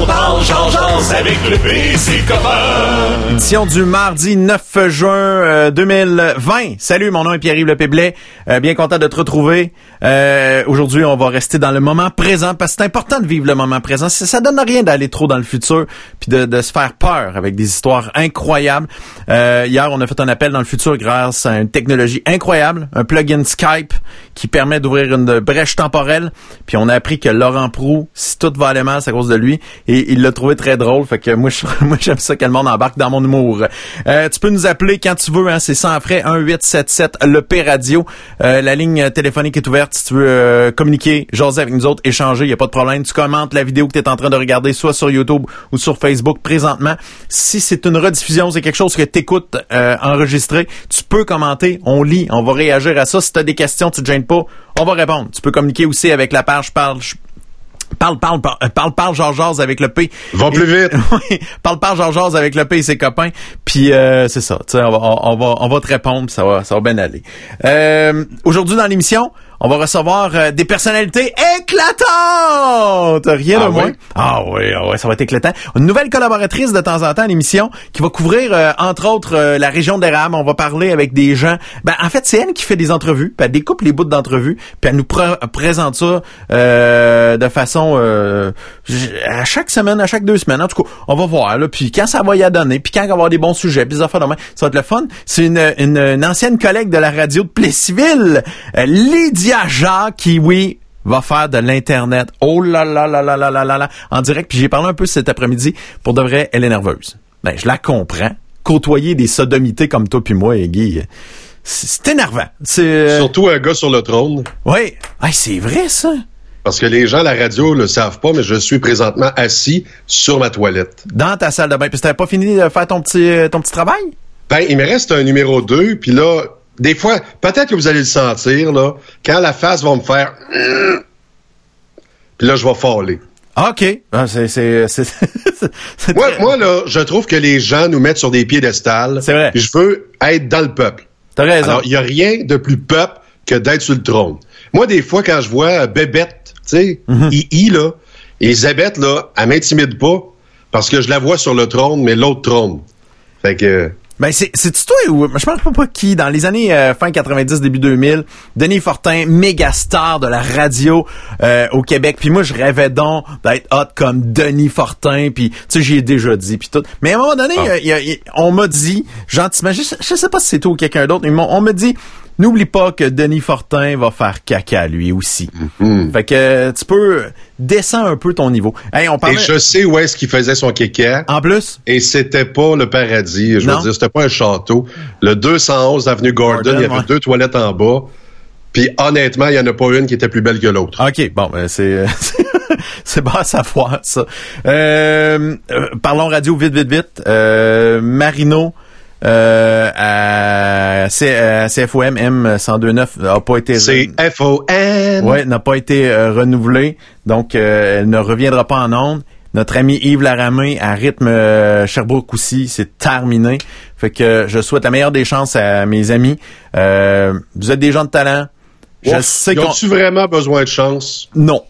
all about Édition du mardi 9 juin euh, 2020. Salut, mon nom est Pierre-Yves Lepéblet. Euh, bien content de te retrouver. Euh, Aujourd'hui, on va rester dans le moment présent parce que c'est important de vivre le moment présent. Ça, ça donne rien d'aller trop dans le futur puis de, de se faire peur avec des histoires incroyables. Euh, hier, on a fait un appel dans le futur grâce à une technologie incroyable, un plugin Skype qui permet d'ouvrir une brèche temporelle. Puis on a appris que Laurent Prou, si tout va aller mal, c'est à cause de lui. Et il l'a trouvé très drôle. Fait que moi, j'aime ça que le monde embarque dans mon humour. Euh, tu peux nous appeler quand tu veux. Hein, c'est sans frais. 1877 le P Radio. Euh, la ligne téléphonique est ouverte si tu veux euh, communiquer, jaser avec nous autres, échanger. Il y a pas de problème. Tu commentes la vidéo que tu es en train de regarder, soit sur YouTube ou sur Facebook présentement. Si c'est une rediffusion, c'est quelque chose que tu écoutes enregistré, tu peux commenter. On lit. On va réagir à ça. Si tu as des questions, tu te gênes pas. On va répondre. Tu peux communiquer aussi avec la page Parle Parle, parle, parle, parle, parle, Georges avec le P. Va plus vite. oui, parle, parle, Georges avec le P et ses copains. Puis euh, c'est ça. Tu sais, on va, on va, on va te répondre. Ça va, ça va bien aller. Euh, Aujourd'hui dans l'émission, on va recevoir euh, des personnalités éclatantes. Rien Ah de moins. oui? Ah oui, ah ouais, ça va être éclatant. Une nouvelle collaboratrice de temps en temps à l'émission qui va couvrir euh, entre autres euh, la région d'Érable. On va parler avec des gens. Ben en fait, c'est elle qui fait des entrevues, puis elle découpe les bouts d'entrevues, puis elle nous pr- présente ça euh, de façon euh, à chaque semaine, à chaque deux semaines. En tout cas, on va voir là. Puis quand ça va y donner, puis quand il va y avoir des bons sujets, puis des ça va être le fun. C'est une, une, une ancienne collègue de la radio de Plessisville, euh, Lydia Jacques, qui oui va faire de l'internet. Oh là là là là là là là là en direct. Puis j'ai parlé un peu cet après-midi. Pour de vrai, elle est nerveuse. Ben je la comprends. Côtoyer des sodomités comme toi puis moi, et Guy, c'est énervant. C'est euh, Surtout un gars sur le trône. oui. Hey, c'est vrai ça. Parce que les gens à la radio le savent pas, mais je suis présentement assis sur ma toilette. Dans ta salle de bain. Puis t'avais pas fini de faire ton petit euh, ton petit travail? Ben, il me reste un numéro 2, puis là, des fois, peut-être que vous allez le sentir, là, quand la face va me faire... Puis là, je vais faller. Ah, OK. Ah, c'est c'est c'est c'est Moi, moi, là, je trouve que les gens nous mettent sur des piédestals. C'est vrai. Je veux être dans le peuple. T'as raison. Alors, il n'y a rien de plus peuple que d'être sur le trône. Moi, des fois, quand je vois euh, Bébête, tu sais, Mhm. II, là, Elisabeth, là, elle m'intimide pas parce que je la vois sur le trône, mais l'autre trône. Fait que... Ben c'est c'est toi ou je pense pas pas qui dans les années euh, fin 90 début 2000 Denis Fortin méga star de la radio euh, au Québec puis moi je rêvais donc d'être hot comme Denis Fortin puis tu sais j'y ai déjà dit puis tout mais à un moment donné Ah. il il- on m'a dit gentiment je, je sais pas si c'est toi ou quelqu'un d'autre mais on, on me dit N'oublie pas que Denis Fortin va faire caca lui aussi. Mhm. Fait que tu peux descends un peu ton niveau. Hey, on Et je sais où est-ce qu'il faisait son kéké. en plus? Et c'était pas le paradis. Je Non. veux dire, c'était pas un château. Le 211 avenue Gordon, Gordon, il y avait ouais. deux toilettes en bas. Puis honnêtement, il y en a pas une qui était plus belle que l'autre. OK, bon, ben, c'est c'est bon à savoir ça. Euh, euh, parlons radio vite vite vite. Euh, Marino euh, à, C, à CFOM M 1029 n'a pas été F-O-N. ouais, n'a pas été euh, renouvelé. Donc euh, elle ne reviendra pas en ondes. Notre ami Yves Laramé à rythme euh, Sherbrooke aussi, c'est terminé. Fait que je souhaite la meilleure des chances à mes amis. Euh, vous êtes des gens de talent. Je Ouf, sais qu'on ont-tu vraiment besoin de chance? non.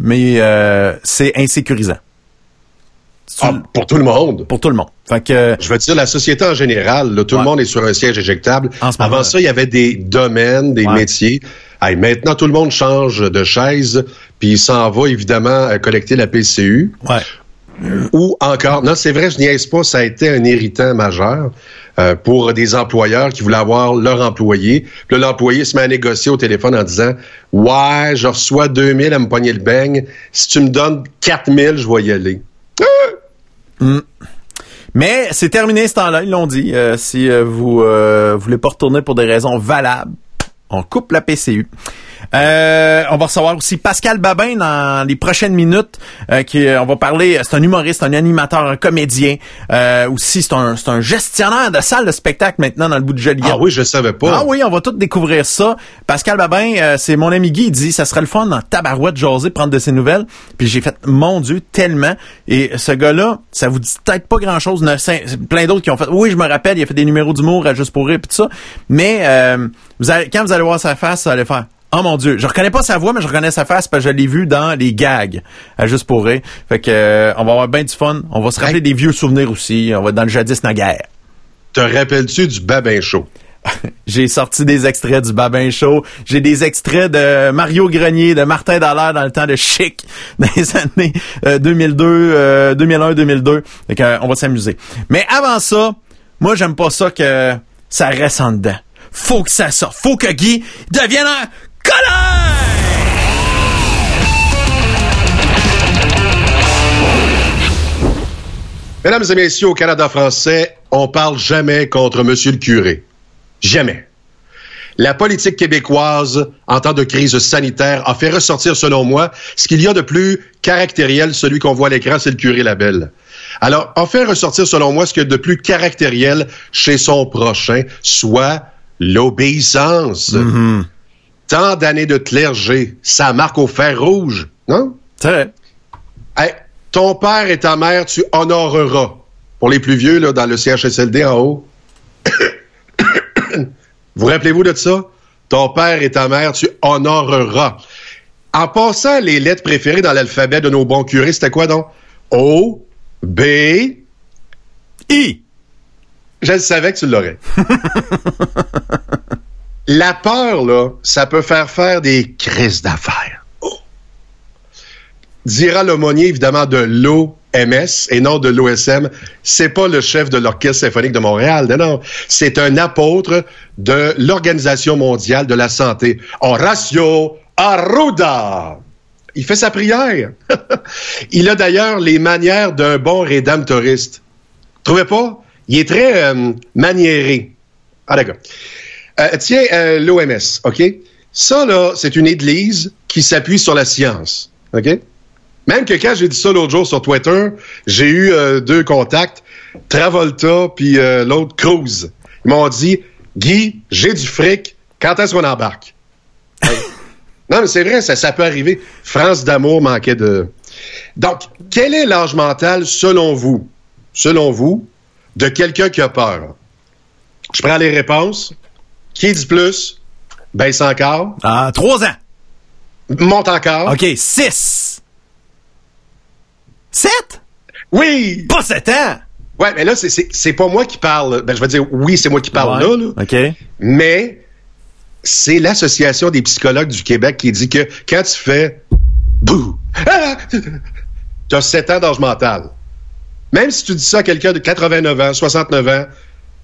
Mais euh, c'est insécurisant. Ah, pour tout le monde. Pour tout le monde. Fait que Je veux dire, la société en général, là, tout Ouais. le monde est sur un siège éjectable. En ce Avant ça, il y avait des domaines, des Ouais. métiers. Hey, maintenant, tout le monde change de chaise, puis il s'en va évidemment à collecter la PCU. ouais. Ou encore, non, c'est vrai, je niaise pas, ça a été un irritant majeur euh, pour des employeurs qui voulaient avoir leur employé. Puis là, l'employé se met à négocier au téléphone en disant « Ouais, je reçois 2000 à me pogner le beigne. Si tu me donnes 4000, je vais y aller. Mais c'est terminé ce temps-là, ils l'ont dit. Euh, si euh, vous euh, voulez pas retourner pour des raisons valables, on coupe la PCU. Euh, on va recevoir aussi Pascal Babin dans les prochaines minutes. euh, qui, euh, on va parler. C'est un humoriste, un animateur, un comédien. Euh, aussi, c'est un, c'est un gestionnaire de salle de spectacle maintenant dans le bout de Joliette. Ah oui, je savais pas. Ah oui, on va tout découvrir ça. Pascal Babin, euh, c'est mon ami Guy, il dit ça serait le fun dans tabarouette jaser, prendre de ses nouvelles. Puis j'ai fait mon Dieu, tellement. Et ce gars-là, ça vous dit peut-être pas grand-chose. Plein d'autres qui ont fait. Oui, je me rappelle, il a fait des numéros d'humour à juste pour rire puis tout ça. Mais euh, vous allez, quand vous allez voir sa face, vous allez faire Oh mon dieu, je reconnais pas sa voix, mais je reconnais sa face parce que je l'ai vu dans les gags, à juste pour rire. Fait que euh, on va avoir bien du fun. On va se rappeler des vieux souvenirs aussi. On va être dans le jadis naguère. Te rappelles-tu du Babin Show? J'ai sorti des extraits du Babin Show. J'ai des extraits de Mario Grenier, de Martin Dallaire dans le temps de Chic, dans les années euh, 2002, euh, 2001-2002. Fait que, euh, on va s'amuser. Mais avant ça, moi, j'aime pas ça que ça reste en dedans. Faut que ça sorte. Faut que Guy devienne un Mesdames et messieurs, au Canada français, on parle jamais contre Monsieur le curé. Jamais. La politique québécoise, en temps de crise sanitaire, a fait ressortir, selon moi, ce qu'il y a de plus caractériel, celui qu'on voit à l'écran, c'est le curé Labelle. Alors, a fait ressortir, selon moi, ce qu'il y a de plus caractériel chez son prochain, soit l'obéissance. Tant d'années de clergé, ça marque au fer rouge, non? C'est vrai. Hey, ton père et ta mère, tu honoreras. Pour les plus vieux, là, dans le CHSLD en haut. Vous rappelez-vous de ça? Ton père et ta mère, tu honoreras. En passant, les lettres préférées dans l'alphabet de nos bons curés, c'était quoi donc? O, B. I. Je savais que tu l'aurais. La peur, là, ça peut faire faire des crises d'affaires. Oh. Dira l'aumônier, évidemment, de l'OMS et non de l'OSM. C'est pas le chef de l'Orchestre symphonique de Montréal, non. C'est un apôtre de l'Organisation mondiale de la santé. Horacio Arruda. Il fait sa prière. Il a d'ailleurs les manières d'un bon rédemptoriste. Trouvez pas? Il est très euh, maniéré. Ah, d'accord. Euh, tiens, euh, l'OMS, OK? Ça, là, c'est une église qui s'appuie sur la science, OK? Même que quand j'ai dit ça l'autre jour sur Twitter, j'ai eu euh, deux contacts, Travolta puis l'autre Cruz. Ils m'ont dit, Guy, j'ai du fric, quand est-ce qu'on embarque? non, mais c'est vrai, ça, ça peut arriver. France d'amour manquait de... Donc, quel est l'âge mental, selon vous, selon vous, de quelqu'un qui a peur? Je prends les réponses. Qui dit plus? Baisse encore. Ah, trois ans. Monte encore. OK, six. Sept? Oui! Pas sept ans. Ouais, mais là, c'est- pas moi qui parle. Ben, je vais dire, oui, c'est moi qui parle Ouais. là, là. OK. Mais c'est l'Association des psychologues du Québec qui dit que quand tu fais bouh, ah, tu as 7 ans d'âge mental. Même si tu dis ça à quelqu'un de 89 ans, 69 ans,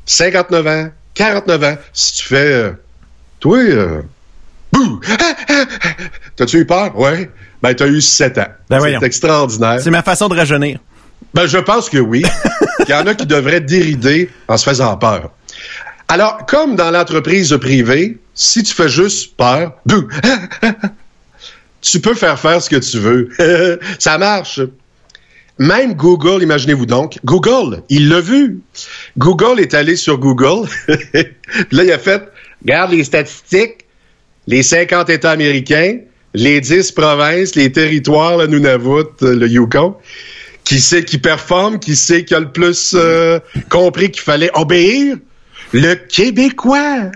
59 ans, 49 ans, si tu fais euh, toi, euh, bouh, ah, ah, ah, t'as-tu eu peur? Ouais. Ben, t'as eu 7 ans. Ben voyons. c'est extraordinaire. C'est ma façon de rajeunir. Ben, je pense que oui. Il y en a qui devraient dérider en se faisant peur. Alors, comme dans l'entreprise privée, si tu fais juste peur, bouh, tu peux faire faire ce que tu veux. Ça marche. Même Google, imaginez-vous donc, Google, il l'a vu. Google est allé sur Google. Là, il a fait, regarde les statistiques, les 50 États américains, les 10 provinces, les territoires, le Nunavut, euh, le Yukon. Qui c'est qui performe, qui c'est qui a le plus euh, compris qu'il fallait obéir? Le Québécois,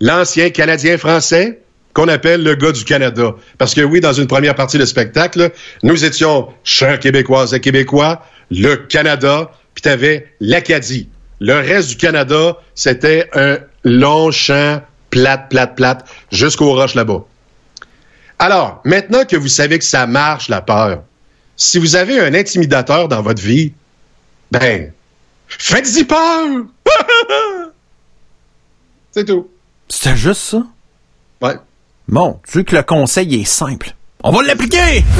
l'ancien Canadien français, qu'on appelle le gars du Canada. Parce que oui, dans une première partie de spectacle, nous étions chers Québécoises et Québécois, le Canada, puis t'avais l'Acadie. Le reste du Canada, c'était un long champ plate, plate, plate, jusqu'aux roches là-bas. Alors, maintenant que vous savez que ça marche, la peur, si vous avez un intimidateur dans votre vie, ben, faites-y peur! C'est tout. C'était juste ça? Ouais. Bon, tu que le conseil est simple. On va l'appliquer!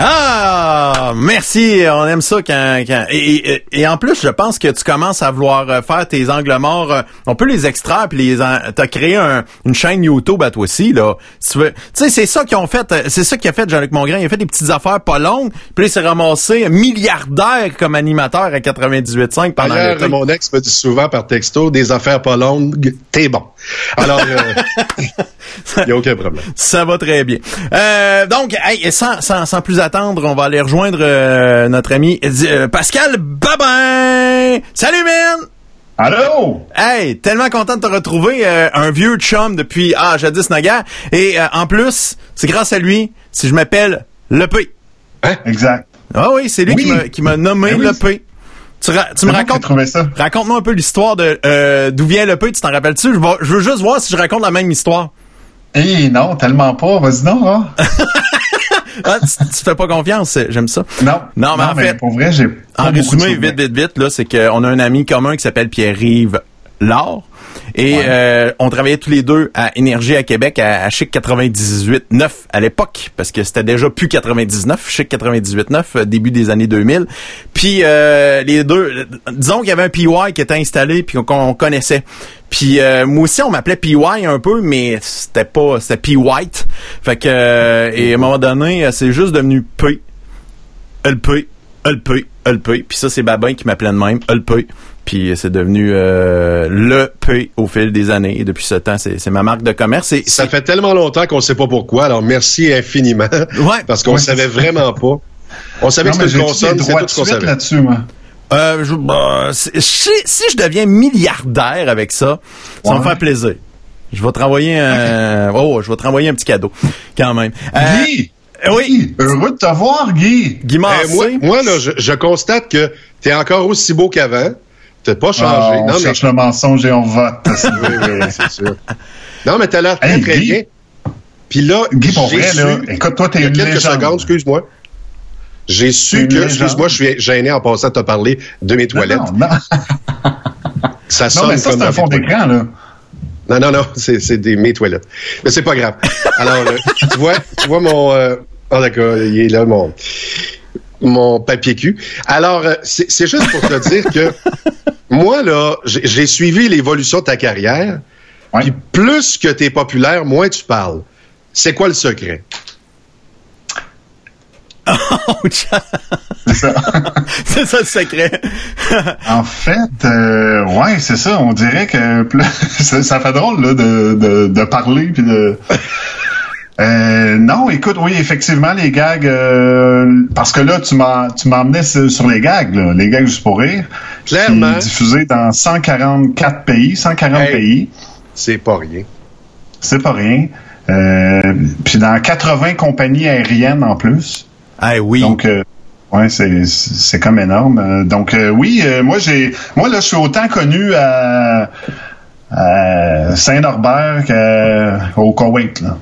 Ah, merci. On aime ça quand, quand- et, et- et en plus, je pense que tu commences à vouloir euh, faire tes angles morts. euh, On peut les extraire puis les. en- T'as créé un- une chaîne YouTube à toi aussi là. Tu veux, sais, c'est ça qu'ils ont fait. euh, C'est ça qu'a fait Jean-Luc Mongrain. Il a fait des petites affaires pas longues. Puis là, il s'est ramassé milliardaire comme animateur à 98.5 pendant D'ailleurs, mon ex me dit souvent par texto, des affaires pas longues, t'es bon. Alors, il n'y a aucun problème. Ça va très bien. Euh, donc, hey, sans, sans, sans plus attendre, on va aller rejoindre euh, notre ami euh, Pascal Babin. Salut, man! Allô? Hey, tellement content de te retrouver, euh, un vieux chum depuis, ah, jadis naguère. Et en plus, c'est grâce à lui si je m'appelle Le P. Hein? Exact. Ah oui, c'est lui Oui. qui m'a- nommé Ben oui. Le P. Tu, ra- tu me racontes... Raconte-moi un peu l'histoire de d'où vient le P, tu t'en rappelles-tu? Je, veux juste voir si je raconte la même histoire. Eh non, tellement pas. Vas-y donc, hein? Ah, tu, tu fais pas confiance, j'aime ça. Non. Non, mais en fait- pour vrai, j'ai En résumé, vite, vite, vite, là, c'est qu'on a un ami commun qui s'appelle Pierre-Yves Laure. Et Ouais. euh, on travaillait tous les deux à Énergie à Québec, à, à Chic 98.9 à l'époque, parce que c'était déjà plus 99, Chic 98.9, euh, début des années 2000. Puis euh, les deux, disons qu'il y avait un PY qui était installé, puis qu'on connaissait. Puis euh, moi aussi, on m'appelait PY un peu, mais c'était pas, c'était P White. Fait que, euh, et à un moment donné, c'est juste devenu P. LP, LP, LP. Puis ça, c'est Babin qui m'appelait de même, LP. Puis c'est devenu euh, le P au fil des années. Et depuis ce temps, c'est ma marque de commerce. Et Ça fait tellement longtemps qu'on sait pas pourquoi, alors merci infiniment. Ouais. Parce qu'on Ouais, savait vraiment pas. On savait Non, que c'était une consonne, c'est tout de ce qu'on savait. là-dessus, moi? Euh, je- bah, si, si je deviens milliardaire avec ça, ça va me Ouais. faire plaisir. Je vais te renvoyer un, oh, je vais te renvoyer un petit cadeau, quand même. Euh, Guy! oui. Guy, Heureux de te voir, Guy! Guy Eh, moi, Massé. moi, là, je, je constate que tu es encore aussi beau qu'avant. Pas changé. on non, mais, cherche le mensonge et on vote. oui, oui, c'est sûr. Non, mais t'as l'air très, Hey, très Guy. bien. Puis là, Guy, pour j'ai vrai, su, là, écoute, toi, t'es une quelques légende. secondes, excuse-moi. J'ai su que, excuse-moi, je suis gêné en passant à te parler de mes Non, toilettes. non, non. Ça Non, sonne mais ça, comme c'est un fond d'écran, là. Non, non, non, c'est, c'est des mes toilettes. Mais c'est pas grave. Alors, euh, tu vois, tu vois mon. Euh, oh, d'accord, il est là, mon mon papier cul. Alors, euh, c'est, juste pour te dire que moi, là, j'ai, suivi l'évolution de ta carrière. Ouais. Puis plus que tu es populaire, moins tu parles. C'est quoi le secret? C'est ça. c'est ça le secret. En fait, euh, ouais, c'est ça. On dirait que plus- ça, ça fait drôle là, de, de, de parler puis de. Euh, non, écoute, oui, effectivement, les gags, euh, parce que là, tu m'as, tu m'emmenais sur, sur les gags, là, les gags juste pour rire, Clairement. qui diffusés dans 144 pays, 140 Hey. pays, C'est pas rien. c'est pas rien. Euh, puis dans 80 compagnies aériennes en plus. Ah oui. Donc, euh, ouais, c'est c'est comme énorme. Euh, Donc, euh, oui, euh, moi j'ai, moi là, je suis autant connu à, à Saint-Norbert qu'au Koweït. Là.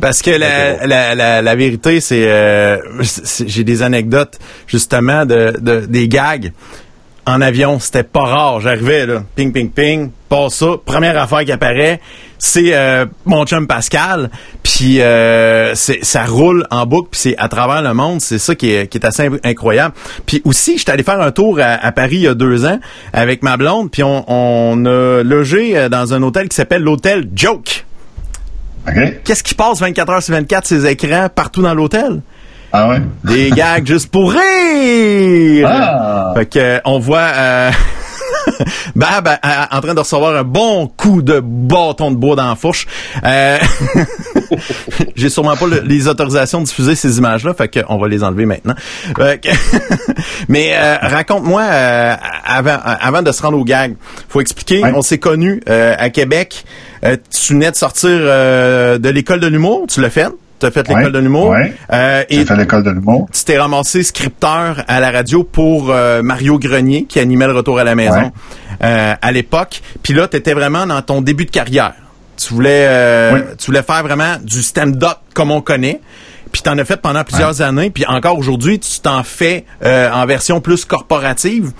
Parce que la, la, la, la vérité, c'est, euh, c'est- j'ai des anecdotes justement de, de des gags en avion. C'était pas rare. J'arrivais là, ping ping ping, pas ça. Première affaire qui apparaît, c'est euh, mon chum Pascal. Puis euh, c'est ça roule en boucle. Puis c'est à travers le monde. C'est ça qui est, qui est assez incroyable. Puis aussi, j'étais allé faire un tour à, à Paris il y a deux ans avec ma blonde. Puis on, on a logé euh, dans un hôtel qui s'appelle l'hôtel Joke. Qu'est-ce qui passe 24 heures sur 24 ces écrans partout dans l'hôtel? Ah ouais? Des gags juste pour rire! Ah! Fait que, on voit euh, Bab euh, en train de recevoir un bon coup de bâton de bois dans la fourche. Euh, J'ai sûrement pas le- les autorisations de diffuser ces images-là, fait que on va les enlever maintenant. Que- Mais euh, raconte-moi, euh, avant, avant de se rendre au gag, faut expliquer, Ouais. on s'est connus euh, à Québec. Euh, tu venais de sortir euh, de l'école de l'humour, tu l'as fait? Tu as fait l'école Ouais. de l'humour. Ouais. Euh, et fait l'école de l'humour. tu t'es ramassé scripteur à la radio pour euh, Mario Grenier qui animait le retour à la maison Ouais. euh, à l'époque. Puis là, tu étais vraiment dans ton début de carrière. Tu voulais euh, Oui. tu voulais faire vraiment du stand-up comme on connaît. Puis t'en as fait pendant plusieurs années, puis encore aujourd'hui, tu t'en fais euh, en version plus corporative.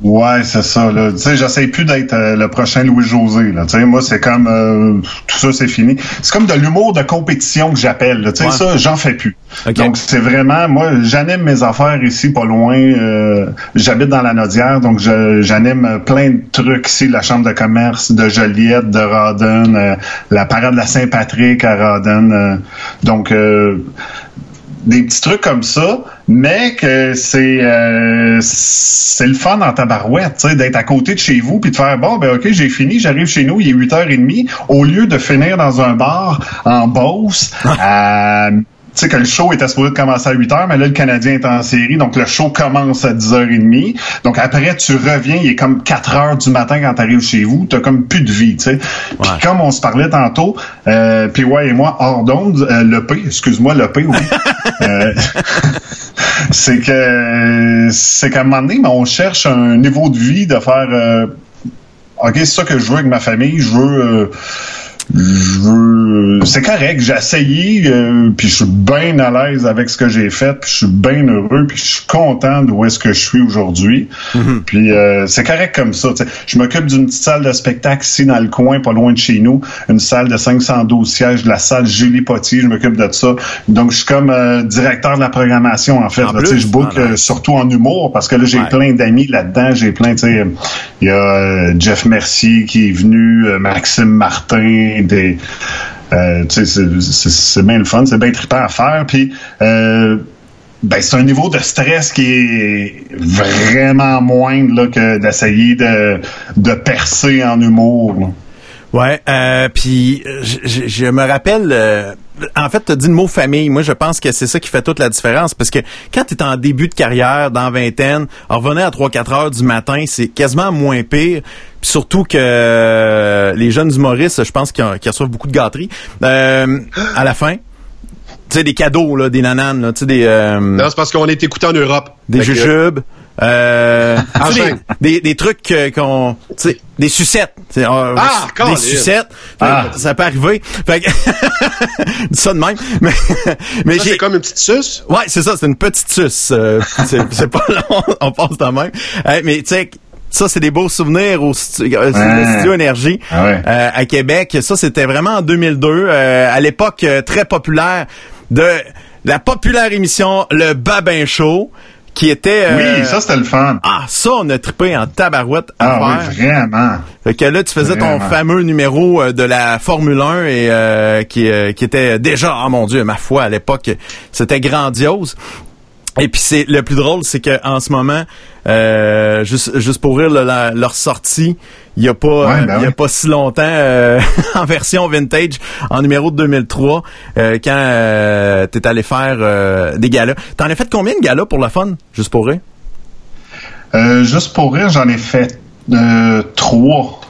Ouais, c'est ça. Là. Tu sais, j'essaie plus d'être euh, le prochain Louis-José. Là. Tu sais, moi, c'est comme euh, tout ça, c'est fini. C'est comme de l'humour de compétition que j'appelle. là. Tu sais, Ouais. ça, j'en fais plus. Donc, c'est vraiment, moi, j'anime mes affaires ici, pas loin. euh, J'habite dans la Nodière, donc j'anime plein de trucs ici, la Chambre de commerce de Joliette, de Rawdon, euh, la parade de la Saint-Patrick à euh, donc, euh, des petits trucs comme ça, mais que c'est euh, c'est le fun en tabarouette, tu sais, d'être à côté de chez vous puis de faire bon ben ok j'ai fini, j'arrive chez nous, il est 8h30, au lieu de finir dans un bar en Beauce à tu sais, que le show était supposé commencer à 8 heures, mais là, le Canadien est en série, donc le show commence à 10h30. Donc après, tu reviens, il est comme 4 heures du matin quand tu arrives chez vous, t'as comme plus de vie, tu sais. Puis comme on se parlait tantôt, euh, ouais et moi, hors d'onde, euh, le P, excuse-moi, le P, oui. Euh, c'est que c'est qu'à un moment donné, on cherche un niveau de vie de faire euh, OK, c'est ça que je veux avec ma famille, je veux euh, je veux c'est correct, j'ai essayé euh, puis je suis bien à l'aise avec ce que j'ai fait, puis je suis bien heureux, puis je suis content d'où est-ce que je suis aujourd'hui. Mhm. Puis euh, c'est correct comme ça, t'sais. Je m'occupe d'une petite salle de spectacle ici dans le coin pas loin de chez nous, une salle de 512 sièges, la salle Julie Potier, je m'occupe de ça. Donc je suis comme euh, directeur de la programmation en fait, En là, plus, t'sais, je book euh, surtout en humour parce que là j'ai Ouais. plein d'amis là-dedans, j'ai plein tu sais il y a euh, Jeff Mercier qui est venu, euh, Maxime Martin, euh, c'est- bien le fun, c'est bien trippant à faire. Puis, euh, ben, c'est un niveau de stress qui est vraiment moindre là, que d'essayer de, de percer en humour. là. Ouais, euh, puis je, me rappelle, en fait, tu as dit le mot famille. Moi, je pense que c'est ça qui fait toute la différence parce que quand tu es en début de carrière, dans vingtaine, en revenir à 3-4 heures du matin, c'est quasiment moins pire. Puis surtout que euh, les jeunes humoristes, je pense qu'ils en- qu'ils reçoivent beaucoup de gâteries euh, à la fin. Tu sais, des cadeaux, là, des nananes, là, tu sais, des... euh, Non, c'est parce qu'on est écouté en Europe. des que- jujubes, euh, sais, Enfin. des, des, des trucs qu'on, tu sais, des sucettes, sais, euh, Ah, des sucettes, Ah. ça peut arriver. Fait que, ça de même, mais, mais c'est comme une petite suce? ouais, c'est ça, c'est une petite suce, euh, c'est, pas long, on passe de même. Euh, mais tu sais, ça, c'est des beaux souvenirs au stu- euh, Ouais. le studio Énergie Ah ouais. euh, à Québec. Ça, c'était vraiment en 2002, euh, à l'époque très populaire de la populaire émission Le Babin Show, qui était... euh, Oui, ça c'était le fun. ah, ça, on a trippé en tabarouette à Ah faire. oui, vraiment. Fait que là, tu faisais ton fameux numéro euh, de la Formule 1 et euh, qui, euh, qui était déjà, oh mon Dieu, ma foi, à l'époque, c'était grandiose. Et puis c'est le plus drôle, c'est que en ce moment, euh, juste, juste pour rire, la- leur sortie, il y a pas, Ouais, euh, ben il y a oui. pas si longtemps, euh, en version vintage, en numéro de 2003, euh, quand euh, t'es allé faire euh, des galas. T'en as fait combien de galas pour le fun, juste pour rire? Euh, juste pour rire, j'en ai fait euh, trois.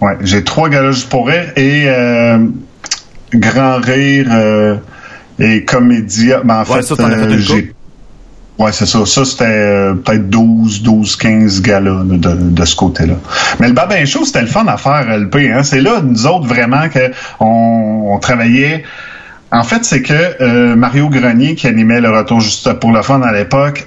Ouais, j'ai trois galas juste pour rire et euh, Grand Rire euh, et Comédia. Ben, en Ouais, fait, j'ai. Ouais, c'est ça. Ça, c'était euh, peut-être 12, 12, 15 galas de, ce côté-là. Mais le Babin Show, c'était le fun à faire, LP. Hein? C'est là, nous autres, vraiment, que on, on travaillait. En fait, c'est que euh, Mario Grenier, qui animait le Retour juste pour le fun à l'époque,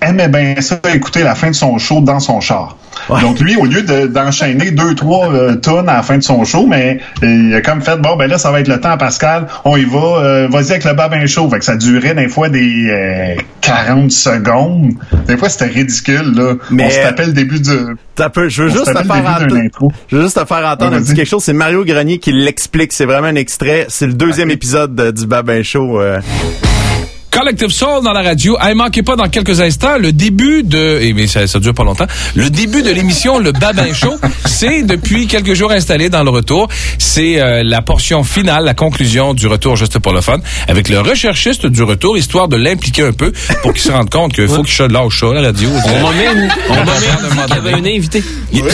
aimait bien ça, écouter la fin de son show dans son char. Ouais. Donc lui, au lieu de- d'enchaîner deux, trois euh, tonnes à la fin de son show, mais euh, il a comme fait bon ben là, ça va être le temps, Pascal, on y va, euh, vas-y avec le babin show. Fait que ça durait des fois des euh, 40 secondes. Des fois, c'était ridicule, là. Mais- On se tapait le début du. Peu, je veux juste te faire entendre. Je veux juste te faire entendre un petit quelque chose. C'est Mario Grenier qui l'explique. C'est vraiment un extrait. C'est le deuxième épisode de- du Babin Show. Collective Soul dans la radio. Hey, manquez pas dans quelques instants le début de, et mais ça, ça dure pas longtemps, le début de l'émission Le Babin Show. C'est depuis quelques jours installé dans le retour. C'est euh, la portion finale, la conclusion du retour juste pour le fun, avec le recherchiste du retour, histoire de l'impliquer un peu pour qu'il se rende compte qu'il faut qu'il chante lâche ça, la radio. On m'a même, on m'a un qu'il y avait invité.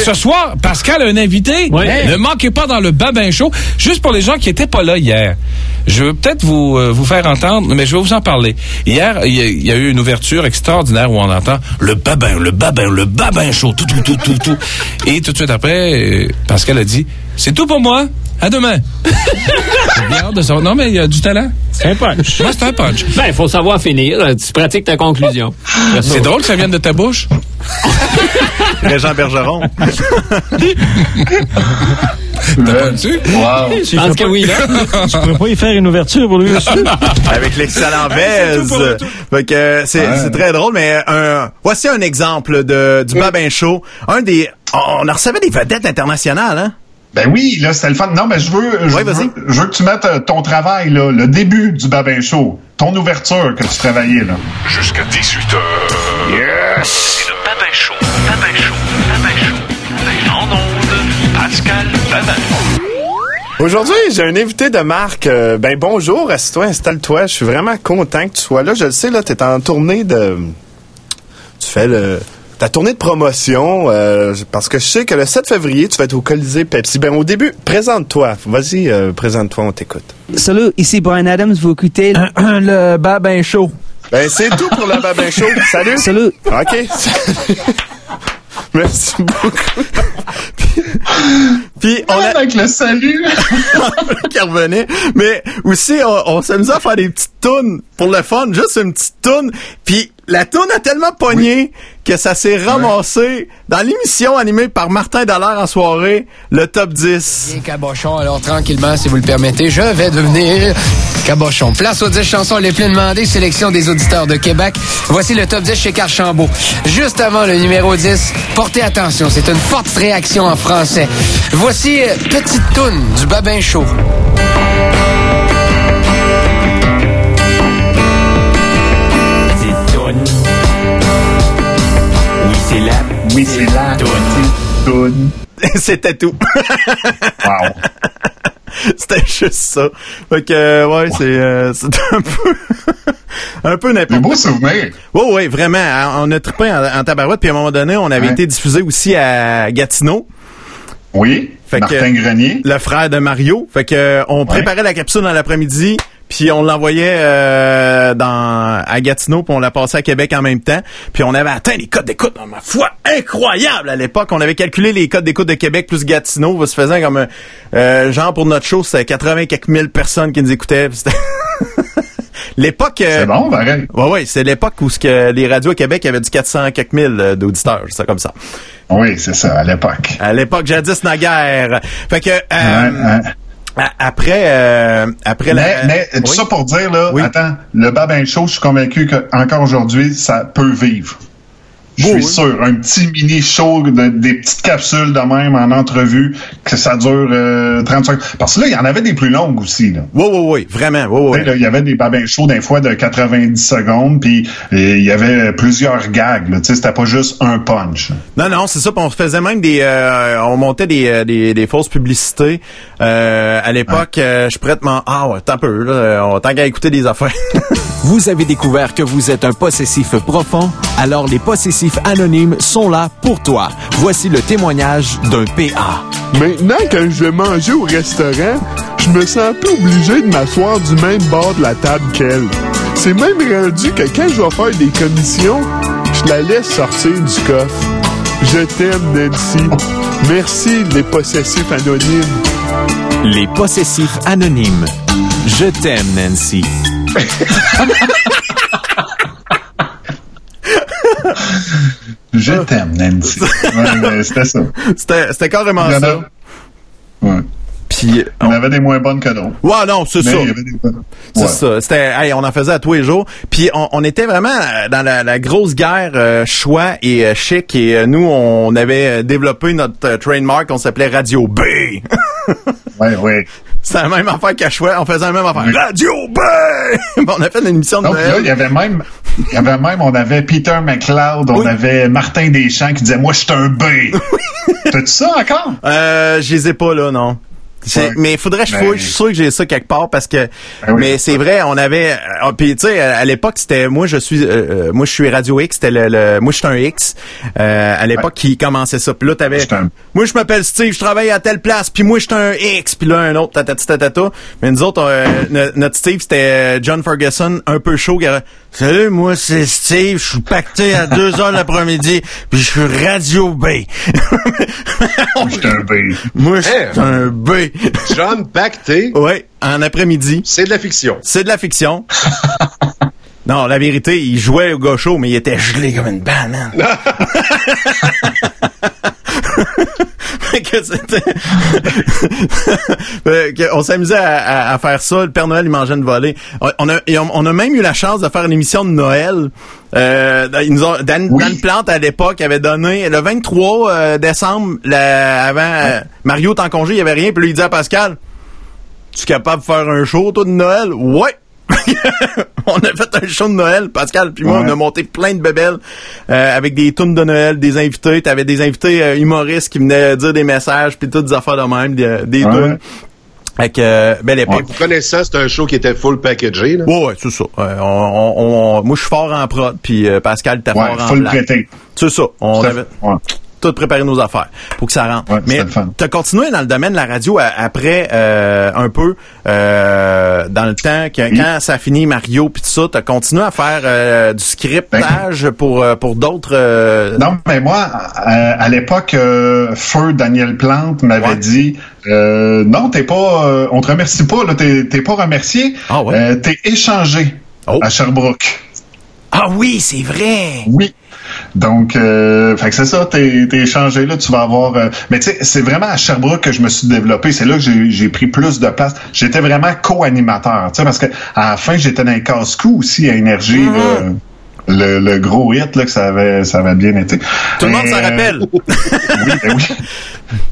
Ce soir, Pascal a un invité. Ne manquez pas dans le Babin Show. Juste pour les gens qui étaient pas là hier. Je veux peut-être vous, euh, vous faire entendre, mais je vais vous en parler. Hier, il y, a- il y a eu une ouverture extraordinaire où on entend le Babin, le Babin, le Babin Show, tout, tout, tout, tout, tout. Et tout de suite après, euh, Pascal a dit, c'est tout pour moi. À demain. J'ai bien hâte de savoir. Non, mais il y a du talent. C'est un punch. Moi, c'est un punch. Ben, il faut savoir finir. Tu pratiques ta conclusion. Ça, C'est drôle que ça vienne de ta bouche. Régent Bergeron. T'as pas dessus? Wow. Je pense que oui, là. Je pourrais pas y faire une ouverture pour lui aussi. avec l'excellent Vez. Fait que c'est c'est très drôle, mais un, voici un exemple de du Babin Show. Un des, on en recevait des vedettes internationales, hein? Ben oui, là, c'était le fun. Non, mais je veux, je, veux, je veux que tu mettes euh, ton travail, là, le début du Babin Show, ton ouverture que tu travaillais, là. Jusqu'à 18h. Yes! C'est le Babin Show. Babin Show. Pascal. Aujourd'hui, j'ai un invité de marque. Euh, ben bonjour, assieds-toi, installe-toi. Je suis vraiment content que tu sois là. Je le sais, là, tu es en tournée de... Tu fais le... Ta tournée de promotion, euh, parce que je sais que le 7 février, tu vas être au Colisée Pepsi. Ben au début, présente-toi. Vas-y, euh, présente-toi, on t'écoute. Salut, ici Brian Adams, vous écoutez le babin chaud. Ben c'est tout pour le Babin Show. Salut! Salut! OK. Merci beaucoup. Puis on a... Avec le salut. qui revenait. Mais aussi, on, on s'amusait à faire des petites tunes pour le fun, juste une petite tune. Puis la tune a tellement pogné que ça s'est ramassé dans l'émission animée par Martin Dallaire en soirée, le top 10. Bien cabochon, alors tranquillement, si vous le permettez, je vais devenir cabochon. Place aux 10 chansons les plus demandées, sélection des auditeurs de Québec. Voici le top 10 chez Carchambault. Juste avant le numéro 10, portez attention, c'est une forte réaction en français. Voici euh, Petite Toune du Babin Chaud. C'est la Oui, c'est la. C'était tout. Wow. C'était juste ça. Fait que, ouais, c'est euh, c'est un peu... un peu Un n'importe beau souvenir. Oui, oui, vraiment. On a trippé en, en tabarouette, puis à un moment donné, on avait Ouais. été diffusé aussi à Gatineau. Oui. Fait que- Martin Grenier. le frère de Mario. Fait que euh, on préparait la capsule dans l'après-midi, puis on l'envoyait euh, dans à Gatineau, puis on l'a passé à Québec en même temps. Puis on avait atteint les codes d'écoute, dans ma foi, incroyable à l'époque. On avait calculé les codes d'écoute de Québec plus Gatineau, se faisant comme euh, genre pour notre show, c'était 80 quelques mille personnes qui nous écoutaient. L'époque. euh, C'est bon, pareil. Ouais, ouais, c'est l'époque où ce que les radios à Québec avaient du 400 quelques mille d'auditeurs, c'est comme ça. Oui, c'est ça, à l'époque. À l'époque jadis naguère. Fait que euh, Ouais, ouais. a- après euh, après Mais, la mais tout Oui? ça pour dire, là, Oui. attends, le babin chaud, je suis convaincu qu'encore aujourd'hui, ça peut vivre. Je suis oui. sûr. Un petit mini show, de- des petites capsules de même en entrevue, que ça dure euh, 30 secondes. Parce que là, il y en avait des plus longues aussi. Là. Oui, oui, oui, vraiment, oui, oui. là, Il y avait des babins chauds d'un fois de 90 secondes, puis euh, il y avait plusieurs gags. là. Tu sais, C'était pas juste un punch. Non, non, c'est ça. puis on faisait même des, euh, on montait des, euh, des, des fausses publicités. Euh, à l'époque, euh, je prête mon, ah ouais, un peu, là, on tant qu'à écouter des affaires. Vous avez découvert que vous êtes un possessif profond? Alors les possessifs anonymes sont là pour toi. Voici le témoignage d'un PA. Maintenant, quand je vais manger au restaurant, je me sens plus obligé de m'asseoir du même bord de la table qu'elle. C'est même rendu que quand je vais faire des commissions, je la laisse sortir du coffre. Je t'aime, Nancy. Merci, les possessifs anonymes. Les possessifs anonymes. Je t'aime, Nancy. Je t'aime, Nancy. Ouais, C'était ça. C'était, carrément ça. Ouais. Puis, Il y en avait des moins bonnes que d'autres. ouais, non, c'est ça. des. C'est Ouais. ça. C'était, hey, on en faisait à tous les jours. Puis on, on était vraiment euh, dans la, la grosse guerre euh, choix et euh, chic. Et euh, nous, on avait développé notre trademark. On s'appelait Radio B. Ouais, ouais. C'est la même affaire qu'à choix. On faisait la même affaire. Radio B. on a fait une émission de Donc là, il y avait même, il y avait même, on avait Peter McLeod, on Oui. avait Martin Deschamps qui disait, moi, je suis un B. T'as-tu ça encore? Euh, je les ai pas là, non. Ouais. Mais faudrait que je Ben- fouille. Je suis sûr que j'ai ça quelque part parce que. Ben oui. mais c'est vrai, on avait. euh, Puis tu sais, à l'époque, c'était moi. Je suis. euh, euh, moi, je suis Radio X. C'était le, le- Moi, je suis un X. euh, à l'époque, qui commençait ça. Puis là, t'avais. Un- Moi, je m'appelle Steve. Je travaille à telle place. Puis moi, je suis un X. Puis là, un autre. Tatati tatata. Mais nous autres, euh, no- notre Steve, c'était euh, John Ferguson, un peu chaud. qui avait, Salut, moi, c'est Steve. Je suis pacté à 2 heures l'après-midi. Puis je suis Radio B. J'étais un B. moi, je suis Hey. un B. John Pacté, Ouais, en après-midi. c'est de la fiction. C'est de la fiction. non, la vérité, il jouait au gaucho, mais il était gelé comme une banane. Que c'était- que on s'amusait à, à- à faire ça. Le Père Noël, il mangeait une volée. On a, et on, on a même eu la chance de faire une émission de Noël. Euh, ils nous ont- Dan, Oui. Dan Plante, à l'époque, avait donné le 23 euh, décembre, la- avant euh, Mario est en congé, il y avait rien. Puis lui, il dit à Pascal, tu es capable de faire un show, toi, de Noël? Ouais! on a fait un show de Noël, Pascal puis moi, Ouais. on a monté plein de bébelles euh, avec des tunes de Noël, des invités. T'avais des invités euh, humoristes qui venaient dire des messages, puis toutes des affaires de même, des, des Ouais. tunes. Que, euh, belle époque. Vous connaissez ça, c'était un show qui était full packagé. Là? Ouais, ouais, c'est ça. Euh, on, on- on- moi, je suis fort en prod, puis euh, Pascal était Ouais, fort en full prêté. C'est ça. On avait. Ouais. Tout préparé nos affaires pour que ça rentre. Ouais, Mais tu as continué dans le domaine de la radio a- après euh, un peu euh, dans le temps que, quand ça a fini Mario puis tout ça, tu as continué à faire euh, du scriptage pour euh, pour d'autres euh, Non, mais moi, euh, à l'époque, euh, Feu Daniel Plante m'avait dit euh, non, t'es pas, euh, on te remercie pas, là, t'es, t'es pas remercié, Ah ouais? euh, t'es échangé Oh. à Sherbrooke. Ah oui, c'est vrai. Oui. Donc, euh, fait que c'est ça, t'es, t'es échangé là, tu vas avoir. euh, mais tu sais, c'est vraiment à Sherbrooke que je me suis développé. C'est là que j'ai, pris plus de place. J'étais vraiment co-animateur, tu sais, parce que à la fin, j'étais dans les casse-cou aussi à énergie. Là. le, le gros hit là, que ça avait, ça avait bien été. Tout le monde s'en Euh, rappelle. oui, ben oui.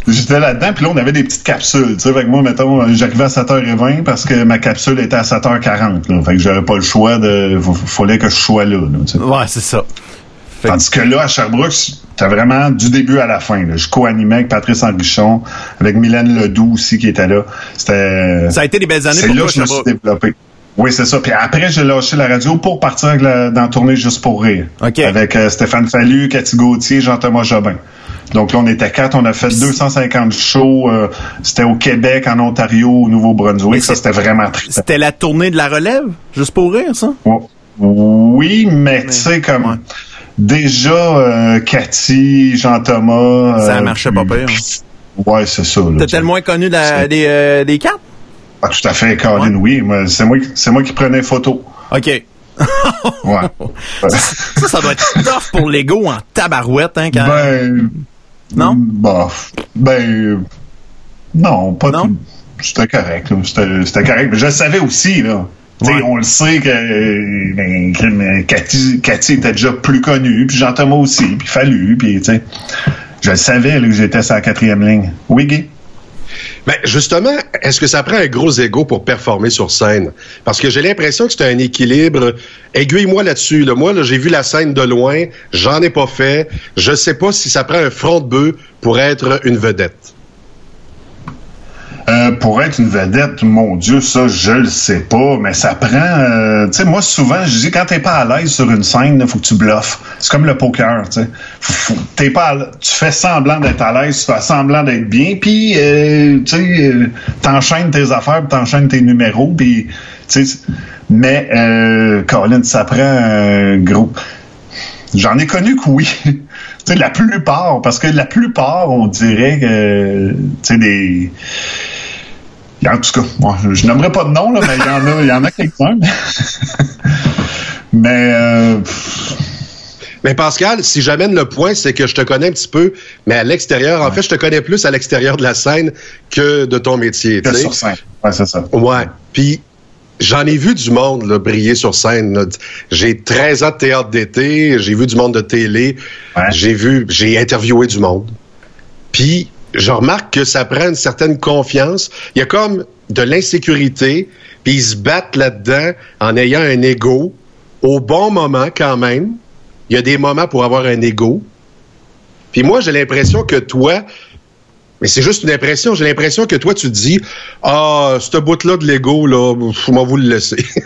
J'étais là-dedans, puis là, on avait des petites capsules. Tu sais, fait que moi, mettons, j'arrivais à 7h20 parce que ma capsule était à 7h40. Là. Fait que j'avais pas le choix de. Fallait que je sois là. là, tu sais. Ouais, c'est ça. Fait- Tandis que là, à Sherbrooke, t'as vraiment du début à la fin. Là. Je co-animais avec Patrice Henrichon, avec Mylène Ledoux aussi qui était là. C'était. Ça a été des belles années C'est pour là toi, que je me suis développé. Oui, c'est ça. Puis après, j'ai lâché la radio pour partir la- dans la tournée Juste pour rire. OK. Avec euh, Stéphane Fallu, Cathy Gauthier, Jean-Thomas Jobin. Donc là, on était quatre. On a fait 250 shows. euh, c'était au Québec, en Ontario, au Nouveau-Brunswick. Ça, c'était vraiment trippant. C'était la tournée de la relève, juste pour rire, ça? Oh, Oui, mais tu sais, comme ouais. Déjà, euh, Cathy, Jean-Thomas. Ça euh, marchait pas pire. Ouais, c'est ça. T'étais le moins connu la- des, euh, des quatre? Ah, tout à fait, Colin, oui. C'est moi, qui- c'est moi qui prenais photo. OK. Ouais. Ça, ça doit être tough pour l'ego en tabarouette, hein, quand... Ben. Non? Bah, ben. Non, pas Non? tout. C'était correct, c'était correct. Mais je le savais aussi, là. Ouais. on le sait que ben, Cathy, Cathy était déjà plus connue, puis Jean-Thomas aussi, puis Fallu, puis. Je le savais là, que j'étais sur la quatrième ligne. Oui, Guy? Ben, justement, est-ce que ça prend un gros ego pour performer sur scène? Parce que j'ai l'impression que c'est un équilibre. Aiguille-moi là-dessus. Là. Moi, là, j'ai vu la scène de loin. J'en ai pas fait. Je sais pas si ça prend un front de bœuf pour être une vedette. Euh, pour être une vedette, mon Dieu, ça, je le sais pas, mais ça prend. euh, tu sais, moi, souvent, je dis, quand t'es pas à l'aise sur une scène, il faut que tu bluffes. C'est comme le poker, tu sais. Pas, tu fais semblant d'être à l'aise, tu fais semblant d'être bien, puis euh, tu sais, euh, t'enchaînes tes affaires, puis t'enchaînes tes numéros, puis tu sais. Mais, euh, Colin, ça prend gros. J'en ai connu que oui. tu sais, la plupart, parce que la plupart, on dirait que, tu sais, des. En tout cas, moi, je n'aimerais pas de nom, là, mais il y en a, il y en a quelques-uns. mais, euh, Mais Pascal, si j'amène le point, c'est que je te connais un petit peu, mais à l'extérieur, en fait, je te connais plus à l'extérieur de la scène que de ton métier. que sur scène. Ouais, c'est ça. Ouais. Puis j'en ai vu du monde là, briller sur scène. J'ai 13 ans de théâtre d'été, j'ai vu du monde de télé, Ouais. j'ai vu, j'ai interviewé du monde. Puis je remarque que ça prend une certaine confiance. Il y a comme de l'insécurité, puis ils se battent là-dedans en ayant un ego au bon moment quand même. Il y a des moments pour avoir un ego. Puis moi, j'ai l'impression que toi, mais c'est juste une impression. J'ai l'impression que toi, tu te dis, ah, ce bout-là de l'ego, là, faut m'en vous le laisser.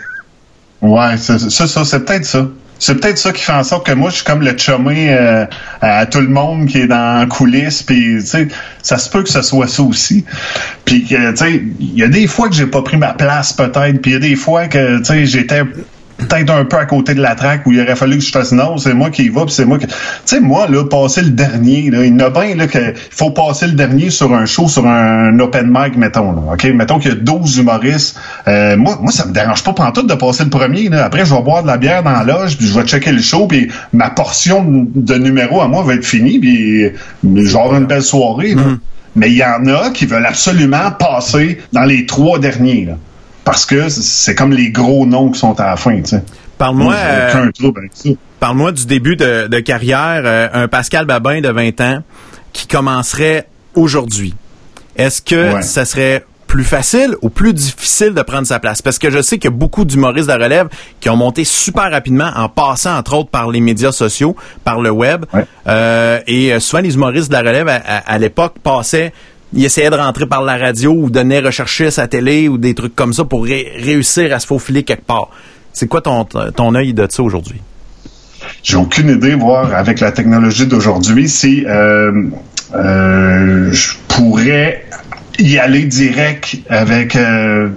Ouais, ça, ça c'est peut-être ça. C'est peut-être ça qui fait en sorte que moi, je suis comme le chumé euh, à tout le monde qui est dans la coulisse, puis tu sais, ça se peut que ce soit ça aussi. Puis tu sais, il y a des fois que j'ai pas pris ma place peut-être, puis il y a des fois que, tu sais, j'étais peut-être un peu à côté de la traque où il aurait fallu que je fasse non, c'est moi qui y va, puis c'est moi qui... Tu sais, moi, là, passer le dernier, là, il y en a bien, là, qu'il faut passer le dernier sur un show, sur un open mic, mettons, là, OK? Mettons qu'il y a 12 humoristes. Euh, moi, moi, ça me dérange pas pantoute de passer le premier, là. Après, je vais boire de la bière dans la loge, puis je vais checker le show, puis ma portion de, numéros à moi va être finie, puis je vais avoir une belle soirée, là. Mais il y en a qui veulent absolument passer dans les trois derniers, là. Parce que c'est comme les gros noms qui sont à la fin, tu sais. Parle-moi... Moi, j'ai euh. Parle-moi du début de, de carrière, euh, un Pascal Babin de 20 ans qui commencerait aujourd'hui. Est-ce que Ouais. ça serait plus facile ou plus difficile de prendre sa place? Parce que je sais qu'il y a beaucoup d'humoristes de relève qui ont monté super rapidement en passant, entre autres, par les médias sociaux, par le web. Ouais. Euh, et souvent, les humoristes de la relève, à, à- à l'époque, passaient il essayait de rentrer par la radio ou donnait rechercher sa télé ou des trucs comme ça pour ré- réussir à se faufiler quelque part. C'est quoi ton, ton œil de ça aujourd'hui? J'ai aucune idée, voir avec la technologie d'aujourd'hui, si euh, euh, je pourrais y aller direct avec euh,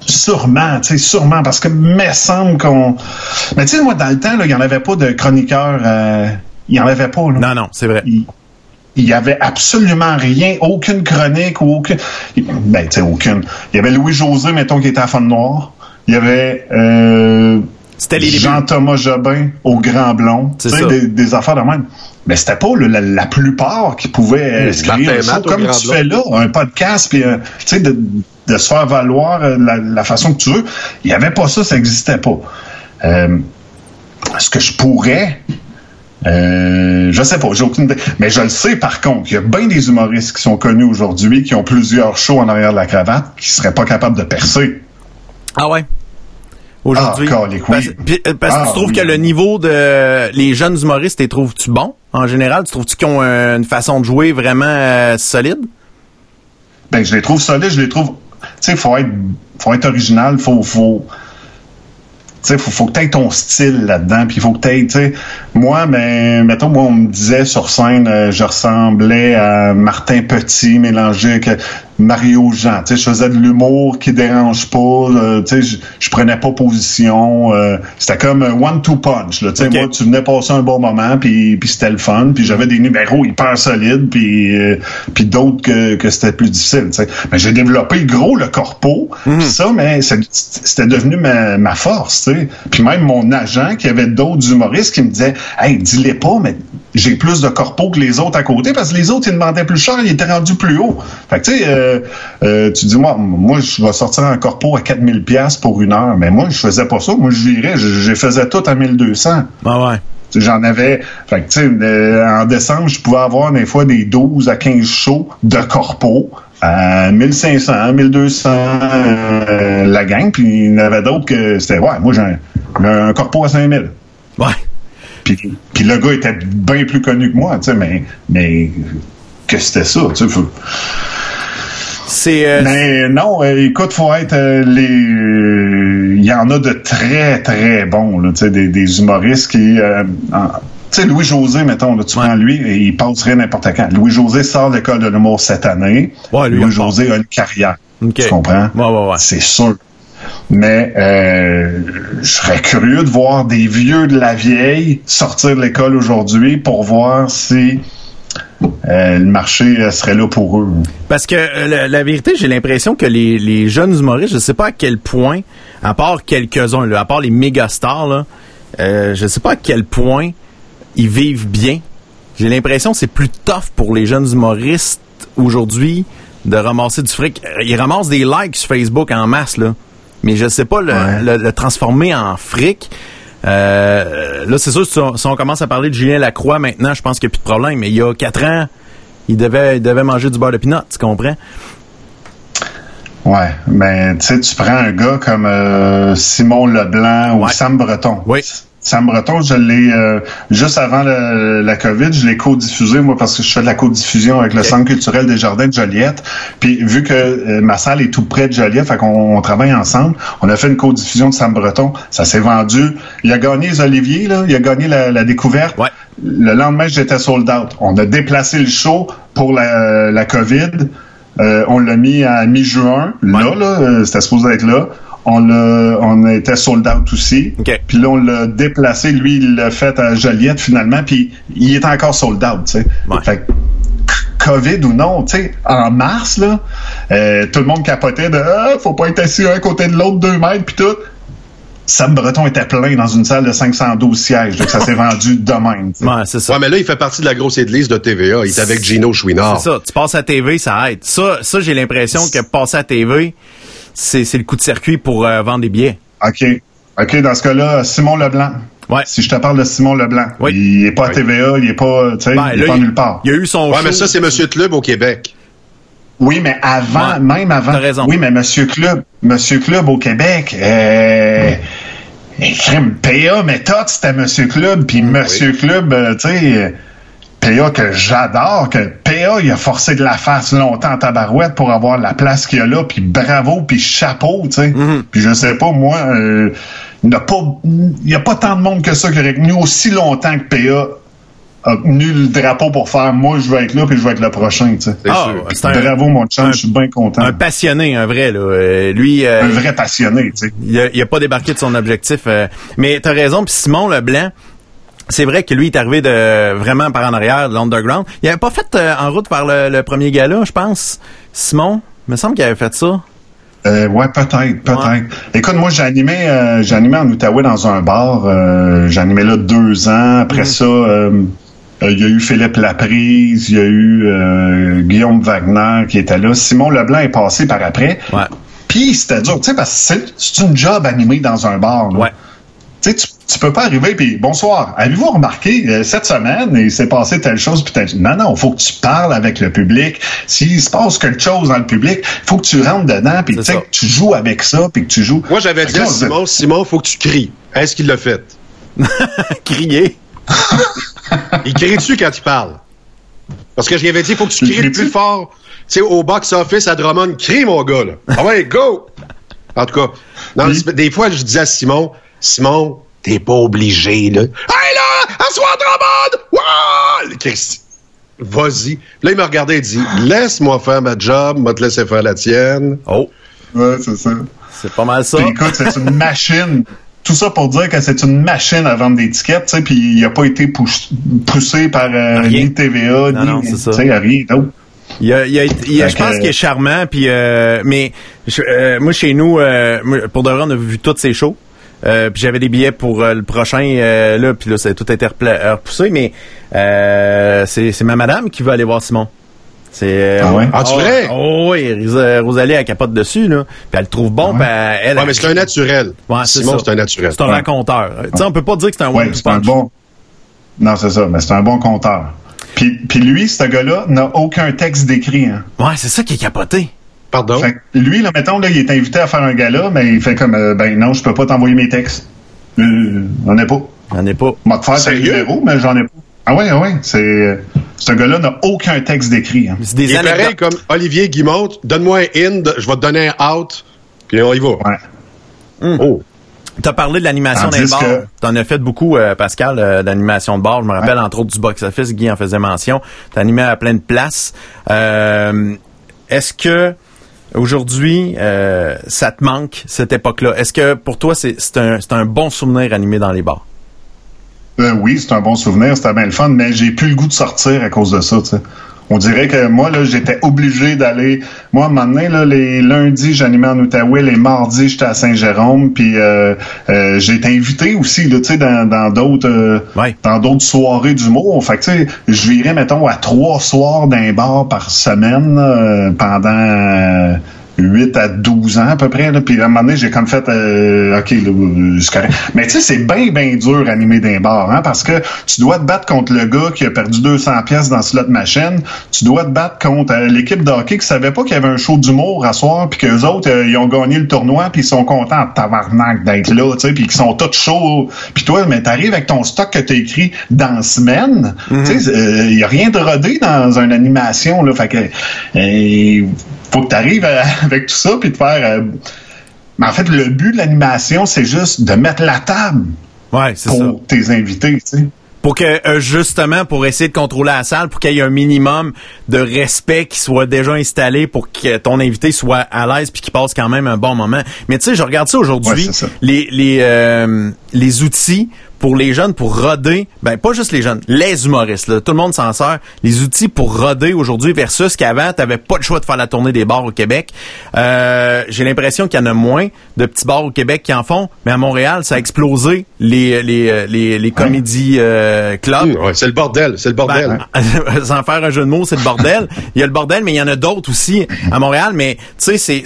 sûrement, tu sais, sûrement, parce que me semble qu'on. Mais tu sais, moi, dans le temps, il n'y en avait pas de chroniqueur. il n'y en avait pas. Là. Non, non, c'est vrai. Il il y avait absolument rien, aucune chronique ou aucune. Ben, tu sais, aucune. Il y avait Louis-José, mettons, qui était à Fond Noir. Il y avait. Euh. Jean-Thomas Jobin au Grand Blond. C'est Tu sais, ça. Des, des affaires de même. Mais c'était pas la, la plupart qui pouvaient Mmh, euh, au comme tu fais là, un podcast, puis euh, tu sais, de, de se faire valoir euh, la, la façon que tu veux. Il y avait pas ça, ça existait pas. Est-ce que je pourrais? Euh, je sais pas, j'ai aucune idée. Mais je le sais par contre, il y a bien des humoristes qui sont connus aujourd'hui, qui ont plusieurs shows en arrière de la cravate, qui seraient pas capables de percer. Ah ouais? Aujourd'hui. Ah, oui. parce euh, parce que Ah, tu trouves oui. que le niveau de les jeunes humoristes, les trouves-tu bons en général? Tu trouves-tu qu'ils ont euh, une façon de jouer vraiment euh, solide? Ben, je les trouve solides, je les trouve. Tu sais, faut être, faut être original, faut, faut. Faut, faut que tu ton style là-dedans, puis il faut que tu sais, moi, mais mettons, moi, on me disait sur scène, euh, je ressemblais à Martin Petit mélangé euh, Mario Jean, tu sais, je faisais de l'humour qui dérange pas, euh, tu sais, je, je prenais pas position, euh, c'était comme un one-two punch, là, tu sais, moi, tu venais passer un bon moment, puis, puis c'était le fun, puis j'avais des numéros hyper solides, puis, euh, puis d'autres que, que c'était plus difficile, tu sais. Mais j'ai développé gros le corpo, puis ça, mais c'était devenu ma, ma force, tu sais. Puis même mon agent, qui avait d'autres humoristes, qui me disait, hey, dis-les pas, mais j'ai plus de corpo que les autres à côté, parce que les autres, ils demandaient plus cher, ils étaient rendus plus haut. Fait que, tu sais, euh, euh, tu dis, moi, moi, je vais sortir un corpo à 4000 pièces pour une heure, mais moi, je faisais pas ça. Moi, je virais, je, faisais tout à 1200. Ah ouais. J'en avais. Fait que, tu sais, euh, en décembre, je pouvais avoir des fois des 12 à 15 shows de corpo à 1500, 1200 euh, la gang. Puis il y en avait d'autres que c'était, ouais, moi j'ai un, un corpo à 5000. Ouais. Puis, puis le gars était bien plus connu que moi, tu sais, mais, mais que c'était ça, tu sais. faut- euh, mais non, euh, écoute, faut être euh, les. Il y en a de très très bons, là, tu sais, des, des humoristes qui. en- tu sais, Louis José, mettons, là, tu prends lui, et il passerait n'importe quand. Louis José sort de l'école de l'humour cette année. Ouais, lui, Louis. José a une carrière. Tu comprends? Ouais, ouais, ouais. C'est sûr. Mais euh, je serais curieux de voir des vieux de la vieille sortir de l'école aujourd'hui pour voir si euh, le marché euh, serait là pour eux. Parce que la, vérité, j'ai l'impression que les, les jeunes humoristes, je sais pas à quel point, à part quelques-uns, à part les méga stars, là, je sais pas à quel point ils vivent bien. J'ai l'impression que c'est plus tough pour les jeunes humoristes aujourd'hui de ramasser du fric. Ils ramassent des likes sur Facebook en masse, là. Mais je sais pas le, Ouais. le- le transformer en fric. Euh, là, c'est sûr, si on, si on commence à parler de Julien Lacroix maintenant, je pense qu'il n'y a plus de problème. Mais il y a quatre ans, il devait, il devait manger du beurre de pinot, tu comprends? Ouais, mais tu sais, tu prends un gars comme euh, Simon Leblanc ou Ouais. Sam Breton. Oui. Sam Breton, je l'ai euh, juste avant le- la COVID, je l'ai co-diffusé moi parce que je fais de la co-diffusion avec le Centre culturel des Jardins de Joliette. Puis vu que euh, ma salle est tout près de Joliette, fait qu'on on travaille ensemble, on a fait une co-diffusion de Sam Breton. Ça s'est vendu. Il a gagné les Oliviers là, il a gagné la, la découverte. Ouais. Le lendemain, j'étais sold out. On a déplacé le show pour la, la COVID. Euh, on l'a mis à mi-juin. Là, là, c'était supposé être là. On l'a, on était sold out aussi. Puis là, on l'a déplacé. Lui, il l'a fait à Joliette finalement. Puis il est encore sold out. Tu sais. Ouais. Fait que, COVID ou non, tu sais, en mars là, euh, tout le monde capotait de ah, faut pas être assis un à côté de l'autre deux mètres puis tout. Sam Breton était plein dans une salle de 512 sièges, donc ça s'est vendu de même. Ouais, c'est ça. Ouais, mais là, il fait partie de la grosse église de TVA. Il est avec Gino Chouinard. C'est ça. Tu passes à TV, ça aide. Ça, ça j'ai l'impression que passer à TV, c'est c'est le coup de circuit pour euh, vendre des billets. OK. OK, dans ce cas-là, Simon Leblanc. Ouais. Si je te parle de Simon Leblanc, Oui. il est pas à TVA, il est pas, tu sais, Ben, il est là, pas il- nulle part. Il y a eu son Ouais, show. mais ça, c'est Monsieur Club au Québec. Oui, mais avant, Ouais. même avant. T'as raison. Oui, mais Monsieur Club, Monsieur Club au Québec, euh, crime PA méthode, c'était Monsieur Club, puis Monsieur Club, euh, tu sais, PA que j'adore, que PA, il a forcé de la face longtemps en tabarouette pour avoir la place qu'il y a là, puis bravo, puis chapeau, tu sais. Puis je sais pas, moi, euh, il n'y a, pas- il y a pas tant de monde que ça qui aurait tenu aussi longtemps que PA a tenu le drapeau pour faire moi, je vais être là, puis je vais être le prochain, tu sais. Ah, c'est un- Bravo, mon chum, je suis bien content. Un passionné, un vrai, là. Euh, lui, euh, Un vrai passionné, tu sais. il a, il a pas débarqué de son objectif. euh, mais t'as raison, puis Simon Leblanc, c'est vrai que lui il est arrivé de vraiment par en arrière de l'underground. Il avait pas fait euh, en route vers le, le premier gala, je pense. Simon, il me semble qu'il avait fait ça. Euh, ouais, peut-être, peut-être. Écoute, moi, j'ai animé, euh, j'ai animé en Outaouais dans un bar. euh, j'ai animé là deux ans. Après ça, euh, euh, il y a eu Philippe Laprise, il y a eu Guillaume Wagner qui était là. Simon Leblanc est passé par après. Ouais. Puis c'était dur, tu sais, parce que c'est- c'est une job animée dans un bar. là. Ouais. Tu sais, tu, peux pas arriver puis bonsoir. Avez-vous remarqué euh, cette semaine il s'est passé telle chose puis telle Non, non, faut que tu parles avec le public. S'il se passe quelque chose dans le public, faut que tu rentres dedans puis que tu joues avec ça puis que tu joues. Moi, j'avais dit à Simon, Simon, faut que tu cries. Est-ce qu'il l'a fait? Crier. Il crie dessus quand il parle? Parce que je lui avais dit, faut que tu cries cries-tu? plus fort. Tu sais, au box-office à Drummond, crie, mon gars, là. Ah ouais, go! En tout cas, non, Oui. c'est- des fois, je disais à Simon, Simon, t'es pas obligé, là. Hey, là! Assois! Wow! Christ- Vas-y. Là, il m'a regardé et dit, laisse-moi faire ma job, moi te laisser faire la tienne. Oh, Ouais, c'est ça. c'est pas mal ça. Puis écoute, c'est une machine. Tout ça pour dire que c'est une machine à vendre des tickets, tu sais, puis il a pas été pouss- poussé par euh, Rien. ni TVA, Non, ni, non, c'est ça. tu sais, rien d'autre. Il y a, il a- il je pense qu'il est charmant, puis euh, mais je- euh, moi chez nous, euh, pour de vrai, on a vu toutes ses shows. Euh, puis j'avais des billets pour euh, le prochain euh, là, puis là a tout été repoussé, mais euh, c'est c'est ma madame qui veut aller voir Simon. C'est Ah ouais? Ah, tu vrai? Oh oui, Ros- Rosalie elle capote dessus là, puis elle le trouve bon, puis elle, elle Ouais, mais c'est un naturel. Ouais, c'est Simon, c'est un naturel. c'est un raconteur. Tu sais, on peut pas dire que c'est un Ouais, one c'est un bon. Non, c'est ça, mais c'est un bon compteur. Puis, puis lui, ce gars-là, n'a aucun texte d'écrit. Hein. Ouais, c'est ça qui est capoté. Pardon? Fait lui, là, mettons, là, il est invité à faire un gala, mais il fait comme, euh, ben non, je peux pas t'envoyer mes textes. Euh, j'en ai pas. On est pas. M'a te faire tes Sérieux? numéros, mais j'en ai pas. Ah ouais, ah ouais, c'est... Ce gars-là n'a aucun texte d'écrit. Hein. C'est des Il est pareil comme Olivier Guimont, donne-moi un in, je vais te donner un out, puis on y va. Ouais. Oh. T'as parlé de l'animation bars. que- T'en as fait beaucoup, euh, Pascal, euh, d'animation de bar. Je me rappelle, entre autres, du box-office. Guy en faisait mention. T'as animé à plein de places. Euh, Est-ce que aujourd'hui, euh, ça te manque, cette époque-là? Est-ce que pour toi, c'est un, bon souvenir animé dans les bars? Euh, oui, c'est un bon souvenir, c'était bien le fun, mais j'ai plus le goût de sortir à cause de ça. On dirait que moi, là, j'étais obligé d'aller. Moi, à un moment donné, là, les lundis, j'animais en Outaouais, les mardis, j'étais à Saint-Jérôme, puis euh, euh, j'ai été invité aussi, là, tu sais, dans dans d'autres euh, Ouais. dans d'autres soirées d'humour. Fait que, tu sais, je virais, mettons, à trois soirs d'un bar par semaine là, pendant euh, 8 à 12 ans à peu près. Là. Puis à un moment donné, j'ai comme fait, euh, OK, là, euh, c'est correct. Mais tu sais, c'est bien, bien dur animer d'un bar, hein, parce que tu dois te battre contre le gars qui a perdu 200 pièces dans slot machine. Tu dois te battre contre euh, l'équipe de hockey qui savait pas qu'il y avait un show d'humour à soir, puis qu'eux autres, euh, ils ont gagné le tournoi, puis ils sont contents de tabarnak d'être là, tu sais, puis qu'ils sont tous chauds. Puis toi, mais t'arrives avec ton stock que t'as écrit dans la semaine. Tu sais, il y a rien de rodé dans une animation, là. Fait que... euh, faut que tu arrives avec tout ça puis de faire. euh, mais en fait, le but de l'animation, c'est juste de mettre la table Ouais, c'est ça. pour tes invités, tu sais. Pour que, euh, justement, pour essayer de contrôler la salle, pour qu'il y ait un minimum de respect qui soit déjà installé pour que ton invité soit à l'aise puis qu'il passe quand même un bon moment. Mais tu sais, je regarde ça aujourd'hui, Ouais, les, les, euh, les outils pour les jeunes, pour roder, ben pas juste les jeunes, les humoristes, là, tout le monde s'en sert, les outils pour roder aujourd'hui versus qu'avant, t'avais pas le choix de faire la tournée des bars au Québec. Euh, J'ai l'impression qu'il y en a moins de petits bars au Québec qui en font, mais à Montréal, ça a explosé les, les, euh, les, les comédies euh, clubs. Ouais, c'est le bordel, c'est le bordel. Ben, sans faire un jeu de mots, c'est le bordel. Il y a le bordel, mais il y en a d'autres aussi à Montréal. Mais tu sais, c'est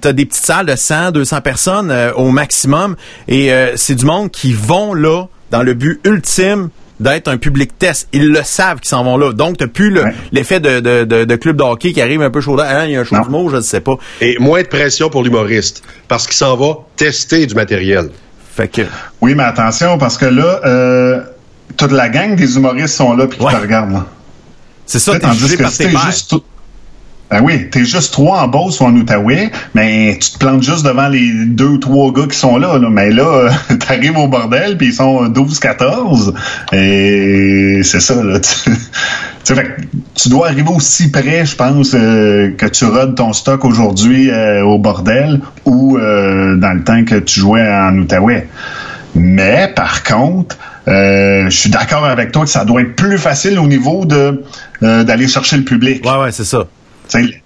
t'as des petites salles de 100, 200 personnes euh, au maximum, et euh, c'est du monde qui vont là dans le but ultime d'être un public test. Ils le savent qu'ils s'en vont là. Donc, t'as plus le- Ouais. l'effet de, de, de, de club de hockey qui arrive un peu chaud. Hein, il y a un mot, je ne sais pas. Et moins de pression pour l'humoriste, parce qu'il s'en va tester du matériel. Fait que Oui, mais attention, parce que là, euh, toute la gang des humoristes sont là puis qui te regardent. là. C'est ça, t'es jugé par tes pairs. juste Ben oui, t'es juste trois en Beauce ou en Outaouais, mais tu te plantes juste devant les deux ou trois gars qui sont là. Mais là, t'arrives au bordel, puis ils sont 12-14, et c'est ça. Là. Tu, tu dois arriver aussi près, je pense, euh, que tu rodes ton stock aujourd'hui euh, au bordel ou euh, dans le temps que tu jouais en Outaouais. Mais par contre, je suis d'accord avec toi que ça doit être plus facile au niveau d'aller chercher le public. Ouais, ouais, c'est ça.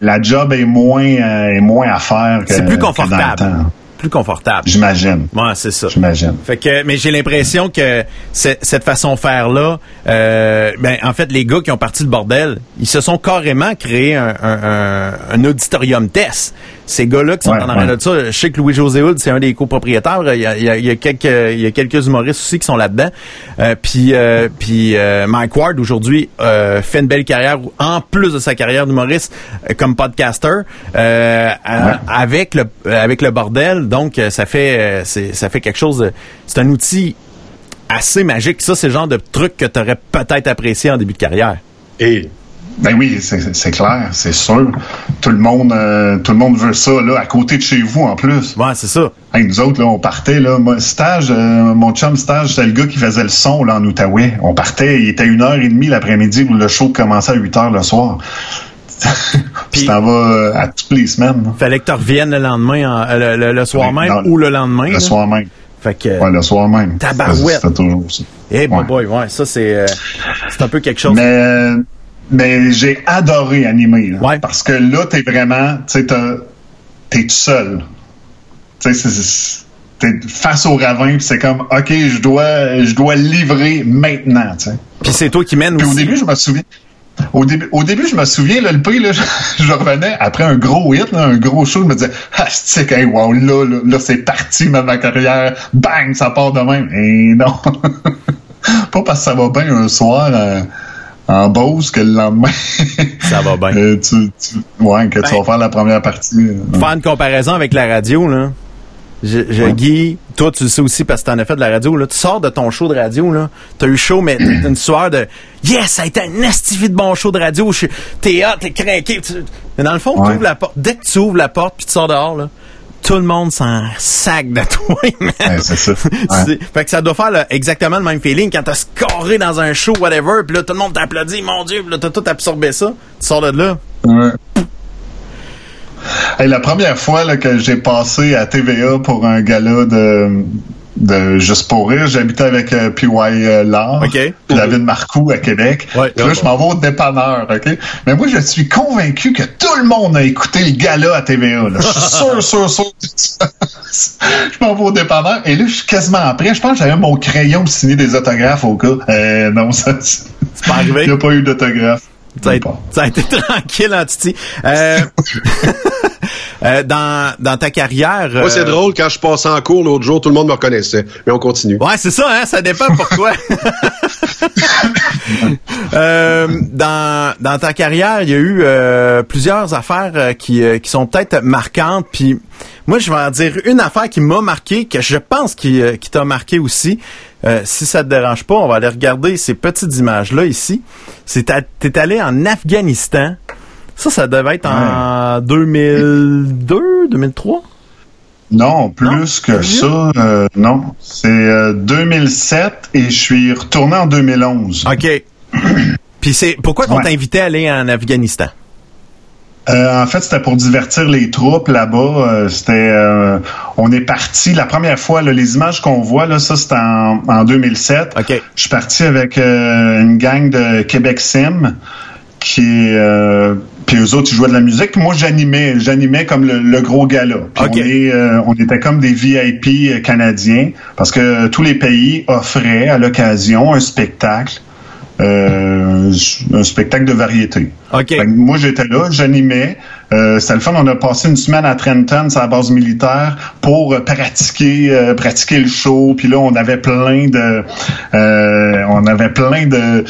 La job est moins euh, est moins à faire que C'est plus que dans le confortable. temps. Plus confortable. J'imagine. Ouais, c'est ça. J'imagine. Fait que, mais j'ai l'impression que cette façon de faire là, euh, ben en fait les gars qui ont parti le bordel, ils se sont carrément créé un, un, un- un auditorium test. Ces gars-là qui sont Ouais, en arrière ouais. de ça, je sais que Louis José Hood, c'est un des copropriétaires. Il y a, il y a- il y a quelques il y a quelques humoristes aussi qui sont là-dedans. Euh, puis euh, puis euh, Mike Ward aujourd'hui euh, fait une belle carrière en plus de sa carrière d'humoriste euh, comme podcaster euh, avec le avec le bordel. Donc ça fait euh, c'est ça fait quelque chose. de- C'est un outil assez magique. Ça c'est le genre de truc que tu aurais peut-être apprécié en début de carrière. Et Ben oui, c'est c'est clair, c'est sûr. Tout le monde, euh, tout le monde veut ça là, à côté de chez vous en plus. Ouais, c'est ça. Hey, nous autres là, on partait là, moi, stage, euh, mon chum stage, c'était le gars qui faisait le son là en Outaouais. On partait, il était une heure et demie l'après-midi où le show commençait à 8 heures le soir. Puis t'en vas euh, à toutes les semaines. Fallait que tu reviennes le lendemain, en- le, le- le soir Oui, même ou le lendemain. Le là? soir même. Fait que Ouais, le soir même. Tabarouette. C'était toujours ça. Eh Ouais. boy, ouais, ça c'est euh, c'est un peu quelque chose. Mais, mais j'ai adoré animer. là. Parce que là, t'es vraiment, t'es tout seul. Tu sais, face au ravin, c'est comme, OK, je dois, je dois livrer maintenant. Puis c'est toi qui mènes Puis au aussi. début, je me souviens. Au début, au début, je me souviens, là, le prix, là, je, je revenais après un gros hit, là, un gros show, je me disais, ah, c'est hey, wow, là, là, là, c'est parti, ma, ma carrière, bang, ça part de même. Et non. Pas parce que ça va bien un soir euh, en Beauce que le lendemain. ça va bien. tu, tu- ouais, que tu Ben, vas faire la première partie. euh, Faire une comparaison avec la radio, là. Je, je- Guy, toi, tu le sais aussi parce que t'en as fait de la radio, là. Tu sors de ton show de radio, là. T'as eu chaud, mais t'as une sueur de Yes, ça a été un estifi de bon show de radio. Je suis- T'es hot, t'es craqué. Tu- Mais dans le fond, Ouais. t'ouvres la porte. Dès que tu ouvres la porte puis tu sors dehors, là, tout le monde s'en sac de toi, man. Ouais, c'est ça. Fait que ça doit faire là, exactement le même feeling quand t'as scoré dans un show, whatever, puis là, tout le monde t'applaudit, mon Dieu, puis là, t'as tout absorbé ça. Tu sors de là. Ouais. Hey, la première fois là, que j'ai passé à TVA pour un gala de, de Juste pour rire, j'habitais avec euh, PY euh, Lard, puis David Marcoux à Québec. Puis là, je m'en vais au dépanneur, OK? Mais moi, je suis convaincu que tout le monde a écouté le gala à TVA. là. Je suis sûr, sûr, sûr. je m'en vais au dépanneur et là, je suis quasiment après. Je pense que j'avais mon crayon pour signer des autographes au gars. Euh, non, ça... C'est pas arrivé? Il n'y a pas eu d'autographe. Ça a, été- ça a été tranquille en Titi. Euh, euh, dans, dans ta carrière. Moi, c'est euh, drôle, quand je passais en cours l'autre jour, tout le monde me reconnaissait. Mais on continue. Ouais, c'est ça, hein, ça dépend pourquoi. Euh, dans, dans ta carrière, il y a eu euh, plusieurs affaires qui, euh, qui sont peut-être marquantes. Puis moi, je vais en dire une affaire qui m'a marqué, que je pense qui, euh, qui t'a marqué aussi. Euh, si ça te dérange pas, on va aller regarder ces petites images-là ici. C'est T'es allé en Afghanistan. Ça, ça devait être en 2002, 2003? Non, plus que ça, euh, non. C'est euh, 2007 et je suis retourné en 2011. OK. Puis c'est pourquoi qu'on Ouais. t'invitait à aller en Afghanistan? Euh, en fait, c'était pour divertir les troupes là-bas. Euh, c'était, euh, on est parti la première fois. là, les images qu'on voit là, ça c'était en, en 2007. Ok. Je suis parti avec une gang de Québec Sim qui euh, puis eux autres ils jouaient de la musique. Puis moi j'animais, j'animais comme le, le gros gala. Puis on était comme des VIP canadiens parce que tous les pays offraient à l'occasion un spectacle. Euh, un spectacle de variété. OK. Fait que moi, j'étais là, j'animais. Euh, C'était le fun. On a passé une semaine à Trenton, sur la base militaire, pour euh, pratiquer, euh, pratiquer le show. Puis là, on avait plein de, euh, on avait plein de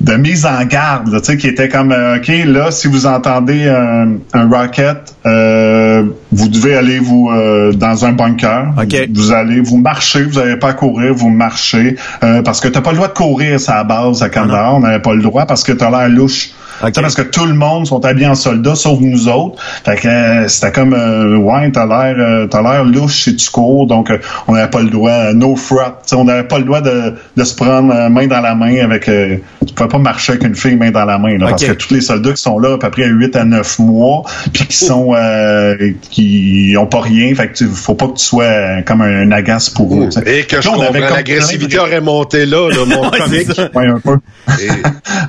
de mise en garde, tu sais, qui était comme, euh, OK, là, si vous entendez un, un rocket, euh, vous devez aller vous euh, dans un bunker. OK. Vous allez vous marcher, vous n'avez pas à courir, vous marchez euh, parce que t'as pas le droit de courir à la base à Kandahar, on n'avait pas le droit parce que t'as l'air louche. Tu sais, parce que tout le monde sont habillés en soldats sauf nous autres. Fait que euh, c'était comme euh, ouais, t'as l'air euh, t'as l'air louche si tu cours, donc euh, on n'avait pas le droit euh, no front. Tu sais, on n'avait pas le droit de, de se prendre euh, main dans la main avec euh, tu pouvais pas marcher avec une fille main dans la main là, parce que tous les soldats qui sont là à peu près 8 à 9 mois puis qui sont euh, qui ont pas rien, fait que tu, faut pas que tu sois euh, comme un, un agace pour eux. tu sais. Et que je on avait l'agressivité aurait monté là, là mon comique. Ouais, un peu. Et-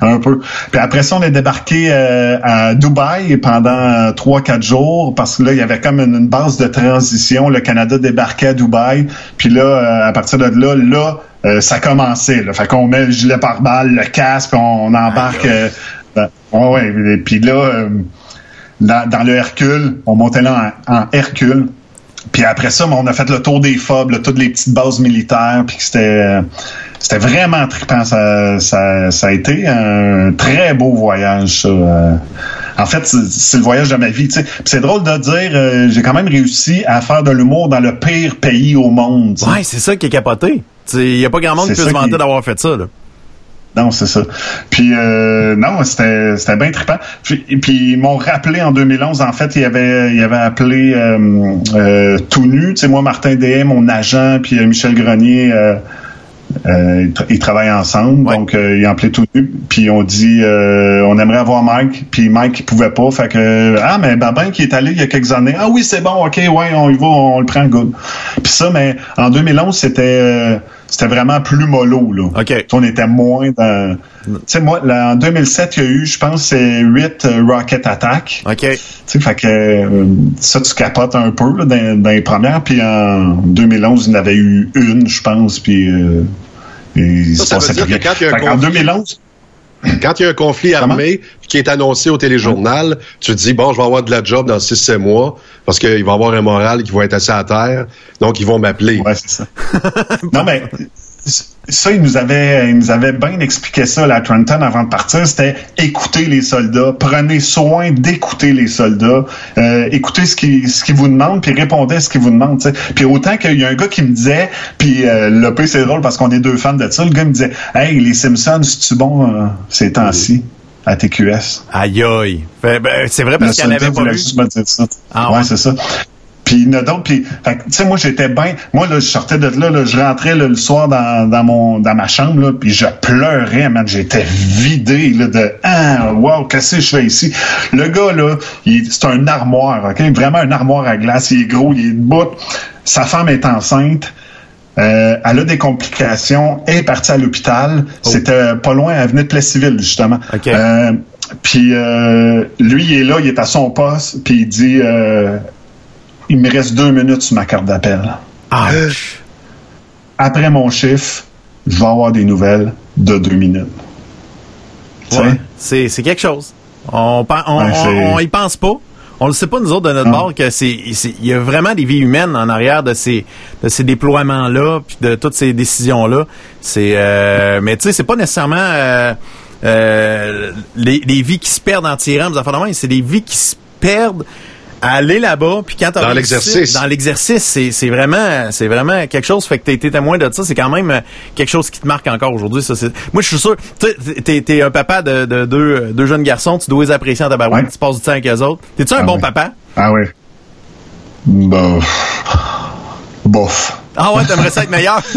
un peu. Puis après ça, on est débarqué euh, à Dubaï pendant trois, quatre jours parce que là, il y avait comme une, une base de transition. Le Canada débarquait à Dubaï. Puis là, euh, à partir de là, là, euh, ça commençait. Là. Fait qu'on met le gilet pare-balles, le casque, on, on embarque. euh, dans- ouais, ouais. Et puis là, euh, dans, dans le Hercule, on montait là en, en Hercule. Puis après ça, ben, on a fait le tour des FOB, là, toutes les petites bases militaires, puis que c'était c'était vraiment trippant. Ça, ça, ça a été un très beau voyage. ça. Euh, En fait, c'est le voyage de ma vie. C'est drôle de dire, euh, j'ai quand même réussi à faire de l'humour dans le pire pays au monde. tu sais. Ouais, c'est ça qui est capoté. Il y a pas grand monde qui peut se vanter qui- d'avoir fait ça. Là. Non, c'est ça. Puis euh, non, c'était c'était bien trippant. Puis, ils m'ont rappelé en 2011, en fait, il avait il y avait appelé euh, euh, tout nu, tu sais moi Martin DM, mon agent, puis euh, Michel Grenier ils, tra- ils travaillent ensemble, donc ils ont appelé tout nu, puis on dit on aimerait avoir Mike, puis Mike il pouvait pas, fait que ah mais Babin qui est allé il y a quelques années, ah oui c'est bon, ok ouais on y va, on le prend good. Puis ça, mais en 2011 c'était c'était vraiment plus mollo là. OK. On était moins dans. Tu sais, moi, là, en 2007, il y a eu, je pense, c'est 8 euh, Rocket Attack. OK. Tu sais, fait que euh, ça, tu capotes un peu là, dans, dans les premières. Puis en 2011, il y en avait eu une, je pense. Puis. Euh, Ça, se ça veut passait dire que quand il y a un conflit- 2011, Quand il y a un conflit armé qui est annoncé au téléjournal, tu te dis, bon, je vais avoir de la job dans 6-7 mois parce qu'il va y avoir un moral qui va être assez à terre, donc ils vont m'appeler. Ouais, c'est ça. non, mais ça, il nous avait, il nous avait bien expliqué ça, là, à Trenton, avant de partir. C'était écouter les soldats, prenez soin d'écouter les soldats, euh, écoutez ce qu'ils ce qu'ils vous demandent, puis répondez à ce qu'ils vous demandent. tu sais. Puis autant qu'il y a un gars qui me disait, puis euh, le c'est drôle parce qu'on est deux fans de ça, le gars me disait, hey, les Simpsons, c'est-tu bon euh, ces temps-ci? À TQS. Aïe aïe. Ben, c'est vrai parce qu'il n'y en avait pas vu. juste me dire ça. Ah ouais, ouais? c'est ça. Puis il y en a d'autres. Puis, tu sais, moi, j'étais bien. Moi, là, je sortais de là, là je rentrais là, le soir dans, dans, mon, dans ma chambre, là, puis je pleurais, man. J'étais vidé là, de Ah, wow, qu'est-ce que je fais ici? Le gars, là, c'est un armoire, OK? Vraiment un armoire à glace. Il est gros, il est debout. Sa femme est enceinte. Euh, elle a des complications, elle est partie à l'hôpital. C'était pas loin, elle venait de Plessisville, justement. Euh, puis euh, lui, il est là, il est à son poste, puis il dit euh, Il me reste deux minutes sur ma carte d'appel. Après mon chiffre, je vais avoir des nouvelles de deux minutes. Ouais. C'est, c'est quelque chose. On, pen- on, y pense pas. On le sait pas, nous autres, de notre bord, que c'est, il y a vraiment des vies humaines en arrière de ces, de ces déploiements-là, puis de toutes ces décisions-là. C'est, euh, mais tu sais, c'est pas nécessairement, euh, euh, les, les vies qui se perdent en tirant c'est des vies qui se perdent aller là-bas, puis quand t'as Dans l'exercice. Dans l'exercice, c'est, c'est vraiment, c'est vraiment quelque chose. Fait que t'as été témoin de ça, c'est quand même euh, quelque chose qui te marque encore aujourd'hui. Ça, c'est... Moi, je suis sûr, t'es, t'es un papa de, de deux, deux jeunes garçons, tu dois les apprécier en tabarouette, tu passes du temps avec eux autres. T'es-tu un Ah bon oui. papa? Ah oui. Bof. Bof. Ah ouais, t'aimerais ça être meilleur?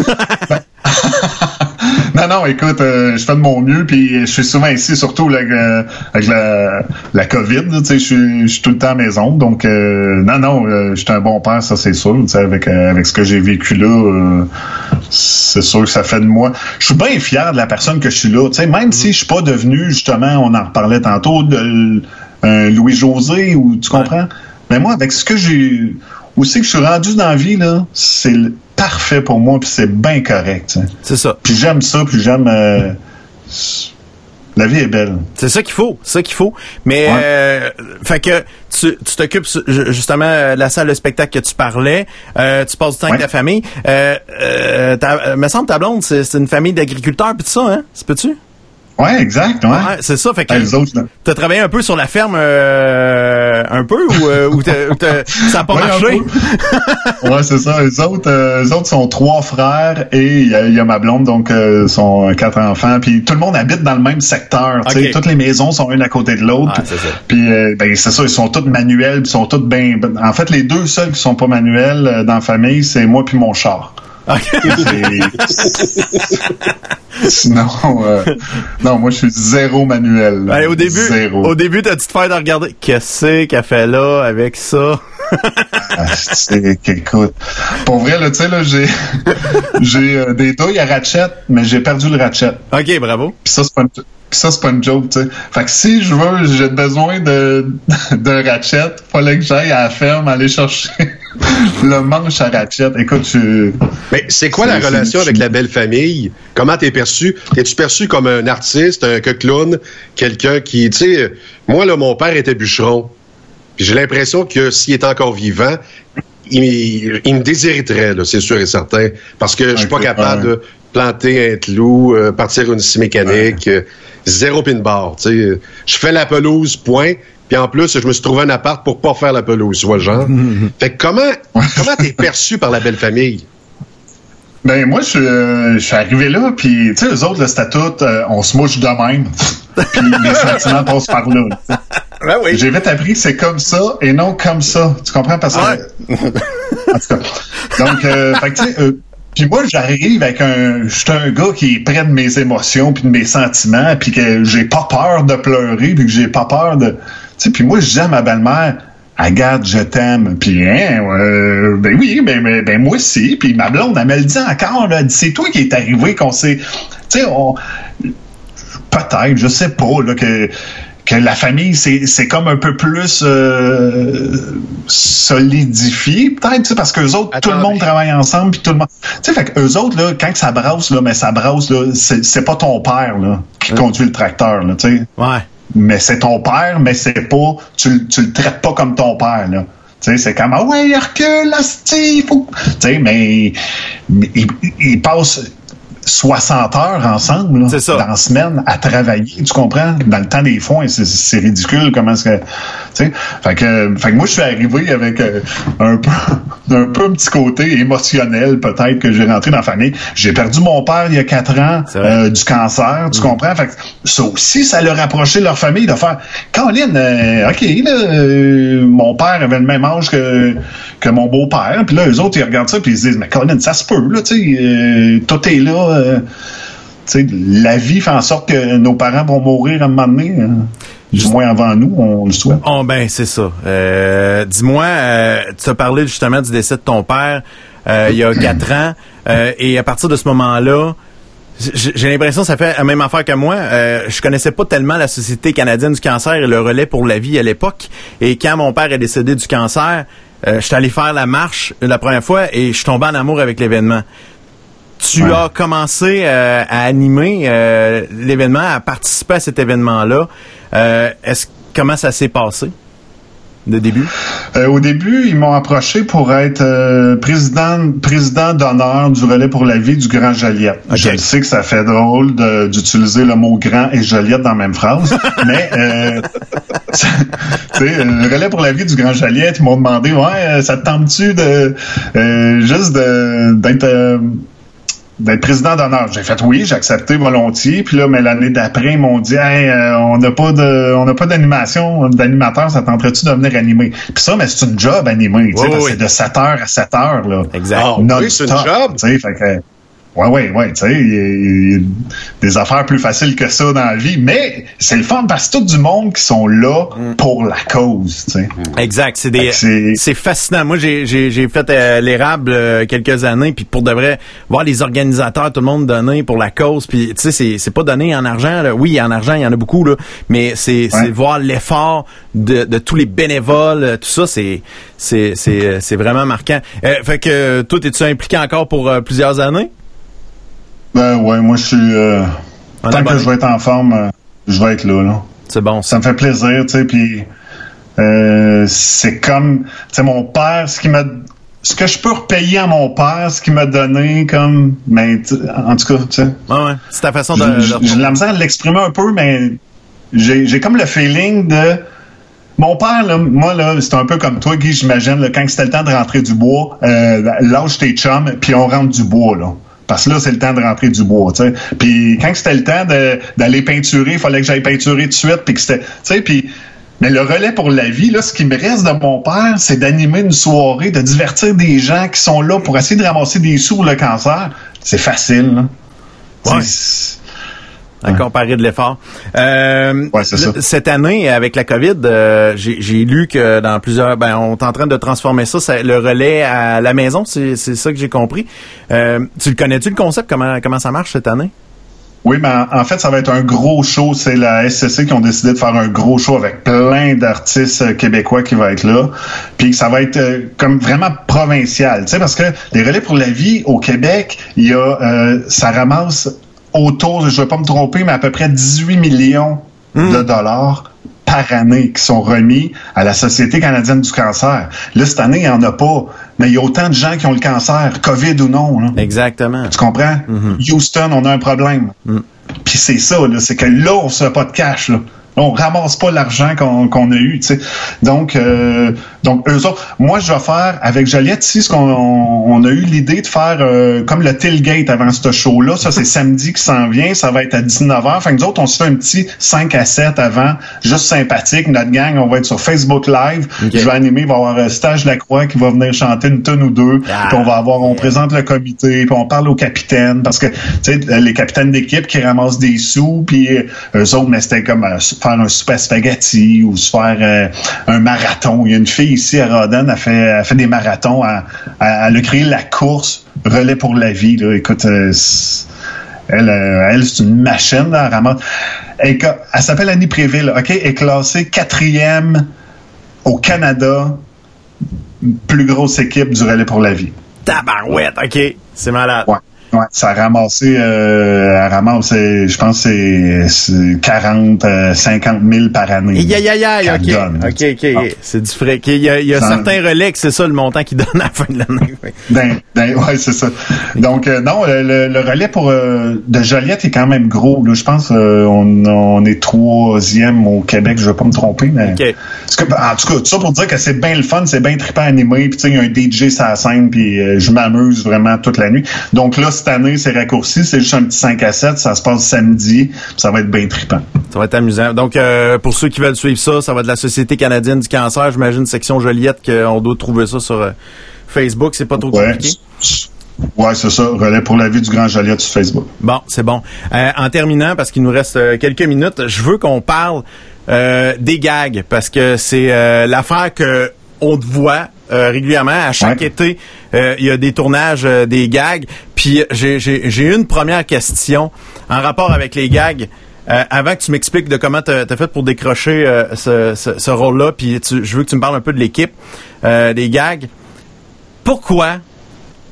Non, non, écoute, euh, je fais de mon mieux, puis je suis souvent ici, surtout là, euh, avec la, la COVID, là, tu sais, je suis- je suis tout le temps à la maison, donc euh, non, non, euh, je suis un bon père, ça c'est sûr, tu sais, avec, avec ce que j'ai vécu là, c'est sûr que ça fait de moi. Je suis bien fier de la personne que je suis là, tu sais, même si je suis pas devenu, justement, on en reparlait tantôt, de Louis-José, ou tu comprends? Mais moi, avec ce que j'ai... Aussi que je suis rendu dans la vie, là, c'est parfait pour moi, puis c'est bien correct. C'est ça. Puis j'aime ça, puis j'aime... euh, la vie est belle. C'est ça qu'il faut, c'est ça qu'il faut. Mais Ouais. euh, fait que tu t'occupes justement euh, la salle de spectacle que tu parlais, euh, tu passes du temps avec ta famille. Euh, euh, ta- euh, me semble ta blonde, c'est c'est une famille d'agriculteurs puis tout ça, hein? C'est peux-tu? Ouais, exact, ouais. Ouais, c'est ça. Fait que Ben, les autres, là. t'as travaillé un peu sur la ferme euh, un peu ou, euh, ou t'as- ou t'as- ça a pas Ouais, marché? ouais, c'est ça. Les autres, euh, eux autres sont trois frères et il y, y a ma blonde, donc euh, sont quatre enfants. Puis tout le monde habite dans le même secteur. tu sais. Ok. Toutes les maisons sont une à côté de l'autre. Ah, c'est ça. Puis euh, ben, c'est ça, ils sont tous manuels, ils sont tous bien. En fait, les deux seuls qui sont pas manuels euh, dans la famille, c'est moi puis mon char. Sinon, euh, non, moi je suis zéro manuel. Allez, au début, Zéro. au début, t'as-tu te fait de regarder qu'est-ce qu'elle fait là avec ça? Ah, c'est qu'écoute. Pour vrai, là, tu sais, là, j'ai, j'ai euh, des douilles à ratchet, mais j'ai perdu le ratchet. OK, bravo. Puis ça, c'est pas une, puis ça, c'est pas une joke, tu sais. Fait que si je veux, j'ai besoin de, d'un ratchet, fallait que j'aille à la ferme aller chercher le manche à ratchet. Écoute, je... Mais c'est quoi la relation avec la belle famille? Comment t'es perçu? T'es-tu perçu comme un artiste, un que clown, quelqu'un qui, tu sais, moi, là, mon père était bûcheron. Puis j'ai l'impression que s'il est encore vivant, il, il me déshériterait, c'est sûr et certain. Parce que je suis pas capable de planter un clou, euh, partir une scie mécanique, euh, zéro pin bar, tu sais. Je fais la pelouse, point. Puis en plus, je me suis trouvé un appart pour pas faire la pelouse, tu vois le genre. fait que comment, comment t'es perçu par la belle famille? Ben moi, je, suis, euh, je suis arrivé là, puis tu sais, eux autres, le statut, euh, on se mouche de même, puis les sentiments passent par là. Ben oui. J'ai vite appris que c'est comme ça et non comme ça. Tu comprends? Parce que... en tout cas. Donc, euh, fait que, tu sais, euh, puis moi, j'arrive avec un... Je suis un gars qui est près de mes émotions puis de mes sentiments, puis que j'ai pas peur de pleurer, puis que j'ai pas peur de... Tu sais, puis moi, je dis ma belle-mère... Agathe, je t'aime. Puis, hein, ben oui, ben, ben, ben moi aussi. Puis ma blonde, elle me le dit encore. Là, c'est toi qui est arrivé qu'on s'est... Tu sais, on... Peut-être, je sais pas, là, que que la famille, c'est c'est comme un peu plus euh, solidifié, peut-être, tu sais, parce que les autres, tout le monde travaille ensemble, puis tout le monde. Tu sais, fait que eux autres, là, quand ça brasse, là, mais ça brasse, là, c'est pas ton père, là, qui conduit le tracteur, là, tu sais. Ouais. Mais c'est ton père, mais c'est pas. Tu, le- tu le traites pas comme ton père, là. Tu sais, c'est comme, ah ouais, il recule, là, il faut. Tu sais, mais, mais ils ils passent 60 heures ensemble, là, dans la semaine, à travailler, tu comprends? Dans le temps des foins, c'est- ridicule comment est-ce que. Fait que, fait que moi, je suis arrivé avec euh, un peu, un peu un petit côté émotionnel, peut-être, que j'ai rentré dans la famille. J'ai perdu mon père il y a quatre ans euh, du cancer, tu comprends? Fait que ça aussi, ça leur rapproché leur famille de faire Caroline, euh, OK, là, euh, mon père avait le même âge que, que mon beau-père. Puis là, eux autres, ils regardent ça puis ils se disent Mais Caroline, ça se peut, là, tu sais, tout est là. Euh, la vie fait en sorte que nos parents vont mourir à un moment donné. hein. Du moins avant nous, on le souhaite. Oh ben c'est ça. Euh, Dis-moi, euh, tu as parlé justement du décès de ton père euh, il y a quatre ans, et à partir de ce moment-là, j'ai l'impression que ça fait la même affaire que moi. Euh, je connaissais pas tellement la Société canadienne du cancer et le relais pour la vie à l'époque. Et quand mon père est décédé du cancer, euh, je suis allé faire la marche la première fois et je suis tombé en amour avec l'événement. Tu as commencé euh, à animer euh, l'événement, à participer à cet événement-là. Euh, Est-ce comment ça s'est passé de début? Euh, au début, ils m'ont approché pour être euh, président président d'honneur du relais pour la vie du Grand Joliette. Je sais que ça fait drôle d'utiliser le mot grand et Joliette dans la même phrase, mais euh, le relais pour la vie du Grand Joliette, ils m'ont demandé, ouais, ça te tente-tu de juste d'être d'être président d'honneur. J'ai fait oui, j'ai accepté volontiers. Puis là, mais l'année d'après, ils m'ont dit hey, euh, on n'a pas de on n'a pas d'animation, d'animateur, ça tenterait-tu de venir animer? Puis ça, mais c'est une job animé, tu sais, Oui, parce que oui. c'est de 7 heures à 7 heures, là. Exact. Ah, oui, c'est une job. Tu sais, fait que Ouais, ouais, ouais, tu sais, il y a- des affaires plus faciles que ça dans la vie, mais c'est le fun parce que tout du monde qui sont là pour la cause, tu sais. Exact, c'est des c'est- fascinant. Moi j'ai j'ai j'ai fait euh, l'érable euh, quelques années puis pour de vrai voir les organisateurs tout le monde donner pour la cause puis tu sais c'est c'est pas donné en argent là. Oui, en argent, il y en a beaucoup là, mais c'est c'est voir l'effort de, de tous les bénévoles, euh, tout ça c'est c'est c'est c'est vraiment marquant. Euh, fait que toi es-tu impliqué encore pour plusieurs années? Ben ouais, moi je suis euh, tant que je vais être en forme, euh, je vais être là, là. C'est bon. Ça me fait plaisir, tu sais, puis euh, c'est comme, tu sais, mon père, ce qui m'a, ce que je peux repayer à mon père, ce qu'il m'a donné, comme, mais tu- en tout cas, tu sais. Ouais, ouais. C'est ta façon de. J'ai de- de la misère à l'exprimer un peu, mais j'ai j'ai comme le feeling de. Mon père, là, moi, là, c'est un peu comme toi, Guy, j'imagine, là, quand c'était le temps de rentrer du bois, euh, lâche tes chums, puis on rentre du bois, là. Parce que là, c'est le temps de rentrer du bois, tu sais. Puis quand c'était le temps d'aller peinturer, il fallait que j'aille peinturer tout de suite, puis que c'était, tu sais, puis... Mais le relais pour la vie, là, ce qui me reste de mon père, c'est d'animer une soirée, de divertir des gens qui sont là pour essayer de ramasser des sous pour le cancer. C'est facile, là. Ouais. À comparer de l'effort. Euh, c'est ça. le- Cette année, avec la COVID, euh, j'ai lu que dans plusieurs... Ben, on est en train de transformer ça, ça- le relais à la maison, c'est ça que j'ai compris. Euh, tu le connais-tu, le concept? Comment, comment ça marche cette année? Oui, mais en, fait, ça va être un gros show. C'est la SCC qui ont décidé de faire un gros show avec plein d'artistes québécois qui vont être là. Puis que ça va être euh, comme vraiment provincial. Tu sais, parce que les relais pour la vie au Québec, il y a, euh, ça ramasse autour, je ne vais pas me tromper, mais à peu près 18 millions de dollars par année qui sont remis à la Société canadienne du cancer. Là, cette année, il n'y en a pas. Mais il y a autant de gens qui ont le cancer, COVID ou non. là. Exactement. Tu comprends? Houston, on a un problème. Puis c'est ça, c'est que là, on se fait pas de cash. Là. On ramasse pas l'argent qu'on a eu. tu sais. Donc, euh, donc eux autres, moi, je vais faire avec Joliette ici, ce qu'on on, a eu l'idée de faire euh, comme le tailgate avant ce show-là. Ça, c'est samedi qui s'en vient. Ça va être à 19h. Fait que nous autres, on se fait un petit 5 à 7 avant, juste sympathique. Notre gang, on va être sur Facebook Live. Je vais animer, il va y avoir euh, Stage Lacroix qui va venir chanter une tonne ou deux. Puis on va avoir, on présente le comité, puis on parle aux capitaines, parce que, tu sais, les capitaines d'équipe qui ramassent des sous, puis euh, eux autres, mais c'était comme euh, faire un super spaghetti ou se faire euh, un marathon. Il y a une fille ici à Rodden, elle fait, elle fait des marathons. Elle, elle- elle a créé la course Relais pour la vie. Là. Écoute, euh, elle, euh, elle c'est une machine. Là, elle ramasse. Elle, s'appelle Annie Préville. OK? Elle est classée quatrième au Canada, plus grosse équipe du Relais pour la vie. Tabarouette, OK. C'est malade. Ouais. Ouais, ça a ramassé, euh, ramasse, euh, je pense, que c'est c'est 40, euh, 50 000 par année. Aïe, aïe, aïe, aïe, qu'elle OK. donne. OK, OK. C'est du frais. Il y a, il y a certains relais que c'est ça le montant qu'ils donnent à la fin de l'année. Ben, ben, ouais, c'est ça. Donc, euh, non, le, relais pour euh, de Joliette est quand même gros. Là. Je pense on, on est troisième au Québec, je ne vais pas me tromper. Mais... Parce que, en tout cas, tout ça pour dire que c'est bien le fun, c'est bien trippant animé, puis tu sais, il y a un DJ sur la scène, puis je m'amuse vraiment toute la nuit. Donc là, cette année, c'est raccourci, c'est juste un petit 5 à 7, ça se passe samedi, ça va être bien trippant. Ça va être amusant. Donc, euh, pour ceux qui veulent suivre ça, ça va de la Société canadienne du cancer. J'imagine section Joliette qu'on doit trouver ça sur euh, Facebook. C'est pas trop Ouais, compliqué. ouais c'est ça, relais pour la vie du Grand Joliette sur Facebook. Bon, c'est bon. Euh, en terminant, parce qu'il nous reste quelques minutes, je veux qu'on parle euh, des gags, parce que c'est euh, l'affaire que on te voit euh, régulièrement. À chaque été, euh, il y a des tournages euh, des gags. Puis j'ai- une première question en rapport avec les gags. Avant que tu m'expliques de comment tu as fait pour décrocher ce, ce- ce rôle-là, puis je veux que tu me parles un peu de l'équipe des gags. Pourquoi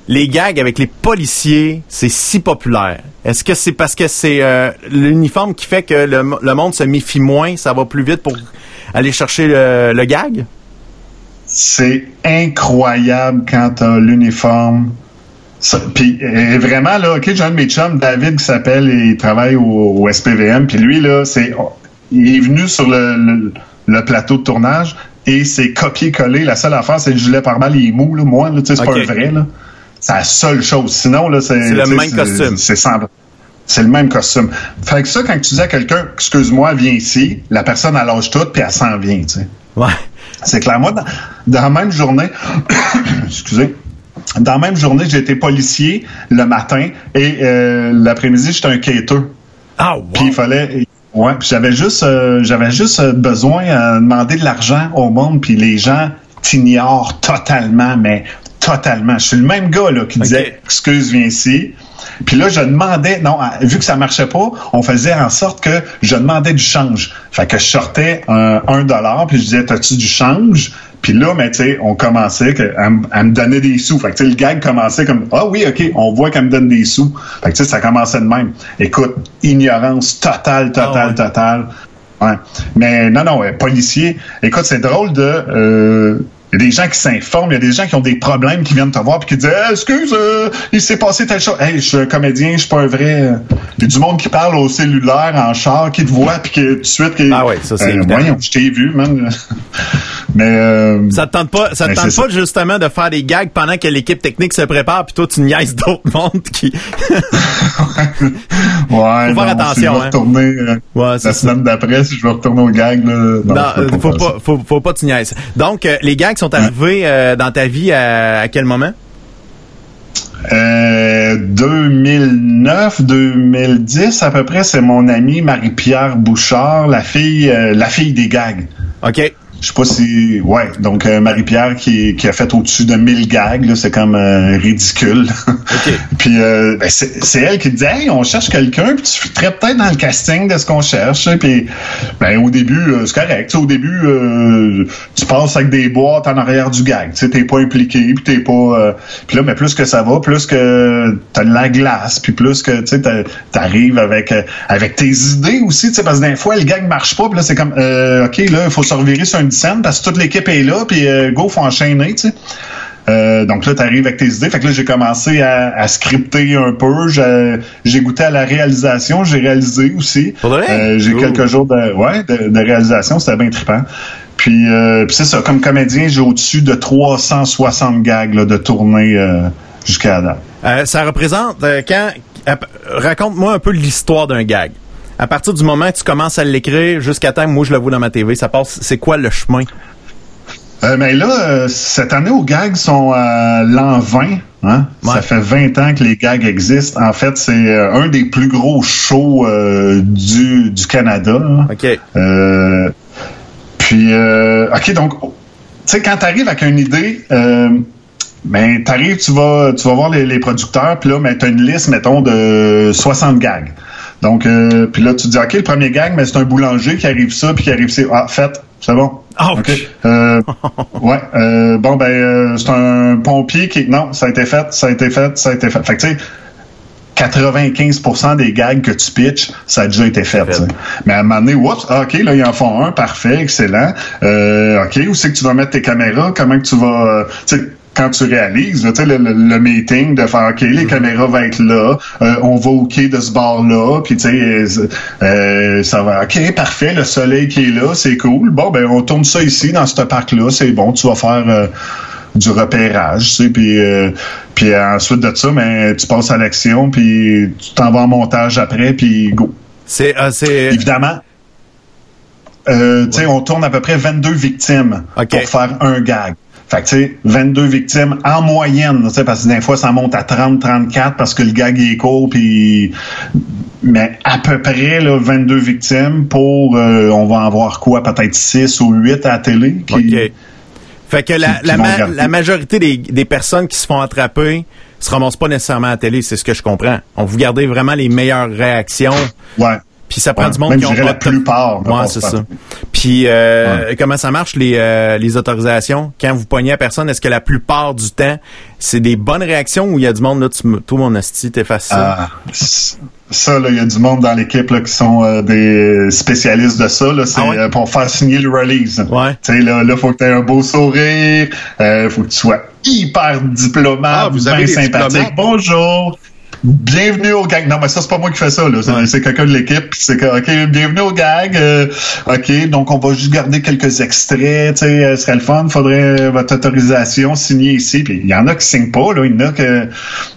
les gags avec les policiers, c'est si populaire? Est-ce que c'est parce que c'est euh, l'uniforme qui fait que le, mo- le monde se méfie moins, ça va plus vite pour aller chercher le, le gag? C'est incroyable quand t'as l'uniforme. Puis euh, vraiment là, ok, j'ai un de mes chums, David, qui s'appelle, et il travaille au, au SPVM. Puis lui là, c'est, il est venu sur le, le- le plateau de tournage et c'est copié-collé. La seule affaire, c'est le gilet pare-balles, il est mou là. Moi, là, tu sais, c'est pas vrai là. C'est la seule chose. Sinon là, c'est C'est le même costume. C'est semblant. C'est le même costume. Fait que ça, quand tu dis à quelqu'un, excuse-moi, viens ici, la personne, elle lâche tout, puis elle s'en vient, tu sais. Ouais. C'est clair. Moi, dans, dans la même journée, excusez, dans la même journée, été policier le matin et euh, l'après-midi, j'étais un quêteux. Ah, wow. Puis il fallait. Ouais, puis j'avais juste, euh, j'avais juste euh, besoin de demander de l'argent au monde, puis les gens t'ignorent totalement, mais totalement. Je suis le même gars là qui disait, excuse, viens ici. Puis là, je demandais, non, vu que ça marchait pas, on faisait en sorte que je demandais du change. Fait que je sortais un, un dollar, puis je disais, t'as-tu du change? Puis là, mais tu sais, on commençait que, à, me donner des sous. Fait que tu sais, le gag commençait comme, ah oui, ok, on voit qu'elle me donne des sous. Fait que tu sais, ça commençait de même. Écoute, ignorance totale, totale, totale. Ouais. Mais non, non, policier. Écoute, c'est drôle de. euh, Il y a des gens qui s'informent, il y a des gens qui ont des problèmes, qui viennent te voir puis qui disent Eh, excuse, euh, il s'est passé telle chose. Hey, je suis un comédien, je suis pas un vrai. euh. Il y a du monde qui parle au cellulaire, en char, qui te voit puis que tout de suite. Qui, Ah ouais, ça, c'est Euh, voyons, je t'ai vu, man. Mais euh, Ça te tente pas, ça te Ben, tente pas justement de faire des gags pendant que l'équipe technique se prépare puis toi tu niaises d'autres mondes qui. ouais, Faut faire non, attention, Si je vais hein. retourner euh, Ouais, la semaine d'après, si je vais retourner au gag, là, non, Non, faut faire pas, faut, pas tu niaises. Donc, les gags sont arrivés euh, dans ta vie à, à quel moment? Euh, 2009, 2010 à peu près, c'est mon amie Marie-Pierre Bouchard, la fille, euh, la fille des gags. OK. Je sais pas si, ouais, donc euh, Marie-Pierre qui, qui a fait au-dessus de 1000 gags, là, c'est comme euh, ridicule. puis euh, ben, c'est elle qui dit, hey, on cherche quelqu'un, puis tu fitterais peut-être dans le casting de ce qu'on cherche. Puis ben au début, euh, c'est correct. Au début, euh, tu passes avec des boîtes en arrière du gag. Tu sais, t'es pas impliqué, puis t'es pas. puis là, mais plus que ça va, plus que t'as de la glace, puis plus que tu t'arrives avec avec tes idées aussi. Tu sais, parce que des fois, le gag marche pas, puis là, c'est comme, euh, ok, là, il faut se revirer sur une scène parce que toute l'équipe est là, puis euh, go, faut enchaîner, tu sais. Euh, donc là, tu arrives avec tes idées. Fait que là, j'ai commencé à, à scripter un peu. J'ai- goûté à la réalisation. J'ai réalisé aussi. Euh, j'ai quelques jours de, ouais, de, de réalisation. C'était bien trippant. Puis, euh, puis c'est ça. Comme comédien, j'ai au-dessus de 360 gags là, de tournée jusqu'à la date. Ça représente quand. Raconte-moi un peu l'histoire d'un gag. À partir du moment que tu commences à l'écrire jusqu'à temps moi je le vois dans ma TV, ça passe. C'est quoi le chemin? Euh, mais là, euh, cette année, aux gags sont à l'an 20. Hein? Ça fait 20 ans que les gags existent. En fait, c'est euh, un des plus gros shows euh, du, du Canada. là. OK. Puis, OK, donc, tu sais, quand tu arrives avec une idée, ben, t'arrives, tu vas, tu vas voir les, les producteurs, puis là, ben, t'as une liste, mettons, de 60 gags. Donc, euh, puis là, tu te dis, OK, le premier gag, mais c'est un boulanger qui arrive ça, puis qui arrive ça. Ah, fait, c'est bon. OK. Euh, ouais. euh, bon, ben, euh, c'est un pompier qui... Non, ça a été fait, ça a été fait, ça a été fait. Fait que, tu sais, 95% des gags que tu pitches, ça a déjà été fait. tu sais. Mais à un moment donné, oups, ah, OK, là, ils en font un, parfait, excellent. Euh, OK, où c'est que tu vas mettre tes caméras? Comment que tu vas... euh, tu sais, quand tu réalises, tu sais, le, le- le meeting de faire, OK, les caméras vont être là, euh, on va au quai de ce bar-là, puis tu sais, euh, euh, ça va, OK, parfait, le soleil qui est là, c'est cool. Bon, ben, on tourne ça ici, dans ce parc-là, c'est bon, tu vas faire... euh, du repérage, tu sais, puis euh, puis ensuite de ça, ben tu passes à l'action, puis tu t'en vas en montage après, puis go. C'est c'est évidemment. Euh, tu sais, on tourne à peu près 22 victimes pour faire un gag. Fait que, tu sais, 22 victimes en moyenne, tu sais, parce que des fois, ça monte à 30, 34 parce que le gag est court, puis... Mais à peu près, là, 22 victimes pour... euh, on va en voir quoi? Peut-être 6 ou 8 à la télé. qui- Fait que la, qui la, ma- majorité des, des personnes qui se font attraper se ramassent pas nécessairement à la télé, c'est ce que je comprends. On vous gardez vraiment les meilleures réactions. Ouais. Puis ça prend Ouais, du monde même qui ont je dirais pas la plupart, Ouais, c'est ça. Puis euh, comment ça marche les euh, les autorisations? Quand vous poignez à personne Est-ce que la plupart du temps c'est des bonnes réactions ou il y a du monde là tu tout mon asti t'effaces ça? Ah, ça, là, il y a du monde dans l'équipe là, qui sont euh, des spécialistes de ça. Là, c'est Ah euh, pour faire signer le release. Ouais. Tu sais, là, là, faut que tu aies un beau sourire, euh, faut que tu sois hyper diplomate, Ah, vous avez bien sympathique. Bonjour. Bienvenue au gag. Non, mais ça, c'est pas moi qui fais ça, là. C'est, c'est quelqu'un de l'équipe. puis C'est que, OK, bienvenue au gag. Euh, OK, donc on va juste garder quelques extraits. Tu sais, euh, ce serait le fun. Faudrait votre autorisation signée ici. Puis il y en a qui signent pas, là. Il y en a que.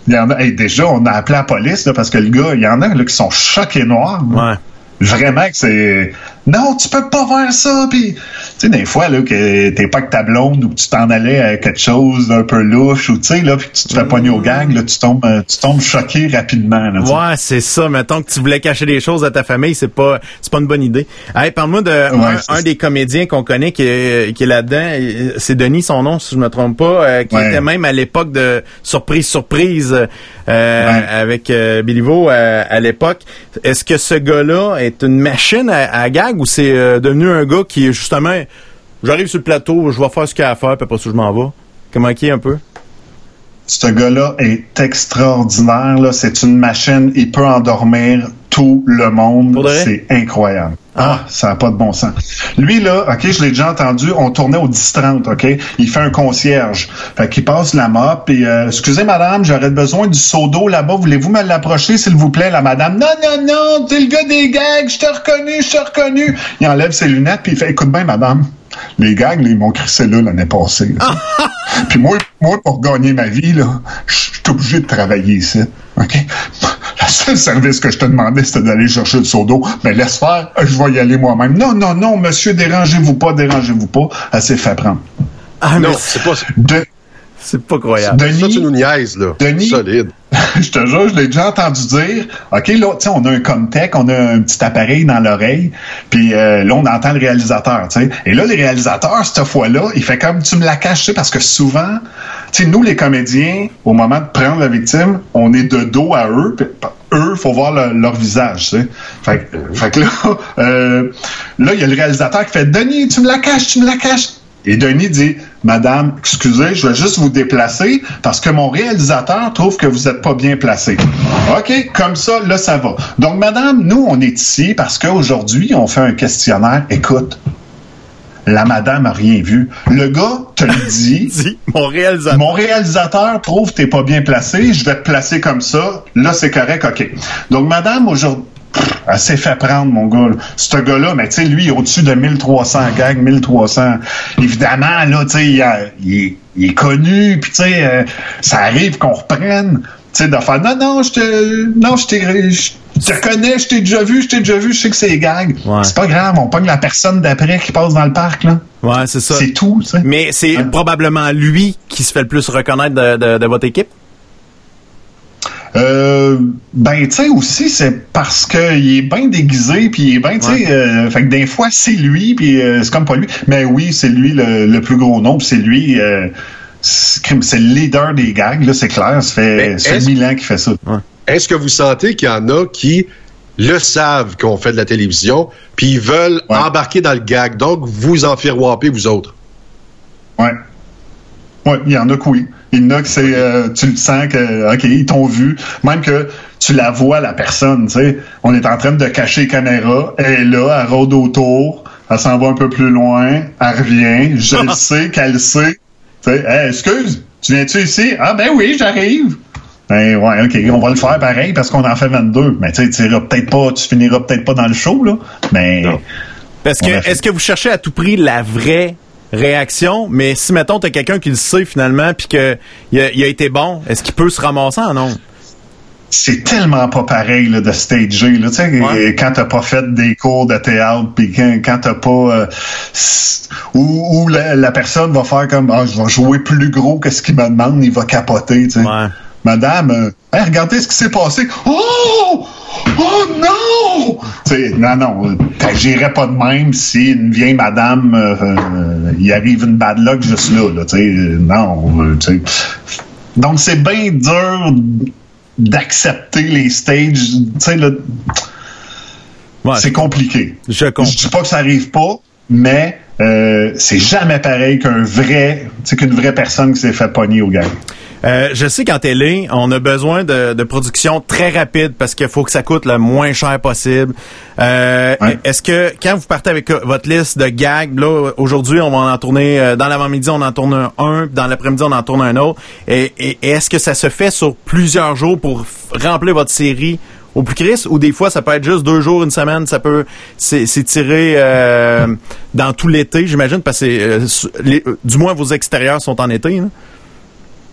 Y en a. hey, déjà, on a appelé la police, là, parce que le gars, il y en a là, qui sont choqués noirs. Ouais. Vraiment que c'est. Non, tu peux pas faire ça. Puis, tu sais, des fois, là, que t'es pas avec ta blonde ou que tu t'en allais à quelque chose d'un peu louche ou, tu sais, là, puis que tu te fais pogner au gag, là, tu tombes, euh, tu tombes choqué rapidement, là. Ouais, c'est ça. Mettons que tu voulais cacher des choses à ta famille, c'est pas, c'est pas une bonne idée. Hey, parle-moi de un, des comédiens qu'on connaît qui est, qui est là-dedans. C'est Denis, son nom, si je me trompe pas, euh, qui Ouais. était même à l'époque de surprise, surprise euh, avec euh, Billy Vaux euh, à l'époque. Est-ce que ce gars-là est une machine à, à gag ou c'est euh, devenu un gars qui est justement, j'arrive sur le plateau, je vais faire ce qu'il y a à faire, puis après ça je m'en vais. Comment qui est un peu? Ce gars-là est extraordinaire. C'est une machine. Il peut endormir tout le monde. C'est incroyable. Ah, ça n'a pas de bon sens. Lui, là, OK, je l'ai déjà entendu, on tournait au 10-30, OK? Il fait un concierge. Fait qu'il passe la mop, et euh, excusez, madame, j'aurais besoin du seau d'eau là-bas. Voulez-vous me l'approcher, s'il vous plaît, la madame? Non, non, non, t'es le gars des gags, je t'ai reconnu, je t'ai reconnu. Il enlève ses lunettes, puis il fait, écoute bien, madame, les gags, là, ils m'ont crissé là l'année passée. là. puis moi, moi, pour gagner ma vie, là, je suis obligé de travailler ici, OK? Le seul service que je te demandais, c'était d'aller chercher le seau d'eau. Mais laisse faire, je vais y aller moi-même. Non, non, non, monsieur, dérangez-vous pas, dérangez-vous pas. Elle s'est fait prendre. Ah, non, c'est pas, c'est pas croyable. Denis, ça, tu nous niaises, là. Denis, Solide. je te jure, je l'ai déjà entendu dire. OK, là, tu sais, on a un Comtech, on a un petit appareil dans l'oreille, puis euh, là, on entend le réalisateur, tu sais. Et là, le réalisateur, cette fois-là, il fait comme tu me la caches, tu sais, parce que souvent, tu nous, les comédiens, au moment de prendre la victime, on est de dos à eux, puis eux, faut voir le- leur visage, que là, euh, là, il y a le réalisateur qui fait Denis, tu me la caches, tu me la caches. Et Denis dit Madame, excusez, je vais juste vous déplacer parce que mon réalisateur trouve que vous n'êtes pas bien placé. OK, comme ça, là, ça va. Donc, Madame, nous, on est ici parce qu'aujourd'hui, on fait un questionnaire. Écoute, la madame a rien vu. Le gars te le dit. mon réalisateur. Mon réalisateur trouve que t'es pas bien placé. Je vais te placer comme ça. Là, c'est correct. OK. Donc, madame, aujourd'hui, elle s'est fait prendre, mon gars. Ce gars-là, mais tu sais, lui, au-dessus de 1300 gags, 1300. Évidemment, là, tu sais, il est connu, puis tu sais, euh, ça arrive qu'on reprenne. Tu sais, de faire, non, non, je te, non, je t'ai, je te connais, je t'ai déjà vu, je t'ai déjà vu, je sais que c'est gag. C'est pas grave, on pogne la personne d'après qui passe dans le parc, là. Ouais, c'est ça. C'est tout, tu sais. Mais c'est probablement lui qui se fait le plus reconnaître de, de- de votre équipe? Euh, ben, tu sais, aussi, c'est parce qu'il est bien déguisé, puis il est bien, tu sais, euh, fait que des fois, c'est lui, puis euh, c'est comme pas lui. Mais oui, c'est lui le, le plus gros nom, puis c'est lui, euh, c'est le leader des gags, là, c'est clair. Ça fait, ça mille ans qu'il fait ça. Est-ce que vous sentez qu'il y en a qui le savent qu'on fait de la télévision, puis ils veulent embarquer dans le gag, donc vous en faire whopper, vous autres? Ouais. Ouais, il y en a que oui. Il y en a que c'est, euh, tu le sens que, OK, ils t'ont vu. Même que tu la vois, la personne, tu sais. On est en train de cacher les caméras. Elle est là, elle rôde autour. Elle s'en va un peu plus loin. Elle revient. Je le sais qu'elle le sait. Tu sais, Hey, excuse, tu viens-tu ici? Ah, ben oui, j'arrive. Ben ouais, OK, on va le faire pareil parce qu'on en fait 22. Mais tu sais, tu iras peut-être pas, tu finiras peut-être pas dans le show, là. Mais. Parce que, fait- est-ce que vous cherchez à tout prix la vraie réaction? Mais si, mettons, t'as quelqu'un qui le sait finalement, puis que il a, il a été bon, est-ce qu'il peut se ramasser en non? c'est tellement pas pareil là, de stager. Là, tu sais, quand t'as pas fait des cours de théâtre, puis quand, quand t'as pas euh, ou, ou la, la personne va faire comme ah, je vais jouer plus gros que ce qu'il me demande, il va capoter. Tu sais. Madame, euh, Hey, regardez ce qui s'est passé. Oh! Oh non! Tu sais, non, non, euh, t'agirais pas de même si une vieille madame, euh, euh, il arrive une bad luck juste là. là tu sais, euh, non, euh, tu sais. Donc, c'est bien dur d'accepter les stages. C'est compliqué. Je comprends. dis pas que ça arrive pas, mais euh, c'est jamais pareil qu'un vrai, qu'une vraie personne qui s'est fait pogner au gars. Euh, je sais qu'en télé, on a besoin de, de production très rapide parce qu'il faut que ça coûte le moins cher possible. Euh, Est-ce que quand vous partez avec euh, votre liste de gags, là, aujourd'hui, on va en tourner, euh, dans l'avant-midi, on en tourne un, dans l'après-midi, on en tourne un autre. Et, et- et est-ce que ça se fait sur plusieurs jours pour remplir votre série au plus Chris ou des fois ça peut être juste deux jours, une semaine, ça peut tiré euh, dans tout l'été, j'imagine, parce que euh, les- euh, du moins vos extérieurs sont en été.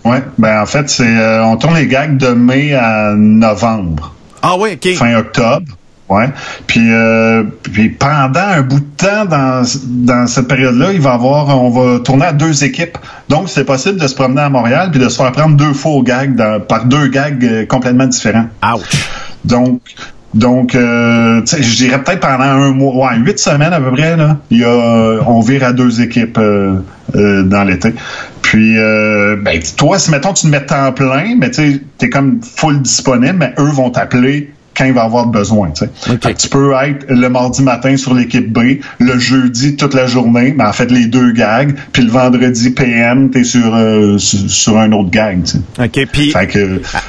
Ouais, ben en fait, c'est euh, on tourne les gags de mai à novembre. Ah oui, ok. Fin octobre. Ouais. Puis, euh, puis pendant un bout de temps dans, dans cette période-là, il va avoir, on va tourner à deux équipes. Donc, c'est possible de se promener à Montréal puis de se faire prendre deux fois au gag dans- par deux gags euh, complètement différents. Ouch. Donc, donc, euh, je dirais peut-être pendant un mois, ouais, huit semaines à peu près, là, il y a, on vire à deux équipes euh, euh, dans l'été. Puis, euh, ben, toi, si mettons tu te mets temps plein, mais tu t'es comme full disponible, mais eux vont t'appeler quand il va avoir besoin. tu tu peux être le mardi matin sur l'équipe B, le jeudi toute la journée, mais en fait les deux gags, puis le vendredi PM, t'es sur, euh, sur sur un autre gag. tu sais. OK, puis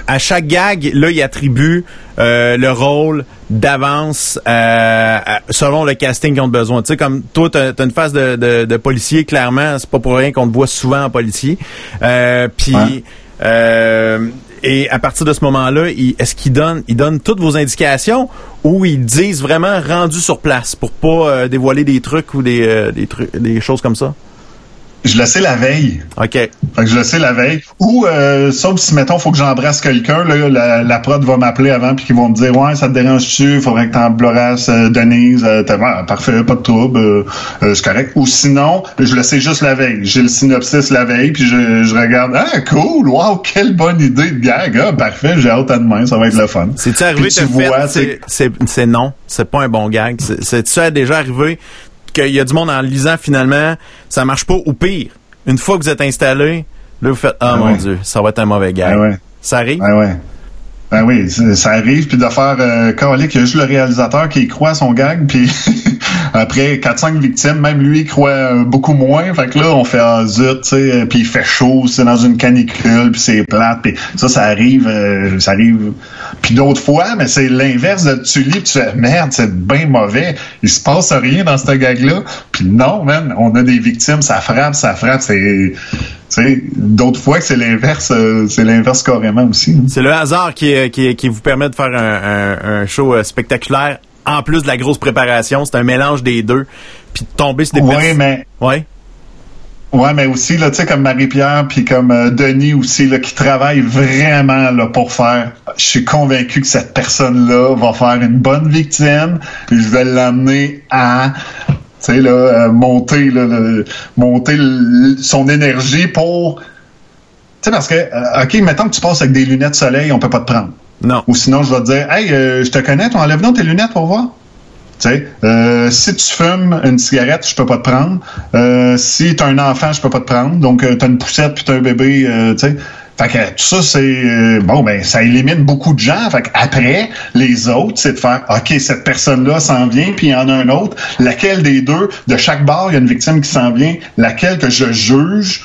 à chaque gag, là, il attribue euh, le rôle d'avance euh, à- selon le casting qu'ils ont besoin. Tu sais, comme toi, t'as as une phase de, de, de policier, clairement, c'est pas pour rien qu'on te voit souvent en policier. Euh, Puis, euh, et à partir de ce moment-là, est-ce qu'ils donnent, ils donnent toutes vos indications ou ils disent vraiment rendu sur place pour pas euh, dévoiler des trucs ou des, euh, des trucs, des choses comme ça? Je le sais la veille. OK. Fait que je le sais la veille. Ou, euh, sauf si, mettons, faut que j'embrasse quelqu'un, là, la, la prod va m'appeler avant puis qu'ils vont me dire, ouais, ça te dérange-tu? Faudrait que t'embrasses euh, Denise. Euh, ouais, parfait, pas de trouble. Euh, euh, c'est correct. Ou sinon, je le sais juste la veille. J'ai le synopsis la veille puis je, je regarde, ah, cool, wow, quelle bonne idée de gag. Ah, parfait, j'ai hâte à demain, ça va être le fun. C'est-tu arrivé, Puis tu fait, vois, c'est- c'est c'est non, c'est pas un bon gag. C'est- C'est-tu déjà arrivé qu'il y a du monde en lisant finalement, ça marche pas ou pire. Une fois que vous êtes installé, là vous faites ah Ah mon ouais. dieu, ça va être un mauvais gag. Ah ouais. Ça arrive? Ah ouais. Ben oui, ça arrive, puis de faire euh, il y a juste le réalisateur qui croit à son gag, puis après 4-5 victimes, même lui il croit euh, beaucoup moins. Fait que là, on fait ah zut, tu sais, euh, puis il fait chaud, c'est dans une canicule, puis c'est plate, puis ça, ça arrive, euh, ça arrive. Puis d'autres fois, mais c'est l'inverse de tu lis, tu fais merde, c'est bien mauvais, il se passe rien dans ce gag-là. Puis non, man, on a des victimes, ça frappe, ça frappe, c'est. D'autres fois que c'est l'inverse, euh, c'est l'inverse carrément aussi. C'est le hasard qui, euh, qui, qui vous permet de faire un, un- un show euh, spectaculaire en plus de la grosse préparation. C'est un mélange des deux. Puis de tomber sur des Oui, mais Ouais. Ouais, mais aussi là, tu sais comme Marie-Pierre puis comme euh, Denis aussi là qui travaillent vraiment là pour faire. Je suis convaincu que cette personne-là va faire une bonne victime. Puis je vais l'amener à sais là euh, monter là, le- monter le- son énergie pour tu sais parce que euh, OK, mettons que tu passes avec des lunettes soleil, on peut pas te prendre. Non. Ou sinon je vais te dire "Hey, euh, je te connais, toi enlève donc tes lunettes pour voir." Tu sais, euh, si tu fumes une cigarette, je peux pas te prendre. Euh, si t'as un enfant, je peux pas te prendre. Donc, euh, t'as une poussette puis t'as un bébé, tu sais. Fait que tout ça, c'est euh, bon, ben ça élimine beaucoup de gens. Fait que après, les autres, c'est de faire OK, cette personne-là s'en vient, puis il y en a un autre. Laquelle des deux, de chaque bar, il y a une victime qui s'en vient, laquelle que je juge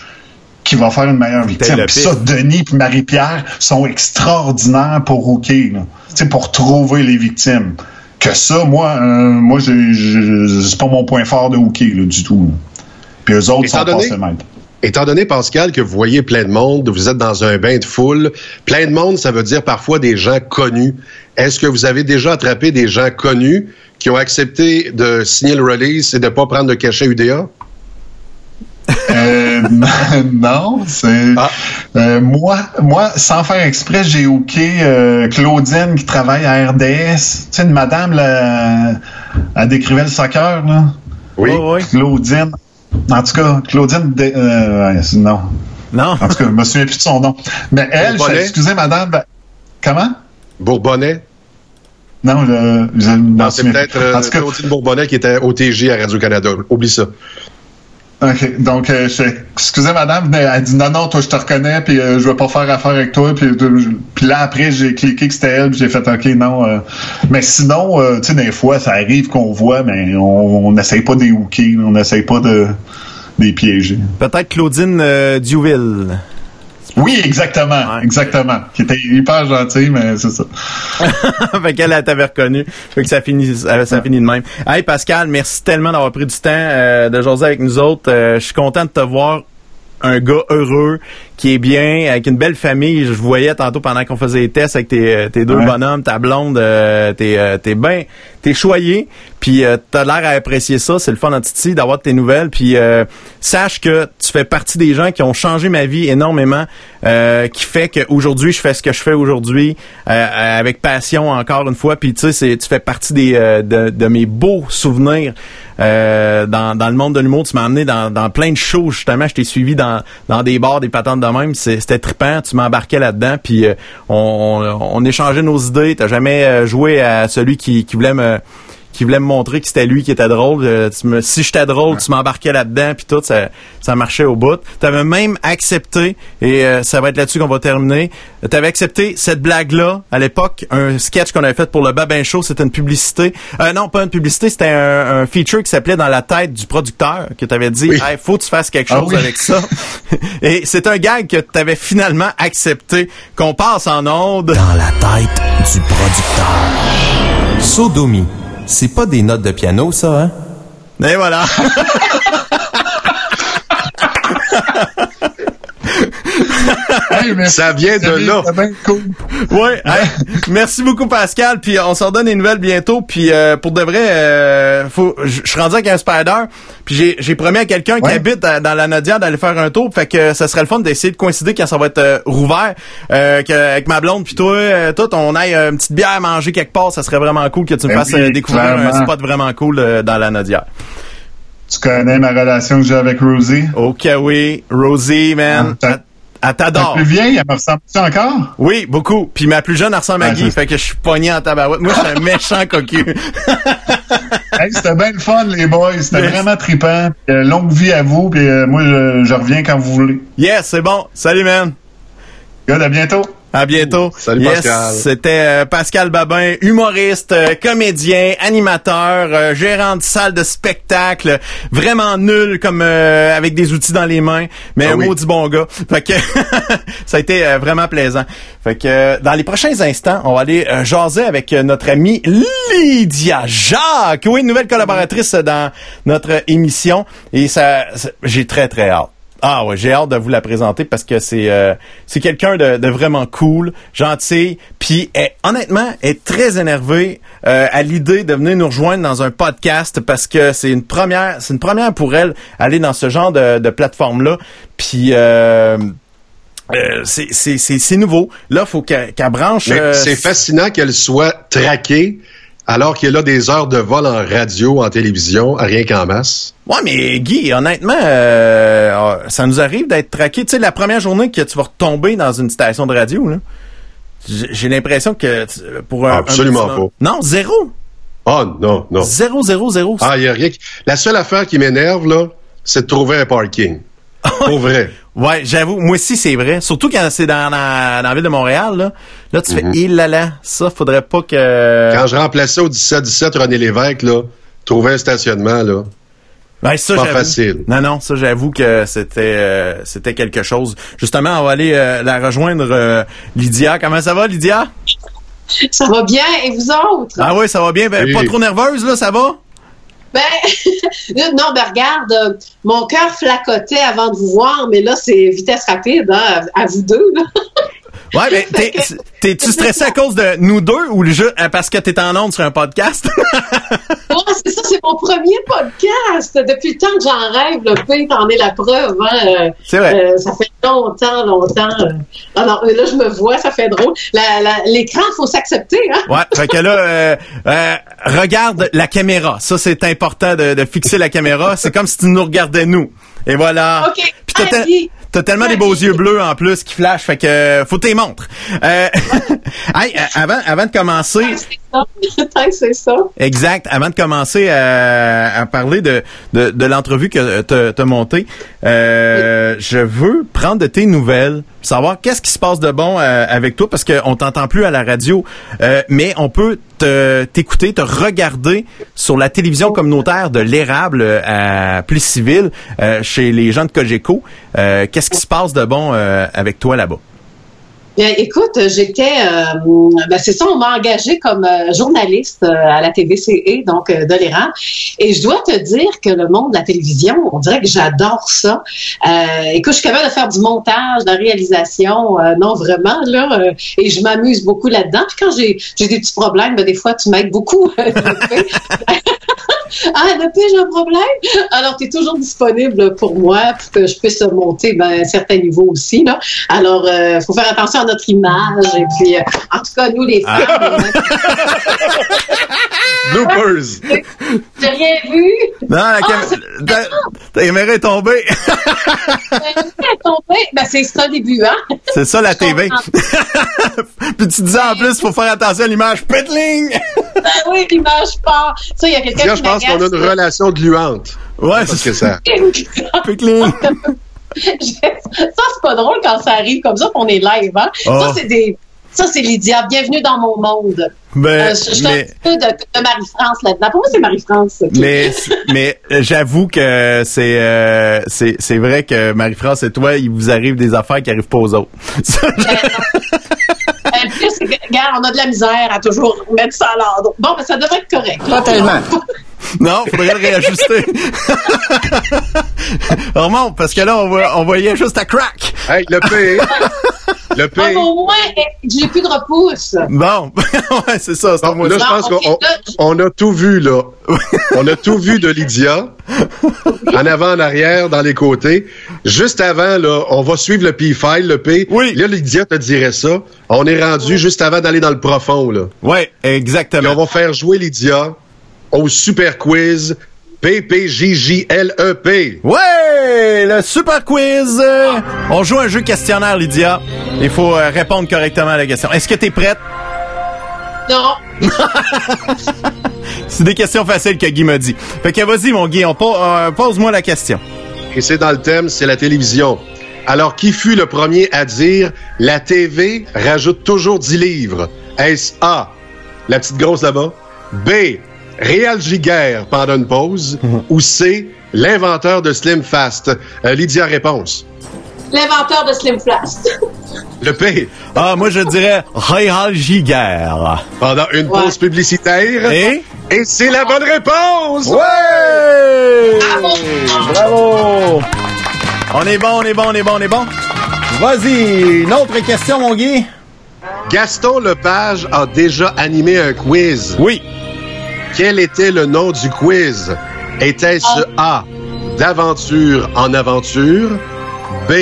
qui va faire une meilleure victime. Puis ça, Denis et Marie-Pierre sont extraordinaires pour. Tu sais, pour trouver les victimes. Que ça, moi, euh, moi, c'est pas mon point fort de hooker, là, du tout. là. Puis eux autres Étant sont donné- passés maîtres. Étant donné, Pascal, que vous voyez plein de monde, vous êtes dans un bain de foule, plein de monde, ça veut dire parfois des gens connus. Est-ce que vous avez déjà attrapé des gens connus qui ont accepté de signer le release et de ne pas prendre de cachet UDA? Euh, non, c'est Ah. euh, moi, moi, sans faire exprès, j'ai hooké euh, Claudine qui travaille à RDS. Tu sais, une madame, là, elle décrivait le soccer, là. Oui. Claudine. En tout cas, Claudine, dé- euh, non. Non? En tout cas, je me souviens plus de son nom. Mais elle, je excusez madame, ben, comment? Bourbonnais? Non, je, je m'en Non, c'est peut-être euh, Claudine Bourbonnais qui était au TG à Radio-Canada. Oublie ça. OK. Donc, euh, je excusez madame, elle dit non, non, toi, je te reconnais, puis euh, je veux pas faire affaire avec toi. Puis, euh, puis là, après, j'ai cliqué que c'était elle, puis j'ai fait OK, non. euh. mais sinon, euh, tu sais, des fois, ça arrive qu'on voit, mais on on n'essaye pas des hooker, on n'essaye pas de des piéger. Peut-être Claudine euh, Duville. Oui, exactement, exactement. Qui était hyper gentil, mais c'est ça. fait qu'elle, elle t'avait reconnu. Fait que ça finit, ça, ça finit de même. Hey, Pascal, merci tellement d'avoir pris du temps euh, de jaser avec nous autres. Euh, je suis content de te voir un gars heureux, qui est bien, avec une belle famille. Je voyais tantôt pendant qu'on faisait les tests avec tes, euh, tes deux Ouais. bonhommes, ta blonde, euh, t'es euh, t'es bien, t'es choyé, puis euh, t'as l'air à apprécier ça. C'est le fun en Titi d'avoir tes nouvelles. Puis euh, sache que tu fais partie des gens qui ont changé ma vie énormément, euh, qui fait qu'aujourd'hui je fais ce que je fais aujourd'hui euh, avec passion encore une fois. Puis tu sais, tu fais partie des euh, de, de mes beaux souvenirs. euh, dans, dans le monde de l'humour, tu m'as amené dans, dans plein de shows justement. Je t'ai suivi dans, dans des bars, des patentes de même. C'était trippant. Tu m'embarquais là-dedans. Puis euh, on, on, on échangeait nos idées. T'as jamais euh, joué à celui qui, qui voulait me qui voulait me montrer que c'était lui qui était drôle. Euh, tu me- si j'étais drôle, tu m'embarquais là-dedans, puis tout, ça, ça marchait au bout. T'avais même accepté, et euh, ça va être là-dessus qu'on va terminer, t'avais accepté cette blague-là, à l'époque, un sketch qu'on avait fait pour le Babin Show, c'était une publicité. Euh, non, pas une publicité, c'était un, un feature qui s'appelait Dans la tête du producteur, que t'avais dit, hey, faut que tu fasses quelque Ah chose oui. avec ça. et c'est un gag que t'avais finalement accepté, qu'on passe en onde. Dans la tête du producteur. Sodomie. C'est pas des notes de piano, ça, hein? Et voilà. Ça vient de là. Ouais. hey, merci beaucoup Pascal. Puis on s'en donne des nouvelles bientôt. Puis euh, pour de vrai, euh, faut, je suis rendu avec un spider. Puis j'ai, promis à quelqu'un qui habite à- dans la Nodière d'aller faire un tour. Fait que ça serait le fun d'essayer de coïncider quand ça va être euh, rouvert. Euh, que, avec ma blonde puis toi, euh, tout, on aille euh, une petite bière à manger quelque part. Ça serait vraiment cool que tu me Ben fasses oui, euh, découvrir un spot vraiment cool euh, dans la Nodière. Tu connais ma relation que j'ai avec Rosie? Ok, oui. Rosie, man. Ah, Elle- Elle Ta t'adore. plus vieille, elle me ressemble-tu encore? Oui, beaucoup. Puis ma plus jeune, elle ressemble à Guy, fait que je suis pogné en tabarouette. Moi, je suis un méchant cocu. Hey, c'était bien le fun, les boys. C'était Yes. vraiment trippant. Puis, euh, longue vie à vous. Puis euh, moi, je, je reviens quand vous voulez. Yes, c'est bon. Salut, man. God, à bientôt. À bientôt. Salut, yes, Pascal. C'était euh, Pascal Babin, humoriste, euh, comédien, animateur, euh, gérant de salle de spectacle, vraiment nul comme euh, avec des outils dans les mains, mais Ah un oui. maudit bon gars. Fait que ça a été vraiment plaisant. Fait que dans les prochains instants, on va aller jaser avec notre amie Lydia Jacques, oui, une nouvelle collaboratrice dans notre émission et ça, ça- j'ai très très hâte. Ah ouais, j'ai hâte de vous la présenter parce que c'est euh, c'est quelqu'un de, de vraiment cool, gentil, puis honnêtement, est très énervée euh, à l'idée de venir nous rejoindre dans un podcast parce que c'est une première, c'est une première pour elle aller dans ce genre de, de plateforme là, puis euh, euh, c'est c'est c'est c'est nouveau. Là, faut qu'elle qu'elle branche. Euh, c'est fascinant qu'elle soit traquée alors qu'elle a des heures de vol en radio, en télévision, rien qu'en masse. Ouais, mais Guy, honnêtement, euh, ça nous arrive d'être traqué. Tu sais, la première journée que tu vas retomber dans une station de radio, là, j'ai l'impression que pour un, un Absolument petit- pas. Non, zéro. Oh non, non. Zéro, zéro, zéro. Ah, il y a rien. La seule affaire qui m'énerve, là, c'est de trouver un parking. Pour vrai. Ouais, j'avoue, moi aussi c'est vrai. Surtout quand c'est dans, dans, dans la ville de Montréal, là. Là, tu Mhm. fais, il là là, ça, faudrait pas que... Quand je remplaçais au 17-17 René Lévesque, là, trouver un stationnement, là. Ouais, ça, Pas j'avoue. facile. Non, non, ça, j'avoue que c'était euh, c'était quelque chose. Justement, on va aller euh, la rejoindre, euh, Lydia. Comment ça va, Lydia? Ça va bien, et vous autres? Ah oui, ça va bien. Ben, Oui. Pas trop nerveuse, là, ça va? Ben, non, ben regarde, euh, mon cœur flacotait avant de vous voir, mais là, c'est vitesse rapide, hein, à, à vous deux. là. Ouais, mais t'es- t'es-tu stressé à cause de nous deux ou le jeu euh, parce que t'es en onde sur un podcast? Ouais, c'est ça, c'est mon premier podcast. Depuis le temps que j'en rêve, le P, t'en es la preuve. Hein, C'est vrai. euh, ça fait longtemps, longtemps. Alors, là, je me vois, ça fait drôle. La- la- L'écran, faut s'accepter. Hein? Ouais, fait que là, euh, euh, regarde la caméra. Ça, c'est important de, de fixer la caméra. C'est comme si tu nous regardais nous. Et voilà. OK. Puis t'as, t'as tellement des beaux yeux bleus en plus qui flashent, fait que euh, faut tes montres. Euh, hey, euh, avant, avant de commencer, C'est ça. Exact. Avant de commencer à, à parler de, de, de l'entrevue que tu as montée, euh, je veux prendre de tes nouvelles, savoir qu'est-ce qui se passe de bon euh, avec toi, parce qu'on t'entend plus à la radio, euh, mais on peut te- t'écouter, te regarder sur la télévision communautaire de l'érable euh, à Plus Civil, euh, chez les gens de Cogeco. Euh, qu'est-ce qui se passe de bon euh, avec toi là-bas? Écoute, j'étais, euh, ben c'est ça, on m'a engagé comme euh, journaliste euh, à la TVCE, donc de l'Iran. Et je dois te dire que le monde de la télévision, on dirait que j'adore ça. Euh, écoute, je suis capable de faire du montage, de la réalisation, non vraiment là, et je m'amuse beaucoup là-dedans. Puis quand j'ai j'ai des petits problèmes, ben, des fois tu m'aides beaucoup. Ah, depuis, j'ai un problème? Alors, tu es toujours disponible pour moi pour que je puisse monter ben, un certain niveau aussi. Là. Alors, il faut faire attention à notre image. Et puis, euh, en tout cas, nous, les Ah. femmes, Bloopers. j'ai rien vu? Non, la cam- c'est- ta, ta caméra est tombée. Elle est tombée. Ben, c'est ça, le début, hein? C'est ça la Je TV. Puis tu disais en plus, faut faire attention à l'image. Pitling! Ben oui, l'image part. Ça, il y a quelqu'un qui je pense qu'on a une relation gluante. Ouais, Parce que ça. Pitling! Ça, c'est pas drôle quand ça arrive comme ça, qu'on est live, hein? Oh. Ça, c'est des. Ça, c'est Lydia. Bienvenue dans mon monde. Ben, Euh, je je suis un mais- petit peu de, de Marie-France là-dedans. Pour moi, c'est Marie-France. Mais, mais euh, j'avoue que c'est euh, c'est c'est vrai que Marie-France et toi, il vous arrive des affaires qui arrivent pas aux autres. Le plus, regarde, on a de la misère à toujours mettre ça à l'ordre. Bon, ben, ça devrait être correct. Pas tellement. non, faudrait le réajuster. Remonte, parce que là, on, voyait juste à crack. Hey, le P. le P. Ah, mais au moins, eh, j'ai plus de repousse. Bon, ouais, c'est ça. Bon, là, je pense qu'on là, on a tout vu, là. on a tout vu de Lydia. En avant, en arrière, dans les côtés. Juste avant, là, on va suivre le P-file, le P. Oui. Là, Lydia te dirait ça. On est rendu juste avant d'aller dans le profond, là. Ouais, Et exactement. on va faire jouer Lydia au super quiz PPJJLEP. Ouais, le super quiz. On joue un jeu questionnaire, Lydia. Il faut euh, répondre correctement à la question. Est-ce que t'es prête? non. C'est des questions faciles que Guy m'a dit. Fait que vas-y, mon Guy, on po- euh, pose-moi la question. Et c'est dans le thème, c'est la télévision. Alors, qui fut le premier à dire la TV rajoute toujours 10 livres? Est-ce A, la petite grosse là-bas? B, Réal Giguère pendant une pause? ou C, l'inventeur de Slim Fast? Euh, Lydia, réponse. L'inventeur de Slim Fast. Le P, Ah, moi, je dirais Réal Giguère. pendant une Ouais. pause publicitaire. Et? Et c'est la bonne réponse! Ouais! Bravo! Bravo! On est bon, on est bon, on est bon, on est bon. Vas-y, une autre question, mon Guy. Gaston Lepage a déjà animé un quiz. Oui. Quel était le nom du quiz? Était-ce A, d'aventure en aventure, B,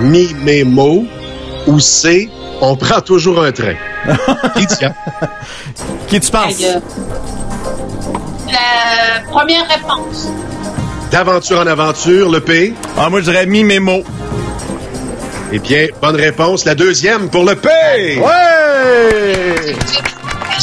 mi-mémo, ou C, on prend toujours un train? Lydia. Qui tu penses? Euh, La première réponse. D'aventure en aventure, le P? Ah, moi, je dirais mi-mémo. Eh bien, bonne réponse. La deuxième pour le P. Ouais!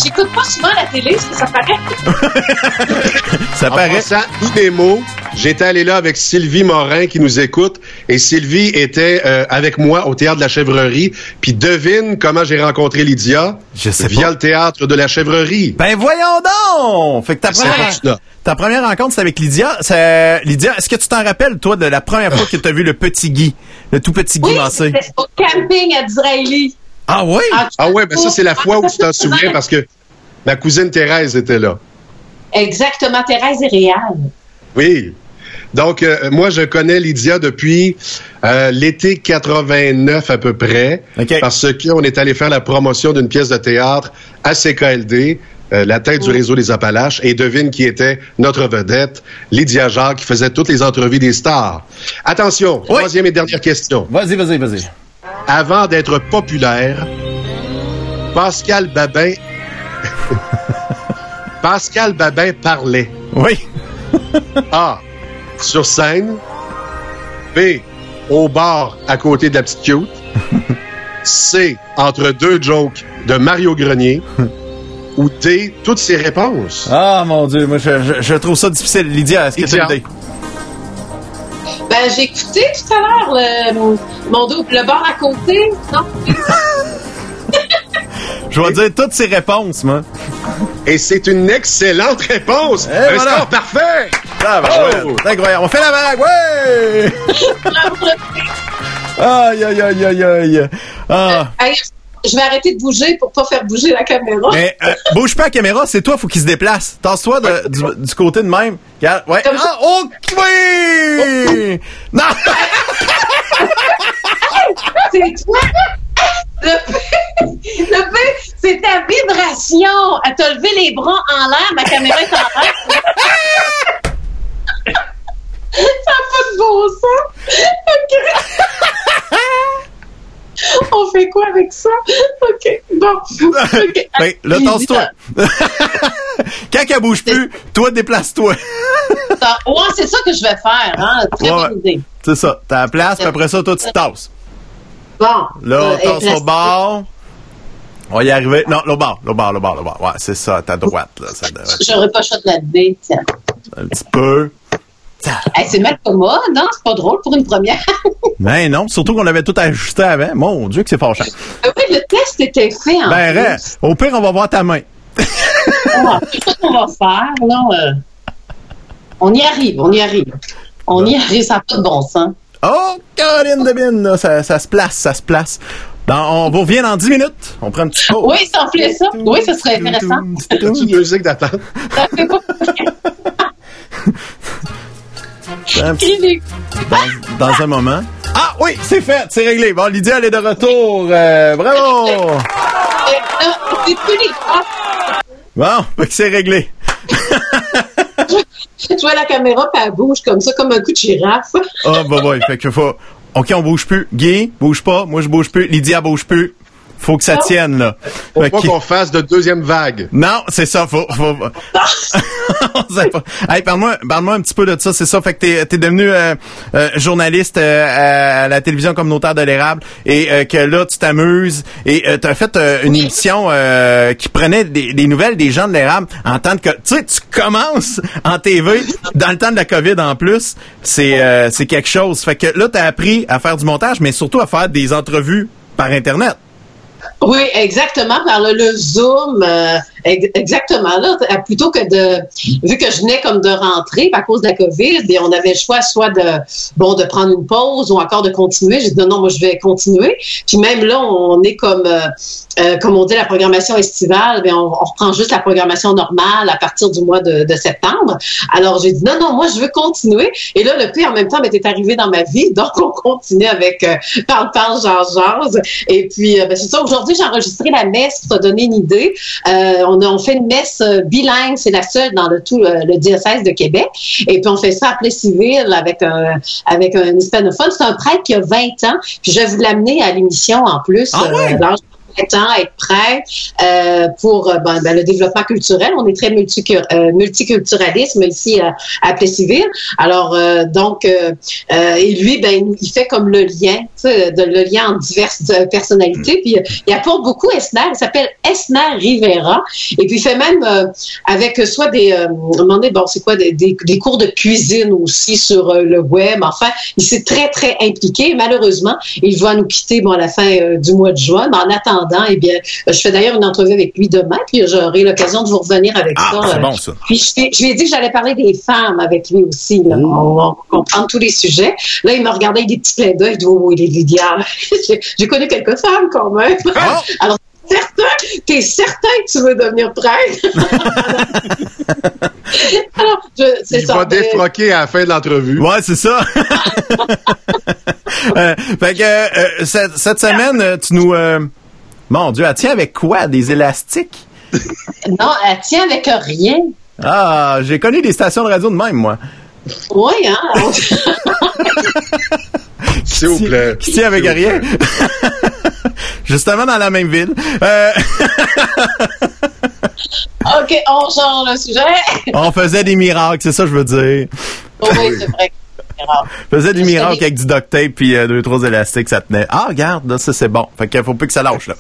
J'écoute pas souvent la télé, est-ce que ça paraît? Ça En paraît. passant, mi-mémo, j'étais allé là avec Sylvie Morin qui nous écoute et Sylvie était euh, avec moi au théâtre de la Chèvrerie. Puis devine comment j'ai rencontré Lydia Je sais via pas. le théâtre de la Chèvrerie. Ben voyons donc! Fait que ta C'est première, ta première rencontre, c'est avec Lydia. C'est- Lydia, est-ce que tu t'en rappelles, toi, de la première fois que tu as vu le petit Guy? Le tout petit Guy Oui, Massé? c'était au camping à Disraeli. Ah oui? Ah ouais, ben ça c'est la fois où tu t'en souviens parce que ma cousine Thérèse était là. Exactement, Thérèse et Réal. Oui. Donc, euh, moi, je connais Lydia depuis euh, l'été 89 à peu près, parce qu'on est allé faire la promotion d'une pièce de théâtre à CKLD, euh, la tête du réseau des Appalaches, et devine qui était notre vedette, Lydia Jacques, qui faisait toutes les entrevues des stars. Attention, Oui. troisième et dernière question. Vas-y, vas-y, vas-y. Avant d'être populaire, Pascal Babin... Pascal Babin parlait. Oui. A. Sur scène. B. Au bar à côté de la petite cute. C. Entre deux jokes de Mario Grenier. Ou D. Toutes ces réponses. Ah, mon Dieu, moi, je, je- je trouve ça difficile. Lydia, est-ce que tu as? Ben, j'ai écouté tout à l'heure le, mon double, le bar à côté. Non? Je vais dire toutes ces réponses, moi. Et c'est une excellente réponse. Et Un voilà. score parfait. Oh! ouais, c'est incroyable. On fait la vague, ouais! Aïe, aïe, aïe, aïe, aïe. Ah. Hey, je vais arrêter de bouger pour pas faire bouger la caméra. Mais euh, bouge pas la caméra, c'est toi, faut qu'il se déplace. Tasse-toi du, du côté de même. Regarde, ouais. Comme. Ah, oh, oui! Non! C'est toi! Le P, le P, c'est ta vibration. Elle t'a levé les bras en l'air, ma caméra est en l'air. Ça n'a pas de bon sens. On fait quoi avec ça? OK, bon. OK. Ben, là, tasse-toi. Quand elle bouge plus, toi, déplace-toi. ça- Ouais, c'est ça que je vais faire, hein. Très Ouais, bonne idée. C'est ça. T'as la place, puis après ça, toi, tu te tasses. Bon. Là, euh, on tasse au bord. On va y arriver. Non, le bord, le bord, le bord, le bord. Ouais, c'est ça, à ta droite, là. Ça devrait être J'aurais pas shot là-dedans, tiens. un petit peu. Hey, c'est mal commode, non? C'est pas drôle pour une première. Mais non, surtout qu'on avait tout ajusté avant. Mon Dieu, que c'est fâchant. Euh, oui, le test était fait en Ben, plus. reste. Au pire, on va voir ta main. C'est ça qu'on va faire, là. euh, On y arrive, on y arrive. On y arrive, ça n'a pas de bon sens. Oh, Caroline Debine, ça, ça se place, ça se place. Dans- on vous revient dans 10 minutes. On prend un petit pause. Oui, ça en fait ça. Oui, ça serait intéressant. Petite musique d'attente. Dans, dans un moment. Ah oui, c'est fait, c'est réglé. Bon, Lydia, elle est de retour. Euh, bravo! Euh, les ah, Bon, que c'est réglé. Tu vois la caméra, puis elle bouge comme ça, comme un coup de girafe. Ah, bah, ouais, fait que faut. OK, on bouge plus. Guy, bouge pas. Moi, je bouge plus. Lydia, bouge plus. Faut que ça tienne, là. Faut Fait pas qu'on fasse de deuxième vague. Non, c'est ça, faut, faut... On sait pas. Hey, parle-moi, parle-moi un petit peu de ça, c'est ça. Fait que t'es, t'es devenu euh, euh, journaliste euh, à la télévision communautaire de l'érable et euh, que là, tu t'amuses et euh, t'as fait euh, une émission euh, qui prenait des, des nouvelles des gens de l'érable en tant que... Tu sais, tu commences en TV dans le temps de la COVID en plus. C'est, euh, c'est quelque chose. Fait que là, t'as appris à faire du montage, mais surtout à faire des entrevues par Internet. Oui, exactement. Par le, Zoom, euh, exactement. Là, plutôt que de, vu que je venais comme de rentrer à cause de la COVID, et on avait le choix soit de, bon, de prendre une pause ou encore de continuer. J'ai dit non, non, moi je vais continuer. Puis même là, on est comme, euh, euh, comme on dit, la programmation estivale. Ben, on, reprend juste la programmation normale à partir du mois de, septembre. Alors j'ai dit non, non, moi je veux continuer. Et là, le pire en même temps m'était arrivé dans ma vie, donc on continue avec euh, parle, parle, jase, jase. Et puis ben, c'est ça. Aujourd'hui, j'ai enregistré la messe pour te donner une idée. On, a, on fait une messe euh, bilingue, c'est la seule dans le tout euh, le diocèse de Québec. Et puis on fait ça à Plessisville avec un avec un hispanophone. C'est un prêtre qui a 20 ans. Puis je vais vous l'amener à l'émission en plus. Ah ouais? Être prêt euh, pour euh, ben, ben, le développement culturel. On est très euh, multiculturalisme ici à, à Plessisville. Alors donc et lui ben il fait comme le lien, de le lien entre diverses personnalités. Puis il apporte beaucoup Esner. Il s'appelle Esner Rivera. Et puis il fait même avec soit des euh, bon c'est quoi des, des, cours de cuisine aussi sur le web. Enfin il s'est très très impliqué. Malheureusement il va nous quitter bon à la fin du mois de juin. Mais en attendant eh bien je fais d'ailleurs une entrevue avec lui demain. Puis j'aurai l'occasion de vous revenir avec Ah, ça. c'est euh, bon, ça. puis je, lui- je lui ai dit que j'allais parler des femmes avec lui aussi. Là. On va comprendre tous les sujets. Là, il m'a regardé avec des petits clins d'œil. Il dit, oh, il est Lydia. J'ai- connu quelques femmes quand même. Alors, certain, t'es certain que tu veux devenir prêtre? Alors, je- c'est Il ça. va défroquer à la fin de l'entrevue. Ouais, c'est ça. Euh, fait que euh, cette, cette semaine, tu nous... euh, Mon Dieu, elle tient avec quoi? Des élastiques? Non, elle tient avec rien. Ah, j'ai connu des stations de radio de même, moi. Oui, hein? S'il vous plaît. Qui tient avec rien? Justement dans la même ville. Euh, OK, on change le sujet. on faisait des miracles, c'est ça que je veux dire. oui, c'est vrai. Faisait des miracles avec du duct tape puis euh, deux trois élastiques, ça tenait. Ah, regarde, là, ça c'est bon. Fait qu'il faut plus que ça lâche là.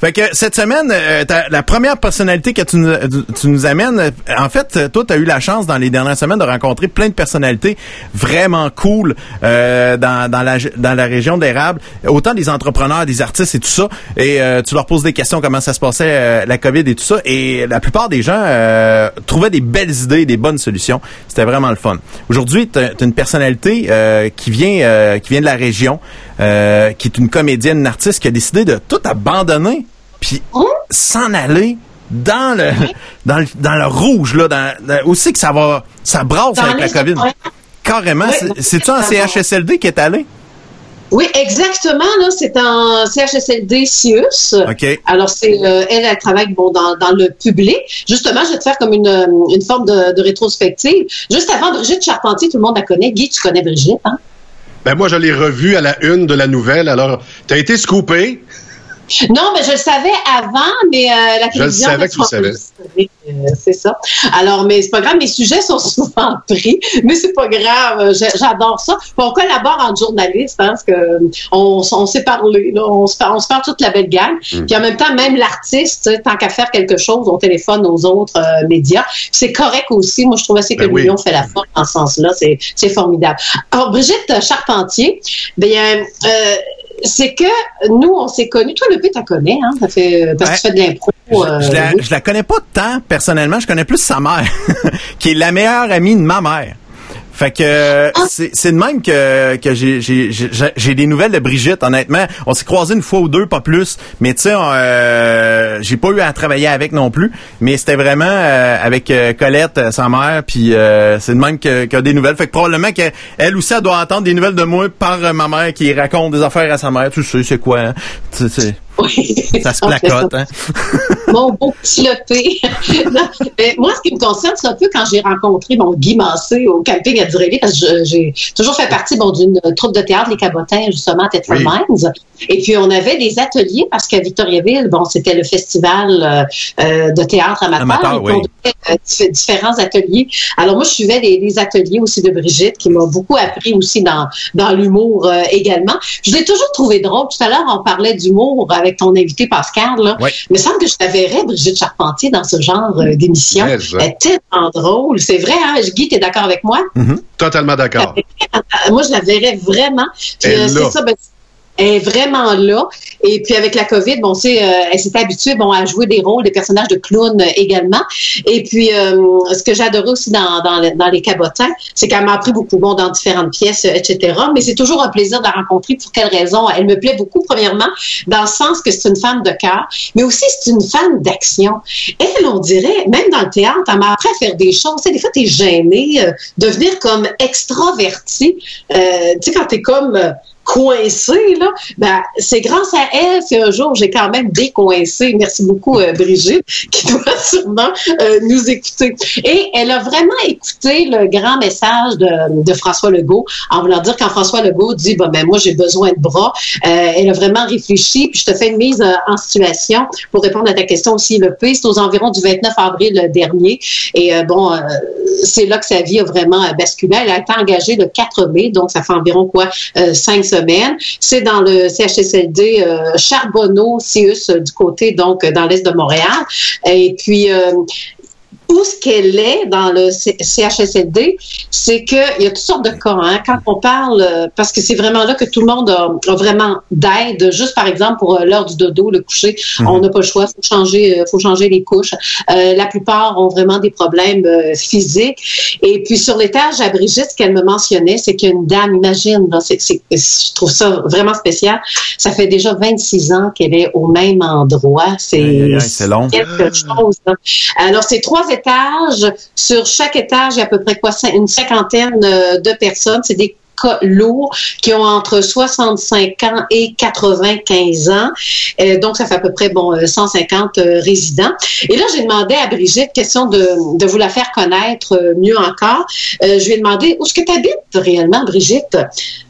Fait que cette semaine, euh, la première personnalité que tu nous, tu nous amènes, euh, en fait, toi, tu as eu la chance dans les dernières semaines de rencontrer plein de personnalités vraiment cool euh, dans, dans, la, dans la région d'Érable. Autant des entrepreneurs, des artistes et tout ça. Et euh, tu leur poses des questions, comment ça se passait, euh, la COVID et tout ça. Et la plupart des gens euh, trouvaient des belles idées, des bonnes solutions. C'était vraiment le fun. Aujourd'hui, tu as une personnalité euh, qui vient euh, qui vient de la région, euh, qui est une comédienne, une artiste qui a décidé de tout abandonner puis s'en aller dans le dans le dans le rouge là dans, dans- aussi que ça va ça brasse Dans avec la COVID. Carrément, C'est- c'est-tu en. CHSLD qui est allé? Oui, exactement. Là, c'est en CHSLD Sius. OK. Alors, c'est euh, elle, elle travaille bon dans, dans le public. Justement, je vais te faire comme une, euh, une forme de, de rétrospective. Juste avant, Brigitte Charpentier, tout le monde la connaît. Guy, tu connais Brigitte, hein? Ben moi, je l'ai revu à la une de la nouvelle. Alors, tu as été scoopé. Non, mais je le savais avant, mais euh, la Je le télévision... savais que tu le savais. Euh, c'est ça. Alors, mais c'est pas grave, mes sujets sont souvent pris, mais c'est pas grave. euh, J'adore ça. On collabore en journaliste, hein, parce que euh, on, s'est parlé, là, on se parle, on se parle toute la belle gang. Mm. Puis en même temps, même l'artiste, tant qu'à faire quelque chose, on téléphone aux autres euh, médias. C'est correct aussi. Moi, je trouve assez que Ben oui. l'union fait la force dans ce sens-là. C'est c'est formidable. Alors, Brigitte Charpentier, bien, euh, c'est que nous, on s'est connus. Toi, le P, tu connais, hein? Ça fait, parce que tu fais de l'impro. euh, Je la, oui. je la connais pas tant personnellement, je connais plus sa mère, qui est la meilleure amie de ma mère. Fait que euh, c'est c'est de même que que j'ai j'ai j'ai j'ai des nouvelles de Brigitte. Honnêtement, on s'est croisés une fois ou deux, pas plus. Mais tu sais, euh, j'ai pas eu à travailler avec non plus. Mais c'était vraiment euh, avec euh, Colette, euh, sa mère. Puis euh, c'est de même que que des nouvelles. Fait que probablement qu'elle elle aussi elle doit entendre des nouvelles de moi par ma mère qui raconte des affaires à sa mère. Tu sais, c'est quoi hein? Tu sais, c'est- ça se placote. Hein? Mon beau petit mais moi, ce qui me concerne, c'est un peu quand j'ai rencontré mon Guy Massé au camping à Durély, parce que j'ai toujours fait partie bon, d'une troupe de théâtre, les Cabotins, justement, à Tetford Oui. Mines. Et puis, on avait des ateliers, parce qu'à Victoriaville, bon, c'était le festival euh, euh, de théâtre amateur. Amateur, puis, on oui. donnait, euh, dif- différents ateliers. Alors, moi, je suivais les, les ateliers aussi de Brigitte, qui m'a beaucoup appris aussi dans, dans l'humour euh, également. Je l'ai toujours trouvé drôle. Tout à l'heure, on parlait d'humour avec ton invité Pascal. Là. Ouais. Il me semble que je la verrais, Brigitte Charpentier, dans ce genre euh, d'émission. Mais, Elle est tellement drôle. C'est vrai, hein? Guy, t'es d'accord avec moi? Totalement d'accord. Euh, Moi, je la verrais vraiment. Euh, c'est ça, ben, est vraiment là. Et puis avec la COVID, bon, c'est, euh, elle s'est habituée bon, à jouer des rôles, des personnages de clowns euh, également. Et puis, euh, ce que j'adorais aussi dans, dans, dans les cabotins, c'est qu'elle m'a appris beaucoup bon dans différentes pièces, euh, etc. Mais c'est toujours un plaisir de la rencontrer. Pour quelle raison? Elle me plaît beaucoup, premièrement, dans le sens que c'est une femme de cœur, mais aussi c'est une femme d'action. Elle, on dirait, même dans le théâtre, elle m'a appris à faire des choses. Tu sais, des fois, t'es gêné, euh, devenir comme extraverti. Euh, tu sais, quand t'es comme... euh, coincé, là, ben, c'est grâce à elle qu'un jour, j'ai quand même décoincé. Merci beaucoup, euh, Brigitte, qui doit sûrement euh, nous écouter. Et elle a vraiment écouté le grand message de, de François Legault en voulant dire quand François Legault dit, bon, ben, moi, j'ai besoin de bras, euh, elle a vraiment réfléchi, puis je te fais une mise euh, en situation pour répondre à ta question aussi. Le P, c'est aux environs du 29 avril dernier. Et euh, bon, euh, c'est là que sa vie a vraiment euh, basculé. Elle a été engagée le 4 mai, donc ça fait environ quoi, euh, cinq semaines. C'est dans le CHSLD euh, Charbonneau, CIUS, euh, du côté, donc, euh, dans l'est de Montréal. Et puis, où ce qu'elle est dans le C- CHSLD, c'est qu'il y a toutes sortes de cas. Hein. Quand on parle, euh, parce que c'est vraiment là que tout le monde a, a vraiment d'aide, juste par exemple pour euh, l'heure du dodo, le coucher, Mhm. on n'a pas le choix, faut changer, euh, faut changer les couches. Euh, la plupart ont vraiment des problèmes euh, physiques. Et puis sur l'étage à Brigitte, ce qu'elle me mentionnait, c'est qu'il y a une dame, imagine, là, c'est, c'est- je trouve ça vraiment spécial. Ça fait déjà 26 ans qu'elle est au même endroit. C'est, long. quelque chose. là. Alors, c'est trois étages. Sur chaque étage, il y a à peu près quoi, une cinquantaine euh, de personnes. C'est des cas lourds qui ont entre 65 ans et 95 ans. Euh, donc, ça fait à peu près bon euh, 150 euh, résidents. Et là, j'ai demandé à Brigitte, question de, de vous la faire connaître mieux encore. Je lui ai demandé où est-ce que tu habites réellement, Brigitte?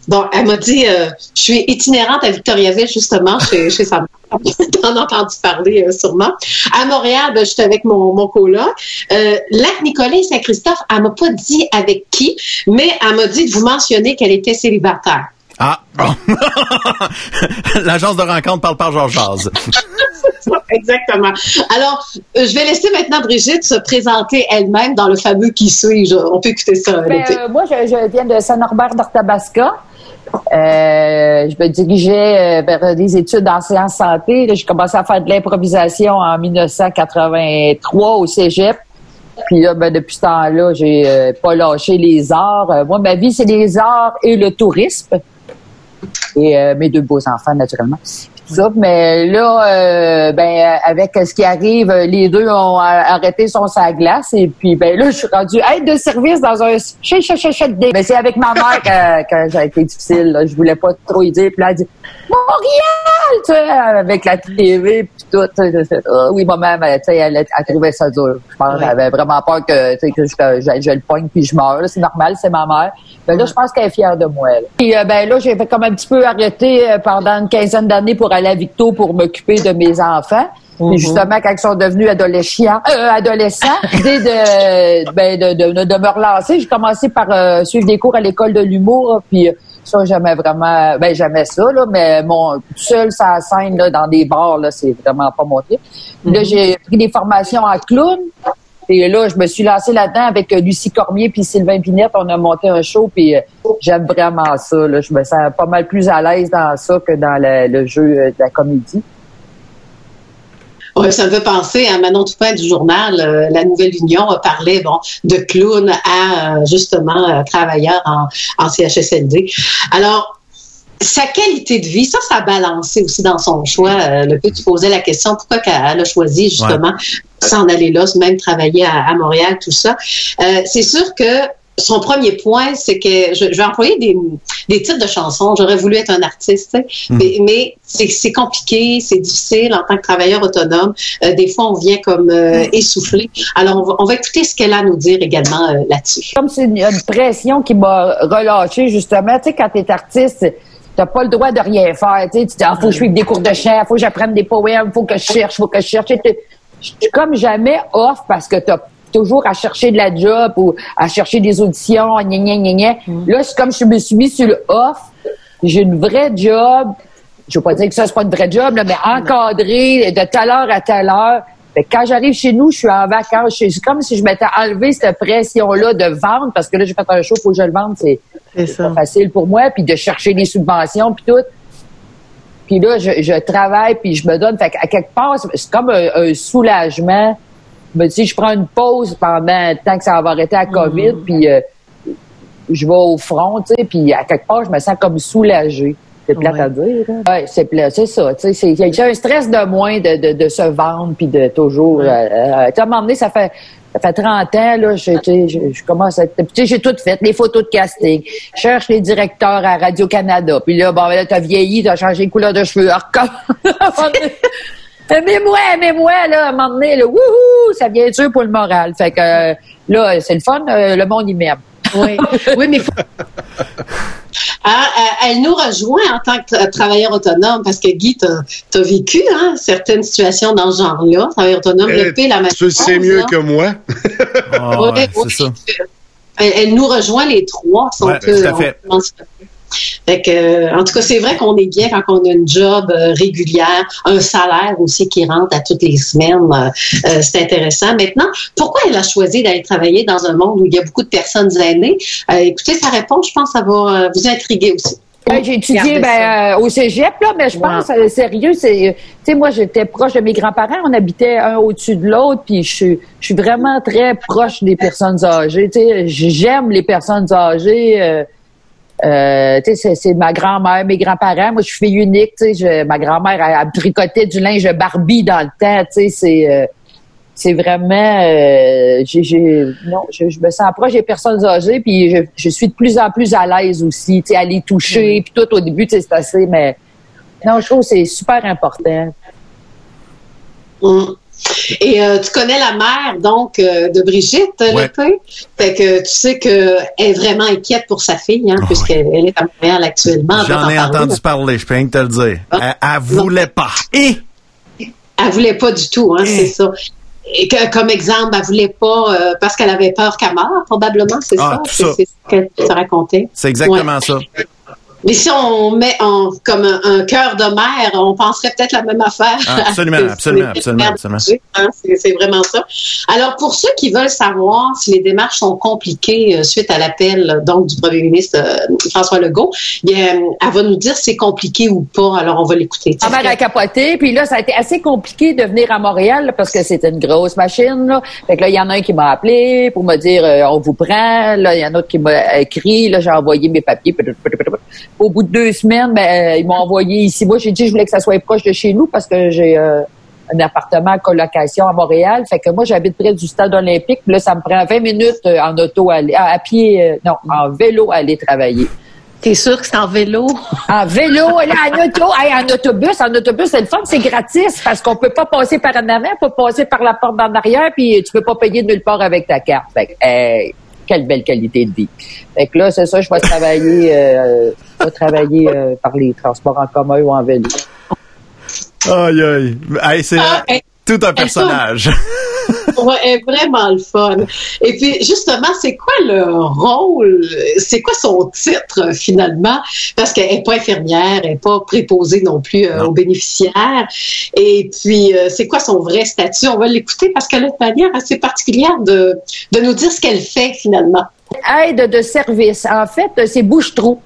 Bon, elle m'a dit, je suis itinérante à Victoriaville, justement, chez, chez sa mère. T'en as entendu parler euh, sûrement? À Montréal, ben, j'étais avec mon, mon coloc. Euh, Lac Nicolas et Saint-Christophe, elle m'a pas dit avec qui, mais elle m'a dit de vous mentionner qu'elle était célibataire. Ah, bon. L'agence de rencontre parle par Georges Jazz. Exactement. Alors, euh, je vais laisser maintenant Brigitte se présenter elle-même dans le fameux Qui suis-je. On peut écouter ça. Ben, euh, moi, je, je viens de Saint-Norbert d'Arthabasca. Euh, je me dirigeais euh, vers des études en sciences santé. J'ai commencé à faire de l'improvisation en 1983 au Cégep. Puis là, ben, depuis ce temps-là, j'ai euh, pas lâché les arts. Euh, moi, ma vie, c'est les arts et le tourisme. Et mes deux beaux enfants, naturellement. Ça. Mais là, euh, ben, avec ce qui arrive, les deux ont arrêté son sa glace et puis ben là, je suis rendue aide de service dans un chez chez chez chez Mais c'est avec ma mère que, que ça a été difficile. Là. Je voulais pas trop y dire. Puis là, elle dit Montréal, tu sais, avec la TV puis tout. Ah oui, maman, mais, tu sais, elle, elle trouvait ça dur. Je pense avait vraiment peur que, tu sais, que je, je, je le pogne puis je meurs. C'est normal, c'est ma mère. Ben là, je pense qu'elle est fière de moi. Là. Puis euh, ben là, j'ai fait comme un petit peu arrêter euh, pendant une quinzaine d'années pour aller à Victo pour m'occuper de mes enfants. Mhm. Puis justement, quand ils sont devenus adolescents, euh, adolescents, l'idée de, ben, de, de, de me relancer, j'ai commencé par euh, suivre des cours à l'école de l'humour. Puis ça, j'aimais vraiment, ben j'aimais ça, là, mais mon seul la scène, là, dans des bars, là, c'est vraiment pas mon truc. Puis Là, j'ai pris des formations en clown. Et là, je me suis lancée là-dedans avec euh, Lucie Cormier puis Sylvain Pinette. On a monté un show, puis euh, j'aime vraiment ça. Là. Je me sens pas mal plus à l'aise dans ça que dans le, le jeu euh, de la comédie. Ouais, ça me fait penser à Manon Toupin du journal. euh, la Nouvelle Union a parlé bon, de clown à euh, justement euh, travailleurs en, en CHSLD. Alors, sa qualité de vie, ça, ça a balancé aussi dans son choix. Euh, le peu tu posais la question pourquoi qu'elle a choisi justement s'en aller là, même travailler à, à Montréal, tout ça. Euh, c'est sûr que son premier point, c'est que je, je vais employer des, des titres de chansons. J'aurais voulu être un artiste, tu sais. Mm. mais, mais c'est c'est compliqué, c'est difficile en tant que travailleur autonome. Euh, des fois, on vient comme euh, essoufflé. Alors, on va, on va écouter ce qu'elle a à nous dire également euh, là-dessus. Comme c'est une, une pression qui m'a relâché justement. Tu sais, quand t'es artiste, t'as pas le droit de rien faire. Tu sais, tu dis, ah, faut que je suive des cours de chant, faut que j'apprenne des poèmes, faut que je cherche, faut que je cherche. Tu Je suis comme jamais off parce que t'as toujours à chercher de la job ou à chercher des auditions, gna gna gna gna. Là, c'est comme je me suis mis sur le off. J'ai une vraie job. Je veux pas dire que ça, c'est pas une vraie job, là, mais encadré de telle heure à telle heure. Fait que quand j'arrive chez nous, je suis en vacances. C'est comme si je m'étais enlevé cette pression-là de vendre, parce que là, j'ai fait un show, faut que je le vende. C'est c'est pas facile pour moi. Puis de chercher des subventions, puis tout. Puis là, je, je travaille, puis je me donne. Fait qu'à quelque part, c'est- comme un, un soulagement. Je me dis, je prends une pause pendant le temps que ça va arrêter la COVID, puis euh, je vais au front, tu sais, puis à quelque part, je me sens comme soulagée. C'est plate à dire. hein? Ouais, c'est plat, c'est ça. Tu sais, c'est- j'ai un stress de moins de, de, de se vendre puis de toujours. Euh, euh, tu sais, à un moment donné, ça fait ça fait 30 ans là, je, je, je commence à. Tu sais, j'ai tout fait, les photos de casting. Je cherche les directeurs à Radio Canada. Puis là, bon, ben là, t'as vieilli, t'as changé de couleur de cheveux. Alors, comme- à un moment donné, Aimez-moi, aimez-moi, là, à un moment donné, là, wouhou, ça vient dur pour le moral. Fait que, euh, là, c'est le fun, euh, le monde y m'aime. Oui, oui, mais faut- Ah, euh, elle nous rejoint en tant que tra- travailleur autonome parce que Guy, t'as as vécu hein, certaines situations dans ce genre-là. Travailleur autonome, Eh, le P, la Tu le sais mieux là. que moi. Ah, Ouais, ouais, ouais. c'est ça. Elle, elle nous rejoint les trois. sont Ouais, que- tout à fait. on Fait que, en tout cas, c'est vrai qu'on est bien quand on a une job euh, régulière, un salaire aussi qui rentre à toutes les semaines. euh, euh, c'est intéressant. Maintenant, pourquoi elle a choisi d'aller travailler dans un monde où il y a beaucoup de personnes aînées? Euh, écoutez, sa réponse, je pense, ça va vous intriguer aussi. J'ai étudié ben, euh, au cégep, là, mais je pense, euh, sérieux, c'est, tu sais, moi, j'étais proche de mes grands-parents, on habitait un au-dessus de l'autre, puis je suis, je suis vraiment très proche des personnes âgées, tu sais, j'aime les personnes âgées, euh, euh, tu sais, c'est, ma grand-mère, mes grands-parents, moi, je suis fille unique, tu sais, je- ma grand-mère, elle, elle tricotait du linge Barbie dans le temps, tu sais, c'est, euh, c'est vraiment euh, j'ai, j'ai- non je, je me sens proche des personnes âgées puis je, je suis de plus en plus à l'aise aussi tu sais à les toucher puis tout au début c'est assez mais non je trouve que c'est super important. Hum. Et euh, tu connais la mère donc euh, de Brigitte Ouais. Lepé. Fait que tu sais qu'elle est vraiment inquiète pour sa fille, hein, puisqu'elle elle est à Montréal actuellement. J'en ai entendu parler, je peux rien que te le dire. Elle, elle voulait pas. Et? Elle voulait pas du tout, hein, c'est ça. Et que, comme exemple, elle voulait pas euh, parce qu'elle avait peur qu'elle meure, probablement, c'est Ah, ça. C'est ça. c'est ce qu'elle te racontait. c'est exactement Ouais. ça. Mais si on met en, comme un, un cœur de mère, on penserait peut-être la même affaire. Ah, absolument, absolument, absolument, absolument. Hein, c'est c'est vraiment ça. Alors, pour ceux qui veulent savoir si les démarches sont compliquées euh, suite à l'appel donc du premier ministre euh, François Legault, bien, elle va nous dire si c'est compliqué ou pas. Alors, on va l'écouter. Ma mère a capoté, puis là, ça a été assez compliqué de venir à Montréal là, parce que c'était une grosse machine. Là. Fait que là, il y en a un qui m'a appelé pour me dire euh, on vous prend. Là, il y en a un autre qui m'a écrit. Là, j'ai envoyé mes papiers. Au bout de deux semaines, ben, ils m'ont envoyé ici. Moi, j'ai dit je voulais que ça soit proche de chez nous parce que j'ai euh, un appartement en colocation à Montréal. Fait que moi, j'habite près du stade olympique. Là, ça me prend 20 minutes euh, en auto, à, aller- à, à pied, euh, non, en vélo à aller travailler. T'es sûr que c'est en vélo? En vélo, là, en auto, hey, en autobus, en autobus, c'est le fun, c'est gratis parce qu'on peut pas passer par en avant, pas passer par la porte d'en arrière, puis tu peux pas payer nulle part avec ta carte. Fait que, hey, quelle belle qualité de vie. Fait que là, c'est ça, je vais travailler, euh, je vais travailler euh, par les transports en commun ou en vélo. Aïe, aïe. Hey, c'est Ah, hey. Tout un personnage. Ouais, est vraiment le fun. Et puis, justement, c'est quoi le rôle, c'est quoi son titre, finalement? Parce qu'elle n'est pas infirmière, elle n'est pas préposée non plus euh, aux bénéficiaires. Et puis, euh, c'est quoi son vrai statut? On va l'écouter parce qu'elle a une manière assez particulière de, de nous dire ce qu'elle fait, finalement. Aide de service. En fait, c'est bouche-trou.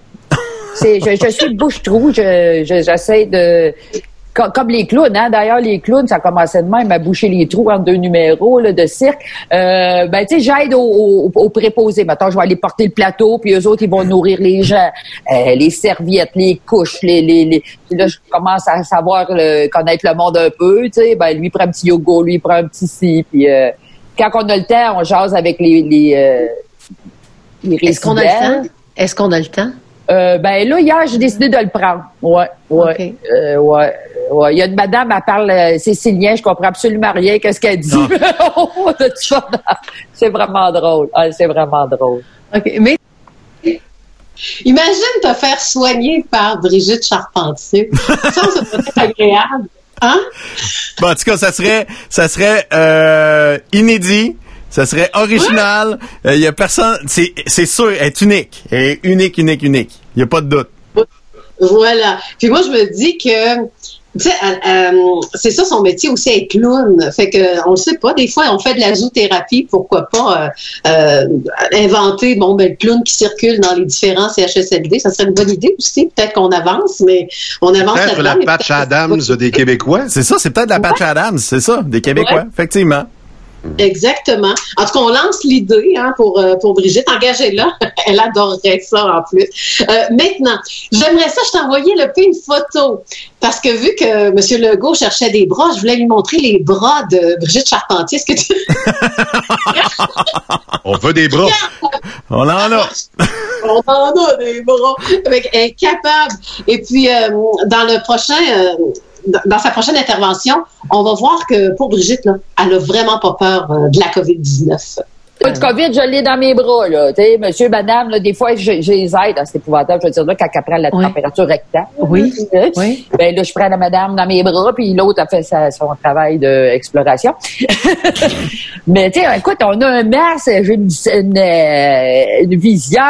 C'est, je, je suis bouche-trou. Je, je- j'essaie de, comme les clowns, hein. D'ailleurs, les clowns, ça commençait de même à boucher les trous en deux numéros là, de cirque. Euh, ben, tu sais, j'aide aux, aux, aux préposés. Maintenant, je vais aller porter le plateau, puis eux autres, ils vont nourrir les gens. Euh, les serviettes, les couches, les, les, les... Puis là, je commence à savoir le- connaître le monde un peu. Tu sais, ben, lui prend un petit yoga, lui il prend un petit ci, puis euh, quand on a le temps, on jase avec les, les, euh, les Est-ce qu'on a le temps? Est-ce qu'on a le temps? Euh, ben là, hier, j'ai décidé de le prendre. Ouais, ouais. Euh, ouais. Ouais, il y a une madame, elle parle euh, cécilien, je comprends absolument rien qu'est-ce qu'elle dit. Oh, c'est vraiment drôle. Ah, c'est vraiment drôle. OK. Mais imagine te faire soigner par Brigitte Charpentier. Ça, ça peut être agréable. Hein? Bon, en tout cas, ça serait, ça serait euh, inédit. Ça serait original. Il y a personne. C'est, c'est sûr, elle est unique. Elle est unique, unique, unique. Il y a pas de doute. Voilà. Puis moi, je me dis que, tu sais, euh, euh, c'est ça son métier aussi, être clown. Fait que, on le sait pas, des fois, on fait de la zoothérapie, pourquoi pas euh, euh, inventer, bon, ben, le clown qui circule dans les différents CHSLD. Ça serait une bonne idée aussi. Peut-être qu'on avance, mais on avance Peut-être la Patch peut-être- Adams des Québécois. C'est ça, c'est peut-être la Patch Adams, c'est ça, des Québécois, Ouais. effectivement. Exactement. En tout cas, on lance l'idée hein, pour, euh, pour Brigitte. Engagez-la. Elle adorerait ça en plus. Euh, maintenant, j'aimerais ça, je envoyé le peu une photo. Parce que vu que M. Legault cherchait des bras, je voulais lui montrer les bras de Brigitte Charpentier. Est-ce que tu... On veut des bras. On en a. On en a des bras. Fait qu'elle est capable. Et puis, euh, dans le prochain, euh, dans- sa prochaine intervention, on va voir que pour Brigitte, là, elle a vraiment pas peur euh, de la COVID-19. Moi, le COVID, je l'ai dans mes bras, là. Tu sais, monsieur, madame, là, des fois, je, je les aide. Ah, C'est épouvantable, je veux dire, là, quand elle prend la température rectale. Oui. oui. Ben, là, je prends la madame dans mes bras, puis l'autre a fait sa- son travail d'exploration. Mais, tu sais, écoute, on a un masque, j'ai une, une, euh, une visière.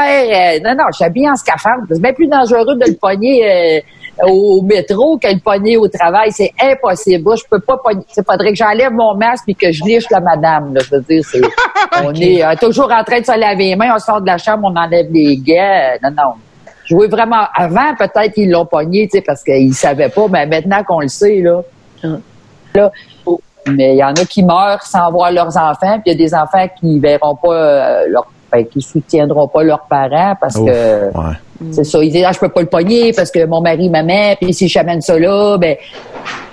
euh, non, non, je suis habillée en scaphandre. C'est bien plus dangereux de le pogner euh, au métro que le pogner au travail. C'est impossible. Moi, je peux pas pogner. Il faudrait que j'enlève mon masque puis que je liche la madame. Là. Je veux dire, c'est, on est euh, toujours en train de se laver les mains. On sort de la chambre, on enlève les gants. Non, non. Je voulais vraiment... Avant, peut-être qu'ils l'ont pogné, tu sais, parce qu'ils savaient pas. Mais maintenant qu'on le sait, là... là mais il y en a qui meurent sans voir leurs enfants, puis il y a des enfants qui verront pas euh, leur ben, qui soutiendront pas leurs parents parce Ouf, que ouais. c'est ça. Ils disent ah, je peux pas le pogner parce que mon mari maman, puis si j'amène ça là, ben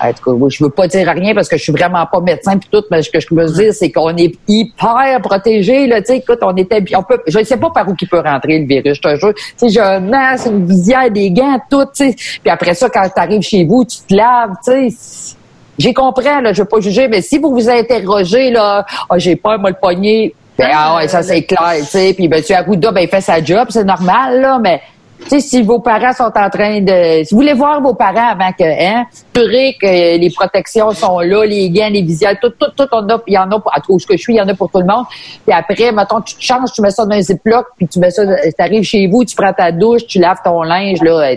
en tout cas, je veux pas dire rien parce que je suis vraiment pas médecin puis tout, mais ce que je veux dire, c'est qu'on est hyper protégé, là, tu sais, écoute, on était, on peut, je ne sais pas par où qui peut rentrer le virus, je te jure. Tu sais, j'ai un masque, une visière, des gants, tout, tu sais. Puis après ça, quand tu arrives chez vous, tu te laves, tu sais. J'ai compris, là, je veux pas juger, mais si vous vous interrogez, là, ah, j'ai peur, moi, le poignet, ah ouais, ça, c'est clair, tu sais. Puis, ben, tu Arruda, ben, il fait sa job, c'est normal, là, mais, tu sais, si vos parents sont en train de, si vous voulez voir vos parents avant que, hein, assurer que les protections sont là, les gants, les visières, tout, tout, tout, on a, il y en a, pour, à tout où je suis, il y en a pour tout le monde. Puis après, mettons, tu te changes, tu mets ça dans un ziploc, puis tu mets ça, t'arrives chez vous, tu prends ta douche, tu laves ton linge, là,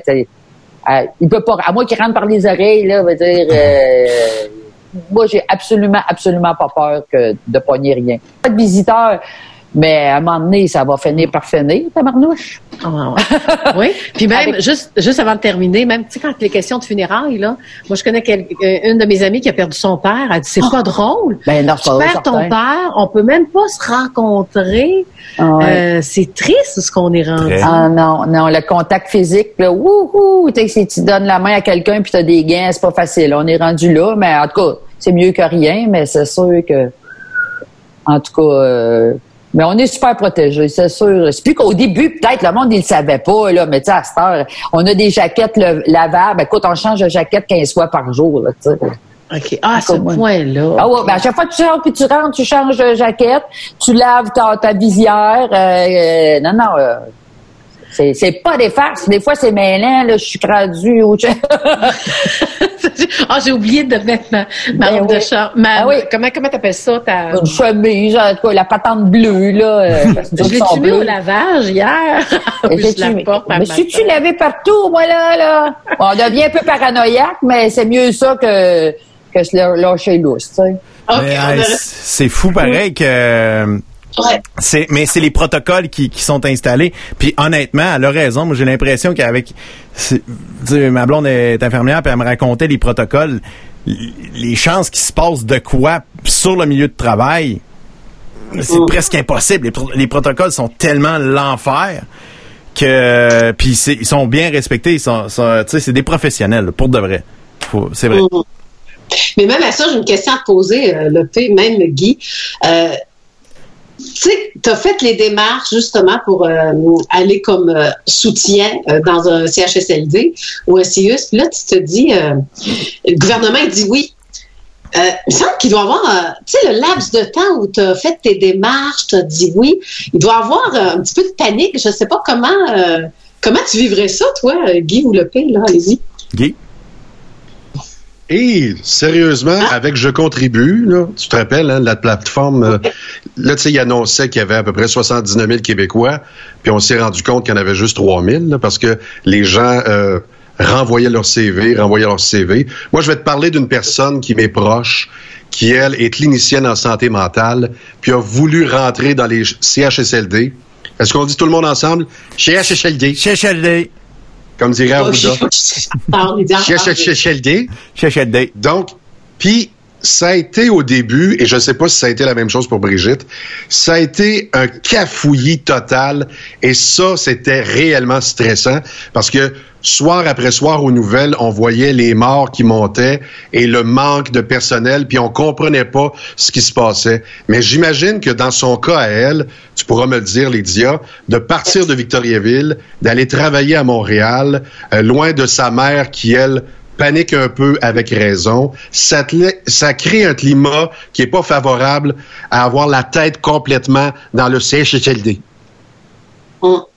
euh, il peut pas, à moins qu'il rentre par les oreilles, là, veut dire, euh, moi, j'ai absolument, absolument pas peur que de pogner rien. Pas de visiteurs, mais à un moment donné, ça va finir par finir, ta marnouche. oui. Puis même, juste, juste avant de terminer, même, tu sais, quand les questions de funérailles, là, moi, je connais euh, une de mes amies qui a perdu son père. Elle dit, c'est pas drôle. Ben, non, tu pas perds ton certain. père, on peut même pas se rencontrer. Ouais. Euh, c'est triste ce qu'on est rendu. Ah non, non, le contact physique, là, wouhou, tu sais, si tu donnes la main à quelqu'un puis t'as des gains, c'est pas facile. On est rendu là, mais en tout cas, c'est mieux que rien, mais c'est sûr que, en tout cas, euh, mais on est super protégés, c'est sûr. C'est plus qu'au début, peut-être, le monde, il le savait pas, là, mais tu sais, à cette heure, on a des jaquettes le- lavables. Écoute, on change de jaquette 15 fois par jour, là, tu sais. OK. Ah, à ce point-là. Ah ouais, ben à chaque fois que tu rentres, puis tu rentres, tu changes de jaquette, tu laves ta, ta visière. euh, euh, non, non, euh, c'est, c'est pas des farces. Des fois, c'est mêlant, là, je suis rendu au... Ah, j'ai oublié de mettre ma, ma Ben robe oui. de chambre. Ma, Ah oui. Comment comment t'appelles ça? Ta... Une chemise, en tout cas, la patente bleue, là. euh, Je d'autres l'ai sont tué au lavage hier? Je la porte Mais si tu l'avais partout, moi, là, là. On devient un peu paranoïaque, mais c'est mieux ça que, que se lâcher lousse, tu sais. Mais, hey, c'est fou pareil que c'est mais c'est les protocoles qui, qui sont installés. Puis honnêtement, elle a raison. Moi, j'ai l'impression qu'avec ma blonde est infirmière, puis elle me racontait les protocoles, les chances qu'il se passe de quoi sur le milieu de travail. C'est presque impossible. Les, pro- les protocoles sont tellement l'enfer que puis c'est- ils sont bien respectés. Ils sont, sont- tu sais, c'est des professionnels pour de vrai. C'est vrai. Mhm. Mais même à ça, j'ai une question à te poser, euh, le P, même Guy. Euh, tu sais, tu as fait les démarches justement pour euh, aller comme euh, soutien euh, dans un CHSLD ou un CIUS. Puis là, tu te dis, le gouvernement il dit oui. Il me semble qu'il doit avoir, tu sais, le laps de temps où tu as fait tes démarches, tu as dit oui. Il doit avoir un petit peu de panique. Je sais pas comment comment tu vivrais ça, toi, Guy ou le P, là, allez-y. Guy? Et sérieusement, avec Je contribue, là, tu te rappelles, hein, la plateforme, euh, là, tu sais, il annonçait qu'il y avait à peu près 79 000 Québécois, puis on s'est rendu compte qu'il y en avait juste 3 000, là, parce que les gens euh, renvoyaient leur CV, renvoyaient leur CV. Moi, je vais te parler d'une personne qui m'est proche, qui, elle, est clinicienne en santé mentale, puis a voulu rentrer dans les CHSLD. Est-ce qu'on dit tout le monde ensemble? CHSLD. CHSLD. Comme dirait Arruda. CHSLD. Donc, puis ça a été au début, et je ne sais pas si ça a été la même chose pour Brigitte, ça a été un cafouillis total, et ça, c'était réellement stressant, parce que soir après soir aux nouvelles, on voyait les morts qui montaient et le manque de personnel, puis on comprenait pas ce qui se passait. Mais j'imagine que dans son cas à elle, tu pourras me le dire, Lydia, de partir de Victoriaville, d'aller travailler à Montréal, euh, loin de sa mère qui, elle, panique un peu avec raison. Ça, crée un climat qui est pas favorable à avoir la tête complètement dans le CHSLD.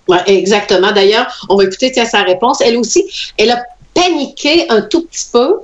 Ouais, exactement. D'ailleurs, on va écouter sa réponse. Elle aussi, elle a paniqué un tout petit peu.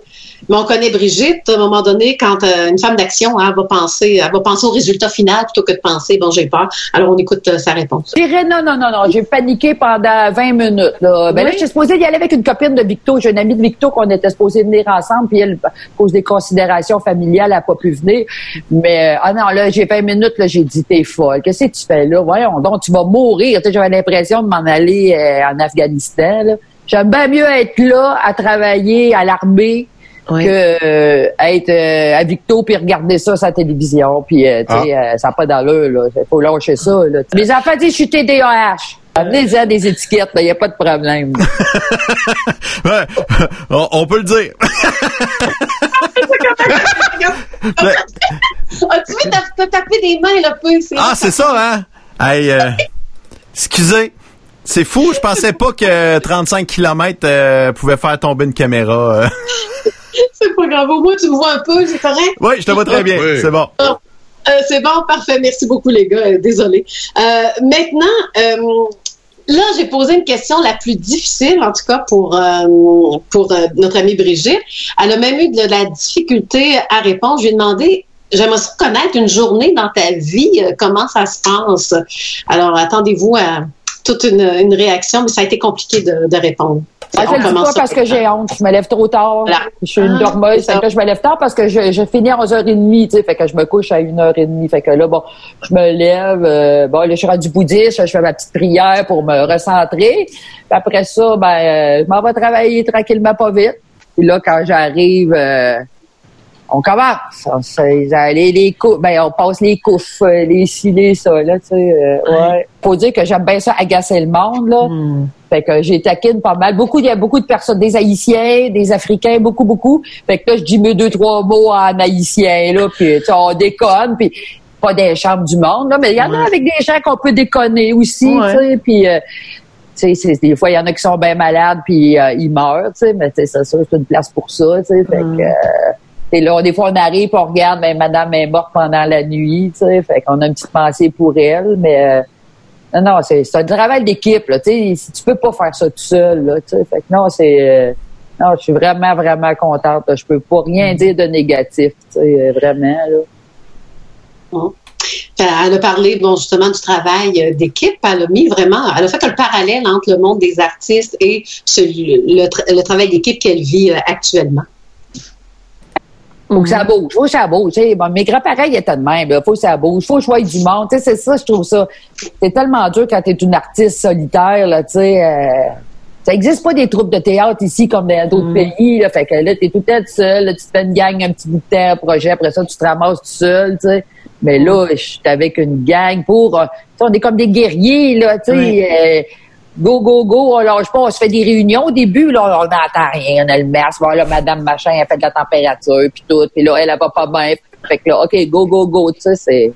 Mais on connaît Brigitte, à un moment donné, quand euh, une femme d'action hein, va penser, elle va penser au résultat final plutôt que de penser, bon, j'ai peur. Alors, on écoute euh, sa réponse. Je dirais non, non, non, non. J'ai paniqué pendant 20 minutes. Là. Ben là, Oui. j'étais supposée y aller avec une copine de Victo. J'ai une amie de Victo qu'on était supposé venir ensemble, puis elle, à cause des considérations familiales, elle n'a pas pu venir. Mais, euh, ah non, là, j'ai 20 minutes, là, j'ai dit, t'es folle. Qu'est-ce que tu fais là? Voyons donc, tu vas mourir. J'avais l'impression de m'en aller euh, en Afghanistan. là. J'aime bien mieux être là à travailler à l'armée Oui. que euh, être euh, à Victo puis regarder ça sur la télévision puis euh, tu sais euh, ça n'a pas d'allure là il faut lâcher ça là. les enfants disent je suis TDAH amenez-en des étiquettes il n'y a pas de problème Ouais, on, on peut le dire. As-tu vu, t'as t'as tapé des mains, là, peu. Ah, c'est ça, hein? Hey, euh, excusez. C'est fou, je pensais pas que 35 km pouvait faire tomber une caméra. euh. C'est pas grave. Au moins, tu me vois un peu, c'est correct? Oui, je te vois très bien. Oui. C'est bon. Ah, euh, c'est bon, parfait. Merci beaucoup, les gars. Euh, désolé. Euh, maintenant, euh, là, j'ai posé une question la plus difficile, en tout cas pour euh, pour euh, notre amie Brigitte. Elle a même eu de la difficulté à répondre. Je lui ai demandé. J'aimerais connaître une journée dans ta vie, euh, comment ça se passe? Alors, attendez-vous à toute une, une réaction, mais ça a été compliqué de, de répondre. Ah, je dis commence pas parce que j'ai honte. Je me lève trop tard. Voilà. Je suis une Ah, dormeuse. Fait que là, je me lève tard parce que je, je finis à 11h30, tu sais. Fait que je me couche à 1h30. Fait que là, bon, je me lève. euh, bon, là, je suis rendu bouddhiste. Je fais ma petite prière pour me recentrer. Puis après ça, ben, euh, je m'en vais travailler tranquillement, pas vite. Puis là, quand j'arrive, euh, on commence. On, les, les cou- ben, on passe les couches, euh, les ci, les ça, là, tu sais. euh, ouais. Faut dire que j'aime bien ça agacer le monde, là. Fait que j'ai taquine pas mal. Beaucoup, il y a beaucoup de personnes, des Haïtiens, des Africains, beaucoup, beaucoup. Fait que là, je dis mes deux, trois mots en haïtien, là, puis on déconne, puis pas des chambres du monde, là, mais il y en a avec des gens qu'on peut déconner aussi, Ouais. tu sais, puis... euh, tu sais, c'est- des fois, il y en a qui sont bien malades puis euh, ils meurent, tu sais, mais tu sais, c'est sûr, c'est une place pour ça, tu sais. Fait que, euh, et là, des fois, on arrive puis on regarde, ben, madame est morte pendant la nuit, tu sais. Fait qu'on a une petite pensée pour elle, mais euh, non, non, c'est un travail d'équipe, là, tu sais. Tu peux pas faire ça tout seul, là, tu sais. Fait que non, c'est... euh, non, je suis vraiment, vraiment contente. là. Je peux pas rien dire de négatif, tu sais, euh, vraiment, là. Euh, Elle a parlé, bon, justement, du travail d'équipe. Elle a mis vraiment, elle a fait un parallèle entre le monde des artistes et celui- le, tra- le travail d'équipe qu'elle vit actuellement. Faut que ça bouge, faut que ça bouge. tu. Bon, mes grands-parents étaient de même, là. faut que ça bouge, faut que je voie du monde. Tu c'est ça, je trouve ça. C'est tellement dur quand t'es une artiste solitaire, là, tu sais. euh, ça existe pas des troupes de théâtre ici comme dans d'autres pays, là. Fait que là, t'es tout le temps tout seul, là, tu te fais une gang un petit bout de temps, un projet, après ça, tu te ramasses tout seul, tu sais. Mais là, je suis avec une gang pour. euh, tu on est comme des guerriers, là, tu sais. euh, Go, go, go, on lâche pas, on se fait des réunions au début, là, on n'entend rien, on a le masque, voilà, madame machin, elle fait de la température, puis tout, puis là, elle, elle va pas bien, fait que là, OK, go, go, go, tu sais, c'est...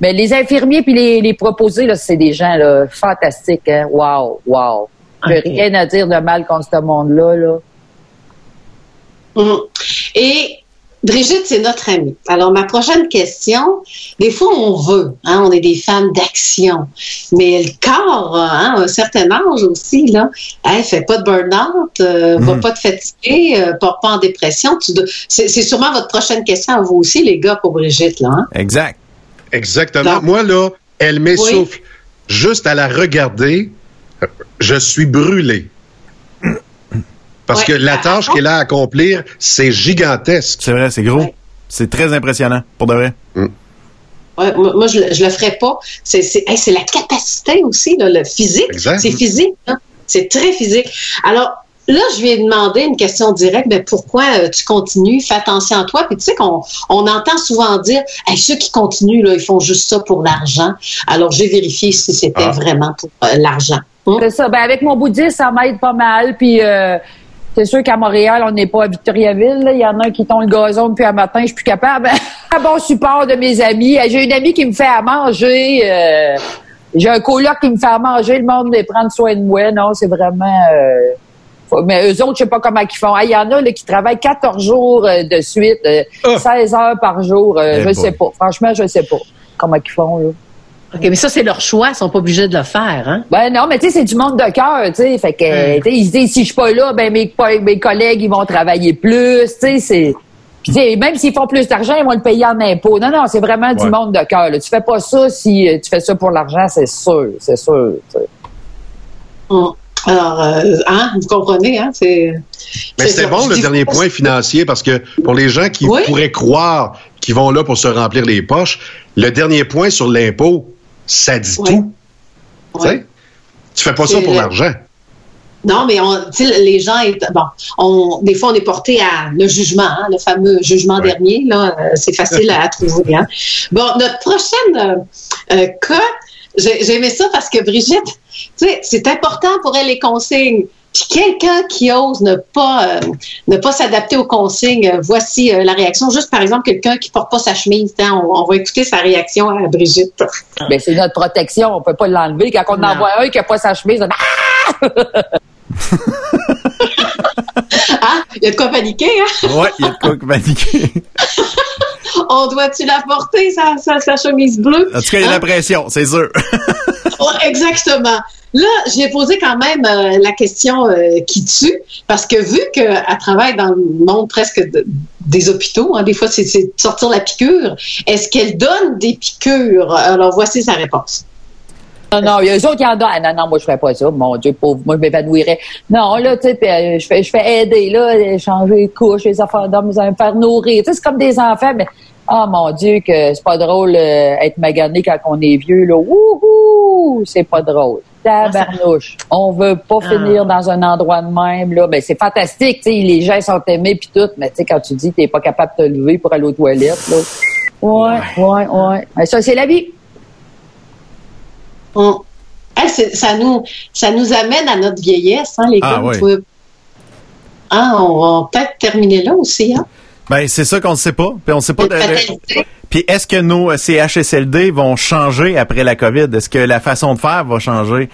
Mais les infirmiers puis les, les proposés, là, c'est des gens, là, fantastiques, hein, wow, wow. J'ai rien à dire de mal contre ce monde-là, là. Mhm. Et Brigitte, c'est notre amie. Alors, ma prochaine question, des fois, on veut, hein, on est des femmes d'action, mais le corps, hein, à un certain âge aussi, là, elle fait pas de burn-out, euh, va Mhm. pas te fatiguer, euh, part pas en dépression. Tu dois- C'est c'est sûrement votre prochaine question à vous aussi, les gars, pour Brigitte, là. Hein? Exact. Exactement. Moi, là, elle m'essouffle. Juste à la regarder, je suis brûlé. Parce Ouais. que la tâche qu'elle a à accomplir, c'est gigantesque. C'est vrai, c'est gros. C'est très impressionnant, pour de vrai. Ouais, moi, moi, je, le- je le ferais pas. C'est hey, la capacité aussi, là, le physique. Exact. C'est physique. hein. C'est très physique. Alors, là, je lui ai demandé une question directe. Ben, pourquoi euh, tu continues? Fais attention à toi. Puis tu sais qu'on on entend souvent dire hey, ceux qui continuent, là, ils font juste ça pour l'argent. Alors, j'ai vérifié si c'était Ah. vraiment pour euh, l'argent. Hum? C'est ça. Ben, avec mon bouddhisme, ça m'aide pas mal. Puis, euh, c'est sûr qu'à Montréal, on n'est pas à Victoriaville. là. Il y en a un qui tombe le gazon depuis un matin, je suis plus capable. un bon support de mes amis. Euh, J'ai une amie qui me fait à manger. euh, J'ai un coloc qui me fait à manger. Le monde de prendre soin de moi. Non, c'est vraiment... euh, faut- mais eux autres, je sais pas comment ils font. Ah, Il y en a là, qui travaillent 14 jours euh, de suite, euh, 16 heures par jour. Eh je boy. sais pas. Franchement, je sais pas comment ils font. Là. OK, mais ça, c'est leur choix. Ils sont pas obligés de le faire, hein? Ben non, mais tu sais, c'est du monde de cœur, tu sais. Fait que, tu sais, ils se disent, si je suis pas là, ben mes, mes collègues, ils vont travailler plus, tu sais, c'est... Puis, tu sais, même s'ils font plus d'argent, ils vont le payer en impôts. Non, non, c'est vraiment du monde de cœur. Tu fais pas ça si euh, tu fais ça pour l'argent, c'est sûr, c'est sûr. tu sais. Hum. Alors, euh, hein, vous comprenez, hein? C'est. Mais c'est bon le dernier point financier parce que pour les gens qui Oui. pourraient croire qu'ils vont là pour se remplir les poches, le dernier point sur l'impôt, ça dit tout. Tu sais? Tu fais pas ça pour le- l'argent. Non, mais on, les gens, bon, on, des fois, on est porté à le jugement, hein, le fameux jugement dernier. Là, euh, c'est facile à, trouver. Hein. Bon, notre prochaine euh, euh, cas, j'ai j'ai aimé ça parce que Brigitte, tu sais, c'est important pour elle les consignes. Puis quelqu'un qui ose ne pas euh, ne pas s'adapter aux consignes, euh, voici euh, la réaction. Juste par exemple, quelqu'un qui porte pas sa chemise, hein, on, on va écouter sa réaction à Brigitte. Ben, c'est notre protection, on peut pas l'enlever. Quand on en voit un qui a pas sa chemise, on Ah! Ah, il y a de quoi paniquer, hein? Ouais, il y a de quoi paniquer. On doit-tu la porter, sa, sa, sa chemise bleue? En tout cas, il y a Hein? la pression, c'est sûr. Ouais, exactement. Là, j'ai posé quand même euh, la question euh, qui tue, parce que vu qu'elle travaille dans le monde presque de- des hôpitaux, hein, des fois c'est sortir la piqûre, est-ce qu'elle donne des piqûres? Alors, voici sa réponse. Non, non, il y a eux autres qui en donnent. Ah, non, non, moi, je ferais pas ça. Mon Dieu, pauvre, moi, je m'évanouirais. Non, là, tu sais, euh, je fais, je fais aider, là, changer les couches, les affaires d'hommes, me faire nourrir. Tu sais, c'est comme des enfants, mais, oh mon Dieu, que c'est pas drôle euh, être magané quand on est vieux, là. Wouhou! C'est pas drôle. tabarnouche. On veut pas Ah. finir dans un endroit de même, là. Ben, c'est fantastique, tu sais, les gens sont aimés puis tout, mais tu sais, quand tu dis que t'es pas capable de te lever pour aller aux toilettes, là. Ouais, ouais, ouais. Mais ça, c'est la vie. On- Hey, ça, nous, ça nous amène à notre vieillesse, hein, les Ah, gars. Ah, on va peut-être terminer là aussi, hein? Ben, c'est ça qu'on ne sait pas. Puis on sait pas de- de- Fatalité. Puis est-ce que nos euh, CHSLD vont changer après la COVID? Est-ce que la façon de faire va changer?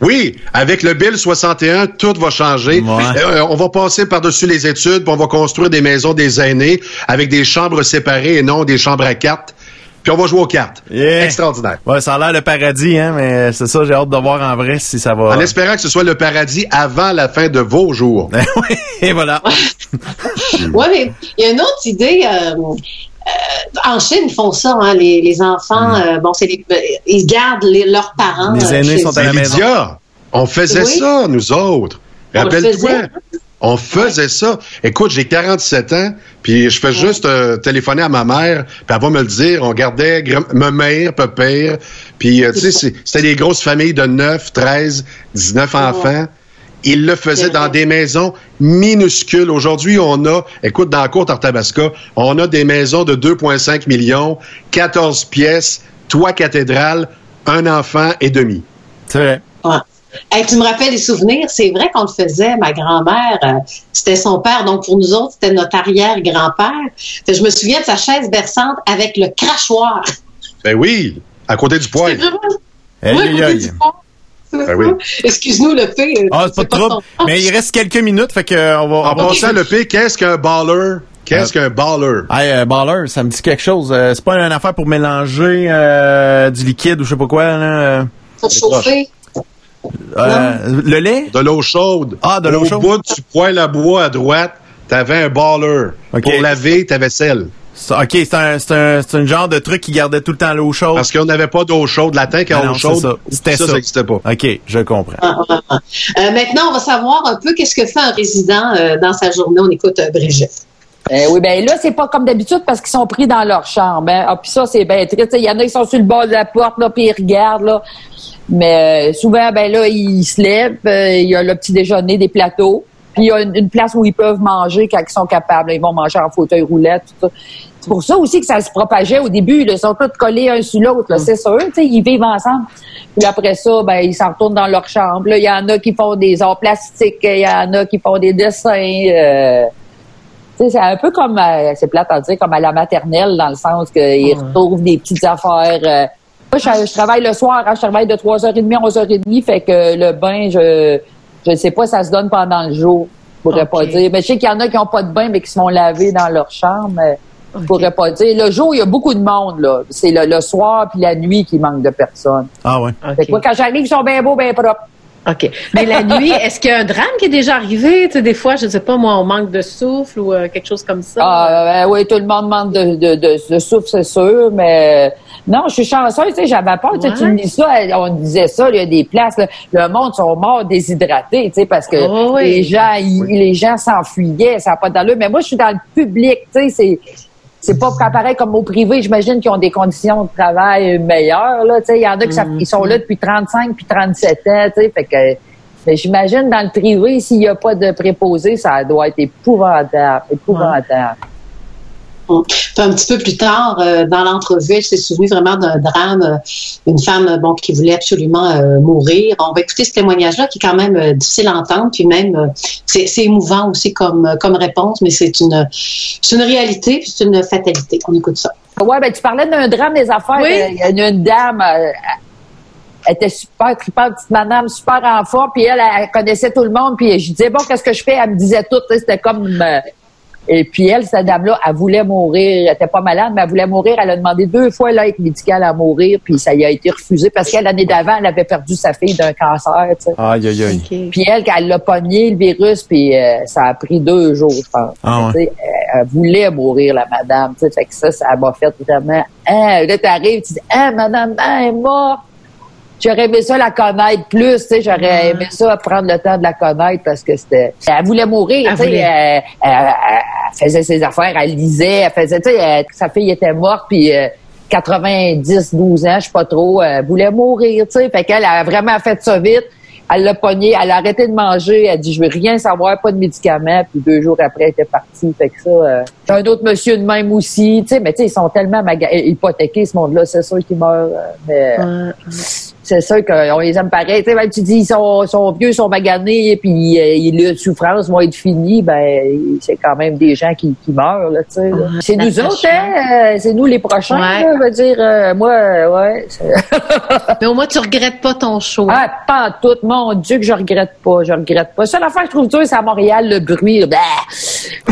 Oui, avec le Bill 61, tout va changer. Euh, on va passer par-dessus les études, puis on va construire des maisons des aînés avec des chambres séparées et non des chambres à cartes. Puis on va jouer aux cartes. Extraordinaire. Ouais, ça a l'air le paradis, hein, mais c'est ça, j'ai hâte de voir en vrai si ça va. En espérant que ce soit le paradis avant la fin de vos jours. Et voilà. Oui, mais il y a une autre idée. euh, euh, en Chine, ils font ça, hein, les, les enfants. euh, bon, c'est les- euh, ils gardent les- leurs parents. Les euh, aînés chez sont à la maison. Lydia, on faisait Oui. ça, nous autres. Rappelle-toi. On faisait ça. Écoute, j'ai 47 ans, puis je fais juste euh, téléphoner à ma mère, puis elle va me le dire. On gardait ma mère, père, puis euh, tu sais, c'est- c'était des grosses familles de 9, 13, 19 enfants. Ils le faisaient dans des maisons minuscules. Aujourd'hui, on a, écoute, dans la cour Tartabasca, on a des maisons de 2,5 millions, 14 pièces, toit cathédrale, un enfant et demi. C'est vrai. Ouais. Hey, tu me rappelles les souvenirs? C'est vrai qu'on le faisait. Ma grand-mère, euh, c'était son père. Donc, pour nous autres, c'était notre arrière-grand-père. Je me souviens de sa chaise berçante avec le crachoir. Ben oui, à côté du poêle. Côté aïe. du pont. Ben oui. Excuse-nous le fait. euh, Ah, c'est pas de trouble. Mais il reste quelques minutes, fait que euh, on va. En va- passant, le P, qu'est-ce qu'un baller? Qu'est-ce qu'un baller? Hey, euh, baller, ça me dit quelque chose. Euh, c'est pas une affaire pour mélanger euh, du liquide ou je sais pas quoi. Là. Pour chauffer. Euh, le lait? De l'eau chaude. Ah, de l'eau Au chaude. bout du poêle à bois à droite, t'avais un baller. Ok. Pour laver ta vaisselle. C'est- OK, c'est un, c'est un, c'est un genre de truc qui gardait tout le temps l'eau chaude. Parce qu'on n'avait pas d'eau chaude. La tank Ah à non, eau c'est chaude, ça. C'était ça. ça n'existait pas. OK, je comprends. Ah, ah, ah. Euh, maintenant, on va savoir un peu qu'est-ce que fait un résident euh, dans sa journée. On écoute euh, Brigitte. Oui, ben là, c'est pas comme d'habitude parce qu'ils sont pris dans leur chambre. Hein. Ah, puis ça, c'est bien triste. Il y en a qui sont sur le bord de la porte, là, puis ils regardent, là. Mais euh, souvent, ben là, ils se lèvent, euh, il y a le petit déjeuner, des plateaux, puis il y a une, une place où ils peuvent manger quand ils sont capables. Ils vont manger en fauteuil roulette, tout ça. C'est pour ça aussi que ça se propageait au début. Là, ils sont tous collés un sur l'autre, là, c'est sûr. tu sais, Ils vivent ensemble. Puis après ça, ben ils s'en retournent dans leur chambre. Là, Il y en a qui font des arts plastiques, il y en a qui font des dessins. euh, c'est un peu comme, euh, c'est plate à dire, comme à la maternelle, dans le sens qu'ils retrouvent des petites affaires. euh. Moi, je, je travaille le soir, hein, je travaille de 3h30 à 11h30, fait que le bain, je je sais pas, ça se donne pendant le jour. Je pourrais pas dire. Mais je sais qu'il y en a qui ont pas de bain, mais qui se font laver dans leur chambre. mais Je pourrais pas dire. Le jour, il y a beaucoup de monde, là. C'est le, le soir puis la nuit qui manque de personnes. Ah ouais. Fait que moi, quand j'arrive, ils sont bien beaux, bien propres. OK. Mais la nuit, est-ce qu'il y a un drame qui est déjà arrivé? Tu sais, des fois, je ne sais pas, moi, on manque de souffle ou euh, quelque chose comme ça. Ah, ben oui, tout le monde manque de, de, de, de souffle, c'est sûr, mais non, je suis chanceuse, tu sais, j'avais peur, tu sais, tu me dis ça, on disait ça, il y a des places, là, le monde sont morts déshydratés, tu sais, parce que Oh, oui. les gens, ils- les gens s'enfuyaient, ça n'a pas d'allure, mais moi, je suis dans le public, tu sais, c'est c'est pas pareil comme au privé, j'imagine qu'ils ont des conditions de travail meilleures, là, il y en a qui ça- Mm-hmm. sont là depuis 35 puis 37 ans, tu sais, fait que mais j'imagine dans le privé, s'il n'y a pas de préposé, ça doit être épouvantable, épouvantable. Puis un petit peu plus tard, euh, dans l'entrevue, elle s'est souvenue vraiment d'un drame, euh, une femme euh, bon qui voulait absolument euh, mourir. On va écouter ce témoignage-là qui est quand même euh, difficile à entendre, puis même euh, c'est c'est émouvant aussi comme comme réponse, mais c'est une c'est une réalité puis c'est une fatalité. On écoute ça. Ouais, ben tu parlais d'un drame des affaires. Oui. Il y a une dame, elle était super tripante, petite madame, super en forme, puis elle, elle connaissait tout le monde, puis je disais bon, qu'est-ce que je fais? Elle me disait tout, c'était comme euh, et puis elle, cette dame-là, elle voulait mourir. Elle était pas malade, mais elle voulait mourir. Elle a demandé deux fois l'aide médicale à mourir, puis ça lui a été refusé parce qu'elle l'année d'avant, elle avait perdu sa fille d'un cancer. Tu sais. Aïe, aïe, aïe. Puis elle, quand elle l'a pogné le virus, puis euh, ça a pris deux jours, je pense. Ah ouais. Tu sais, Elle, elle voulait mourir, la madame. Tu sais, fait que ça, ça m'a fait vraiment. Hein, là, t'arrives, tu dis, ah, madame, ah, elle est morte. J'aurais aimé ça la connaître plus, tu sais, j'aurais aimé ça prendre le temps de la connaître parce que c'était. Elle voulait mourir, tu sais. Elle, elle- elle- faisait ses affaires, elle lisait, elle faisait, tu sais, sa fille était morte, puis euh, 90, 12 ans, je sais pas trop, elle voulait mourir, tu sais. Fait qu'elle a vraiment fait ça vite. Elle l'a pogné, elle a arrêté de manger, elle dit je veux rien savoir, pas de médicaments, puis deux jours après elle était partie. Fait que ça, euh, un autre monsieur de même aussi, tu sais, mais tu sais ils sont tellement maga- hypothéqués ce monde-là, c'est sûr qu'ils meurent, euh, mais c'est sûr qu'on les aime pareil. Tu sais, tu dis ils sont, sont vieux, ils sont maganés, puis euh, les souffrances vont être finies, ben c'est quand même des gens qui, qui meurent là, tu sais. C'est nous autres, hein, euh, c'est nous les prochains. Ouais. là, je veux dire, euh, moi, euh, ouais. Mais au moins, tu regrettes pas ton show. Ah, pas en tout. Mon Dieu, que je regrette pas. Je regrette pas. Seule affaire que je trouve dur, c'est à Montréal, le bruit. Bah!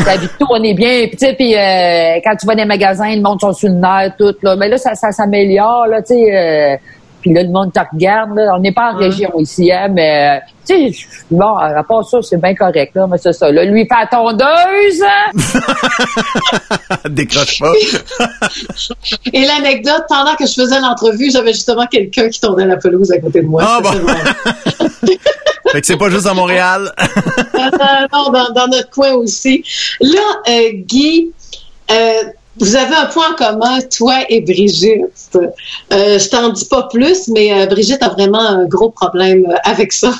La Victo, on est bien. Puis, tu sais, puis, euh, quand tu vas dans les magasins, le monde sont sur le nerf, tout, là. Mais là, ça, ça s'améliore, là, tu sais. Puis là, le monde te regarde, là. On n'est pas en région ici, hein, mais, euh, tu sais, bon, à part ça, c'est bien correct, là. Mais c'est ça, là. Lui, la tondeuse, hein. Décroche pas. Et l'anecdote, pendant que je faisais l'entrevue, j'avais justement quelqu'un qui tournait la pelouse à côté de moi. Ah, bon. Fait que c'est pas juste à Montréal. Euh, non, dans, dans notre coin aussi. Là, euh, Guy, euh, vous avez un point en commun, toi et Brigitte. Euh, je t'en dis pas plus, mais euh, Brigitte a vraiment un gros problème euh, avec ça.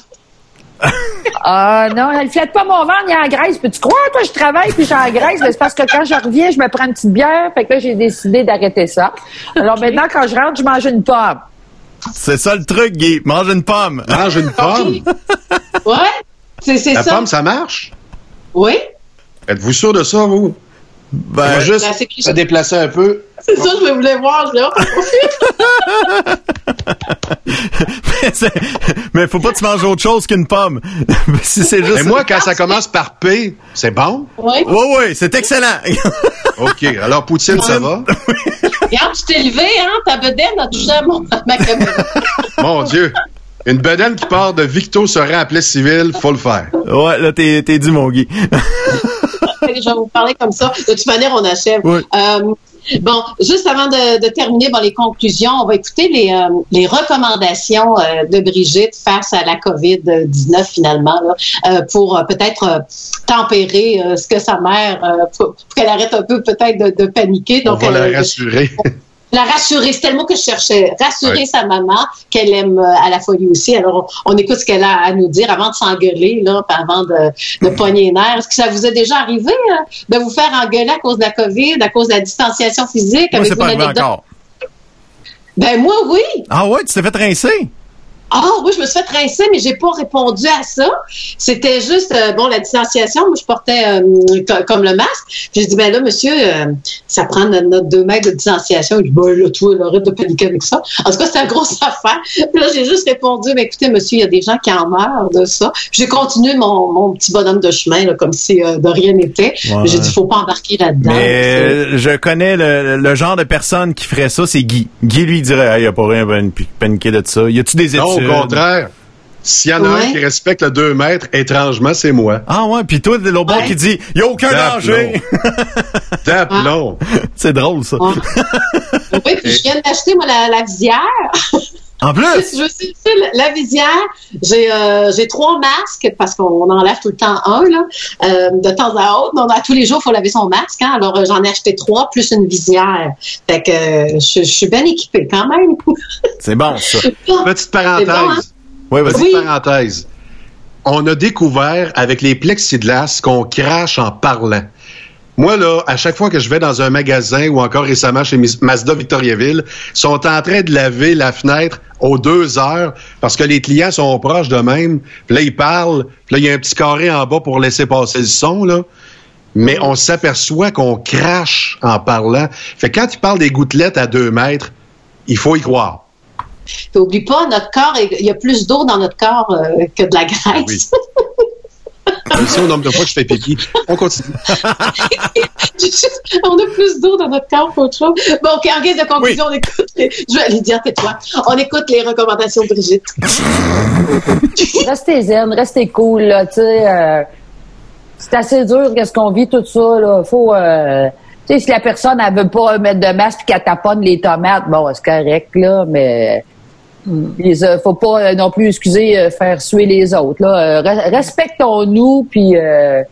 Ah non, elle flatte pas mon ventre, il y a en graisse. Peux-tu croire, toi, je travaille puis j'ai en graisse, mais c'est parce que quand je reviens, je me prends une petite bière. Fait que là, j'ai décidé d'arrêter ça. Alors maintenant, quand je rentre, je mange une pomme. C'est ça le truc, Guy. Mange une pomme. Mange une pomme? Ouais, c'est c'est La ça. pomme, ça marche? Oui, Êtes-vous sûr de ça, vous? Ben, On va juste Ben, se déplacer un peu. c'est ça, je voulais voir. Je voulais mais, mais faut pas que tu manges autre chose qu'une pomme. si c'est juste. Mais moi, quand ça commence par P, c'est bon? Oui. Oui, oui, c'est excellent. OK. Alors, Poutine, ça va? Regarde, tu t'es levé, hein? Ta bedaine a touché à mon- à ma caméra. Mon Dieu. Une bedaine qui part de Victo serait appelée civile, faut le faire. ouais, là, t'es, t'es dit, mon Guy. Je vais vous parler comme ça. De toute manière, on achève. Oui. Euh, bon, juste avant de, de terminer bon, les conclusions, on va écouter les, euh, les recommandations euh, de Brigitte face à la COVID-19 finalement, là, euh, pour peut-être tempérer ce que sa mère, pour, pour qu'elle arrête un peu peut-être de, de paniquer. On Donc, va elle- la rassurer. la rassurer, c'était le mot que je cherchais. Rassurer Ouais. sa maman, qu'elle aime euh, à la folie aussi. Alors, on, on écoute ce qu'elle a à nous dire avant de s'engueuler, là, puis avant de, de pogner les nerfs. Est-ce que ça vous est déjà arrivé euh, de vous faire engueuler à cause de la COVID, à cause de la distanciation physique? Moi, c'est pas arrivé encore. Ben, moi, oui. Ah ouais, tu t'es fait rincer? Ah oui, je me suis fait rincer, mais j'ai pas répondu à ça. C'était juste euh, bon la distanciation. Moi, je portais euh, co- comme le masque. J'ai dit ben là, monsieur, euh, ça prend notre, deux mètres de distanciation. Il dit ben là, toi, arrête de paniquer avec ça. En tout cas, c'était une grosse affaire. Puis là, j'ai juste répondu, mais écoutez, monsieur, il y a des gens qui en meurent de ça. J'ai continué mon, mon petit bonhomme de chemin là, comme si euh, de rien n'était. Ouais. J'ai dit faut pas embarquer là-dedans. Mais C'est- je connais le, le genre de personne qui ferait ça, c'est Guy. Guy, lui, dirait, il y a pas rien à pan- paniquer de ça. Y a-tu des études? Contraire. S'il y en a Ouais. un qui respecte le 2 mètres, étrangement, c'est moi. Ah ouais, puis toi, de l'autre bord Ouais. qui dit, y a aucun danger. D'aplomb. c'est drôle, ça. Ouais. oui, puis je viens d'acheter moi la, la visière. En plus, Je sais, la- visière, j'ai euh, j'ai trois masques parce qu'on enlève tout le temps un là, euh, de temps à autre. Donc, à tous les jours, il faut laver son masque. Hein, alors euh, j'en ai acheté trois plus une visière. Fait que euh, je, je suis bien équipée quand même. c'est bon, ça. Petite parenthèse. Bon, hein? Ouais, vas-y. Petite parenthèse. On a découvert avec les plexiglas qu'on crache en parlant. Moi, là, à chaque fois que je vais dans un magasin ou encore récemment chez Mazda Victoriaville, sont en train de laver la fenêtre aux deux heures parce que les clients sont proches de même. Puis là, ils parlent. Puis là, il y a un petit carré en bas pour laisser passer le son, là. Mais on s'aperçoit qu'on crache en parlant. Fait que quand ils parlent des gouttelettes à deux mètres, il faut y croire. Puis, oublie pas, notre corps, il y a plus d'eau dans notre corps euh, que de la graisse. Ici, au nombre de fois que je fais pipi. On continue. on a plus d'eau dans notre corps qu'autre chose. Bon, OK, en guise de conclusion, on écoute les... Je vais aller dire, tais-toi. On écoute les recommandations de Brigitte. Restez zen, restez cool, là, tu sais. euh, c'est assez dur, qu'est-ce qu'on vit, tout ça, là. Faut, euh, tu sais, si la personne, elle veut pas mettre de masque et qu'elle taponne les tomates, bon, c'est correct, là, mais... Les, euh, faut pas euh, non plus, excusez, euh, faire suer les autres. Là. Euh, re- Respectons-nous, puis euh,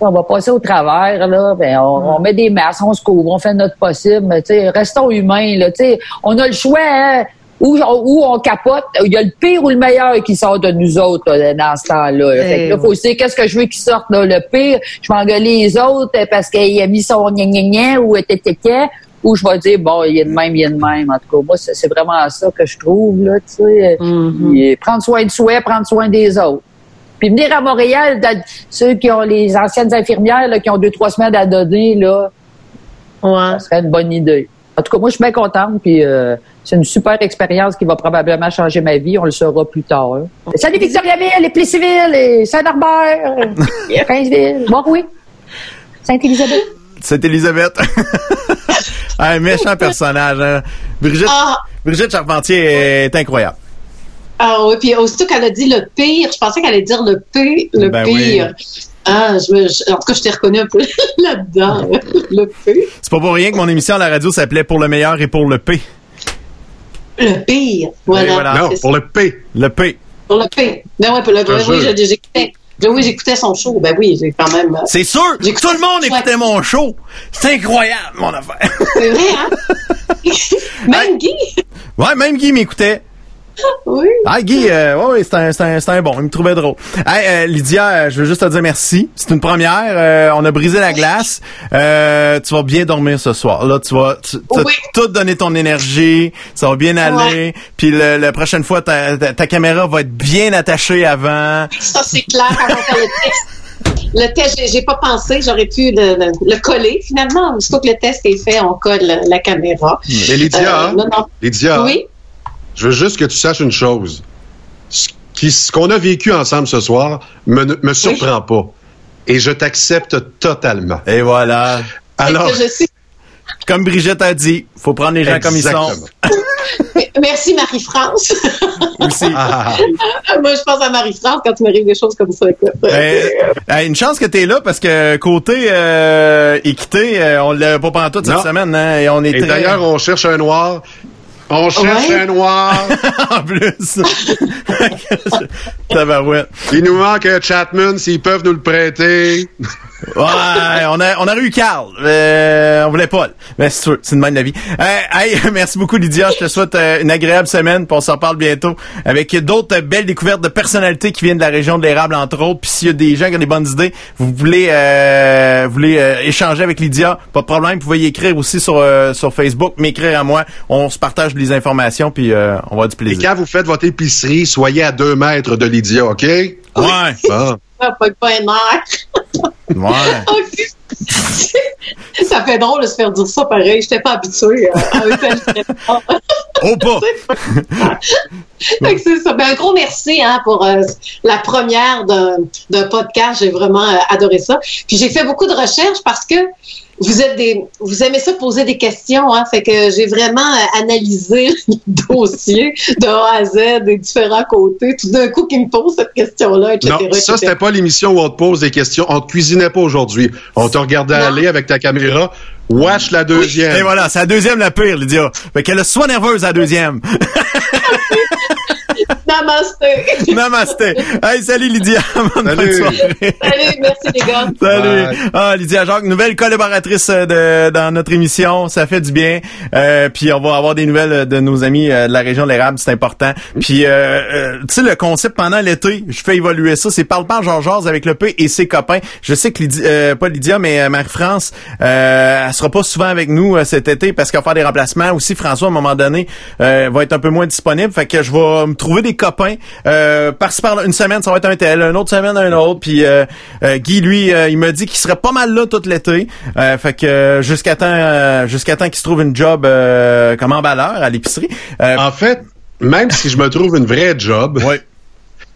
On va passer au travers, là. Ben, on, on met des masques, on se couvre, on fait notre possible. Mais, tu sais, restons humains, là. Tu sais, on a le choix, hein, Ou, ou on capote. Il y a le pire ou le meilleur qui sort de nous autres là, dans ce temps-là. là. Fait que là, Eh faut se dire qu'est-ce que je veux qu'il sorte. Là? Le pire, je vais engueuler les autres parce qu'il a mis son gna gna gna ou tétété. Ou je vais dire, bon, il est de même, il est de même. En tout cas, moi, c'est vraiment ça que je trouve, là, tu sais. Puis, Prendre soin de soi, prendre soin des autres. Puis venir à Montréal, ceux qui ont les anciennes infirmières là, qui ont deux, trois semaines à donner, là, ça serait une bonne idée. En tout cas, moi, je suis bien contente, puis euh, c'est une super expérience qui va probablement changer ma vie. On le saura plus tard. hein. Salut Victoriaville, les Plessisville, les Saint-Norbert, euh, Princeville, oui. Sainte-Élisabeth. C'est Elisabeth. un méchant personnage. hein. Brigitte, Ah. Brigitte Charpentier est incroyable. Ah oui, puis aussitôt qu'elle a dit le pire, je pensais qu'elle allait dire le pire, le Ben pire. Ah, je me, je- en tout cas, je t'ai reconnu un peu là-dedans, le pire. C'est pas pour rien que mon émission à la radio s'appelait Pour le meilleur et pour le P. Le pire, voilà. Non, c'est ça. pour le P. Le P. Pour le pire. Ben ouais, pour le te oui, jure. J'écoutais. Oui, j'écoutais son show. Ben oui, j'ai quand même. euh, C'est sûr! Tout le monde écoutait mon show! C'est incroyable, mon affaire! C'est vrai, hein? Même Guy. Ouais, même Guy m'écoutait. Oui. Ah, Guy, euh, ouais, ouais, c'est un, c'est un, c'est un bon. Il me trouvait drôle. Hey, euh, Lydia, euh, je veux juste te dire merci. C'est une première. Euh, on a brisé la glace. Euh, tu vas bien dormir ce soir. Là, tu vas tu, Oui. tout donné ton énergie. Ça va bien aller. Puis le- la prochaine fois, ta, ta, ta caméra va être bien attachée avant. Ça, c'est clair le test. Le test, j'ai- j'ai pas pensé, j'aurais pu le, le- le coller. Finalement, une fois que le test est fait, on colle la caméra. Mais Lydia, Euh, non, non. Lydia, Oui? Je veux juste que tu saches une chose. Ce qu'on a vécu ensemble ce soir me, ne- me surprend pas. Et je t'accepte totalement. Et voilà. Alors, je Comme Brigitte a dit, faut prendre les gens comme ils sont. Merci Marie-France. Aussi. Moi, je pense à Marie-France quand tu m'arrives des choses comme ça. Euh, euh, une chance que t'es là parce que côté euh, équité, euh, on l'a pas pendant toute cette Non. semaine, hein, et on est Et très- d'ailleurs, on cherche un noir. On cherche Ouais. un noir. en plus. Tabarouette. Il nous manque un Chatman, s'ils peuvent nous le prêter. Ouais, on a, on aurait eu Carl. Euh, on voulait pas. Mais c'est sûr, c'est une bonne la vie. Euh, hey, merci beaucoup Lydia. Je te souhaite euh, une agréable semaine. Puis on s'en parle bientôt avec d'autres euh, belles découvertes de personnalités qui viennent de la région de l'érable entre autres. Puis s'il y a des gens qui ont des bonnes idées, vous voulez, euh, vous voulez euh, échanger avec Lydia, pas de problème. Vous pouvez y écrire aussi sur euh, sur Facebook, m'écrire à moi. On se partage les informations puis euh, on va avoir du Et plaisir. quand vous faites votre épicerie, soyez à deux mètres de Lydia, OK? Ouais. Bon. Ah, pas. Ouais. ça fait drôle de se faire dire ça pareil. J'étais pas habituée à un tel traitement. Oh pas! C'est ça. Ben, un gros merci hein, pour euh, la première d'un d'un podcast. J'ai vraiment euh, adoré ça. Puis j'ai fait beaucoup de recherches parce que vous êtes des, vous aimez ça poser des questions. Hein, fait que j'ai vraiment euh, analysé le dossier de A à Z des différents côtés. Tout d'un coup, qui me pose cette question-là, etc. Non, ça, c'était pas l'émission où on te pose des questions. On te cuisinait pas aujourd'hui. On te regardait aller avec ta caméra. Watch la deuxième. Et voilà, c'est la deuxième la pire, Lydia. Fait qu'elle est soit nerveuse la deuxième. Namasté. Namasté. Hey, salut Lydia. Bonne Salut. soirée. Salut, merci les gars. Salut. Bye. Ah, Lydia Jacques, nouvelle collaboratrice euh, de, dans notre émission. Ça fait du bien. Euh, puis on va avoir des nouvelles de nos amis euh, de la région de l'érable, c'est important. Puis, euh, euh, tu sais, le concept pendant l'été, je fais évoluer ça. C'est parle par Georges avec le P et ses copains. Je sais que Lydia, euh, pas Lydia, mais euh, Marie-France, euh, elle sera pas souvent avec nous euh, cet été parce qu'elle va faire des remplacements. Aussi, François, à un moment donné, euh, va être un peu moins disponible. Fait que je vais me trouver des copains. Euh, par-ci par-là, une semaine, ça va être un tel, une autre semaine, un autre. Puis euh, euh, Guy, lui, il m'a dit qu'il serait pas mal là tout l'été. Fait que jusqu'à temps, jusqu'à temps qu'il se trouve une job comme emballeur à l'épicerie. En fait, même si je me trouve une vraie job,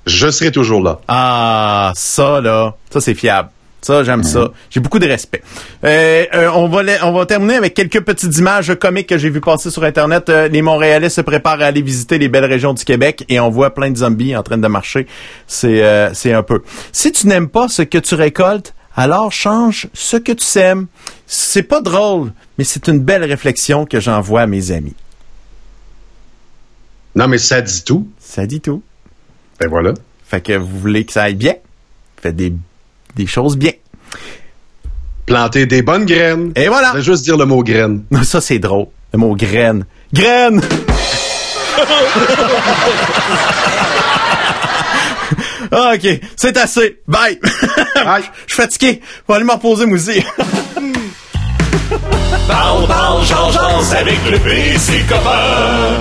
je serai toujours là. Ah, ça là, ça c'est fiable. Ça, j'aime ça. J'ai beaucoup de respect. Euh, euh, on va on va terminer avec quelques petites images comiques que j'ai vu passer sur internet. Euh, les Montréalais se préparent à aller visiter les belles régions du Québec et on voit plein de zombies en train de marcher. C'est c'est un peu. Si tu n'aimes pas ce que tu récoltes, alors change ce que tu sèmes. C'est pas drôle, mais c'est une belle réflexion que j'envoie à mes amis. Non, mais ça dit tout. Ça dit tout. Ben voilà. Fait que vous voulez que ça aille bien? Faites des, des choses bien. Planter des bonnes graines. Et voilà. Je vais juste dire le mot graine. Ça, c'est drôle. Le mot graine. Graine! Ah, OK, c'est assez. Bye! Je suis fatigué. Je vais aller me reposer, moi aussi. Parle, parle, change, change avec le PC copain.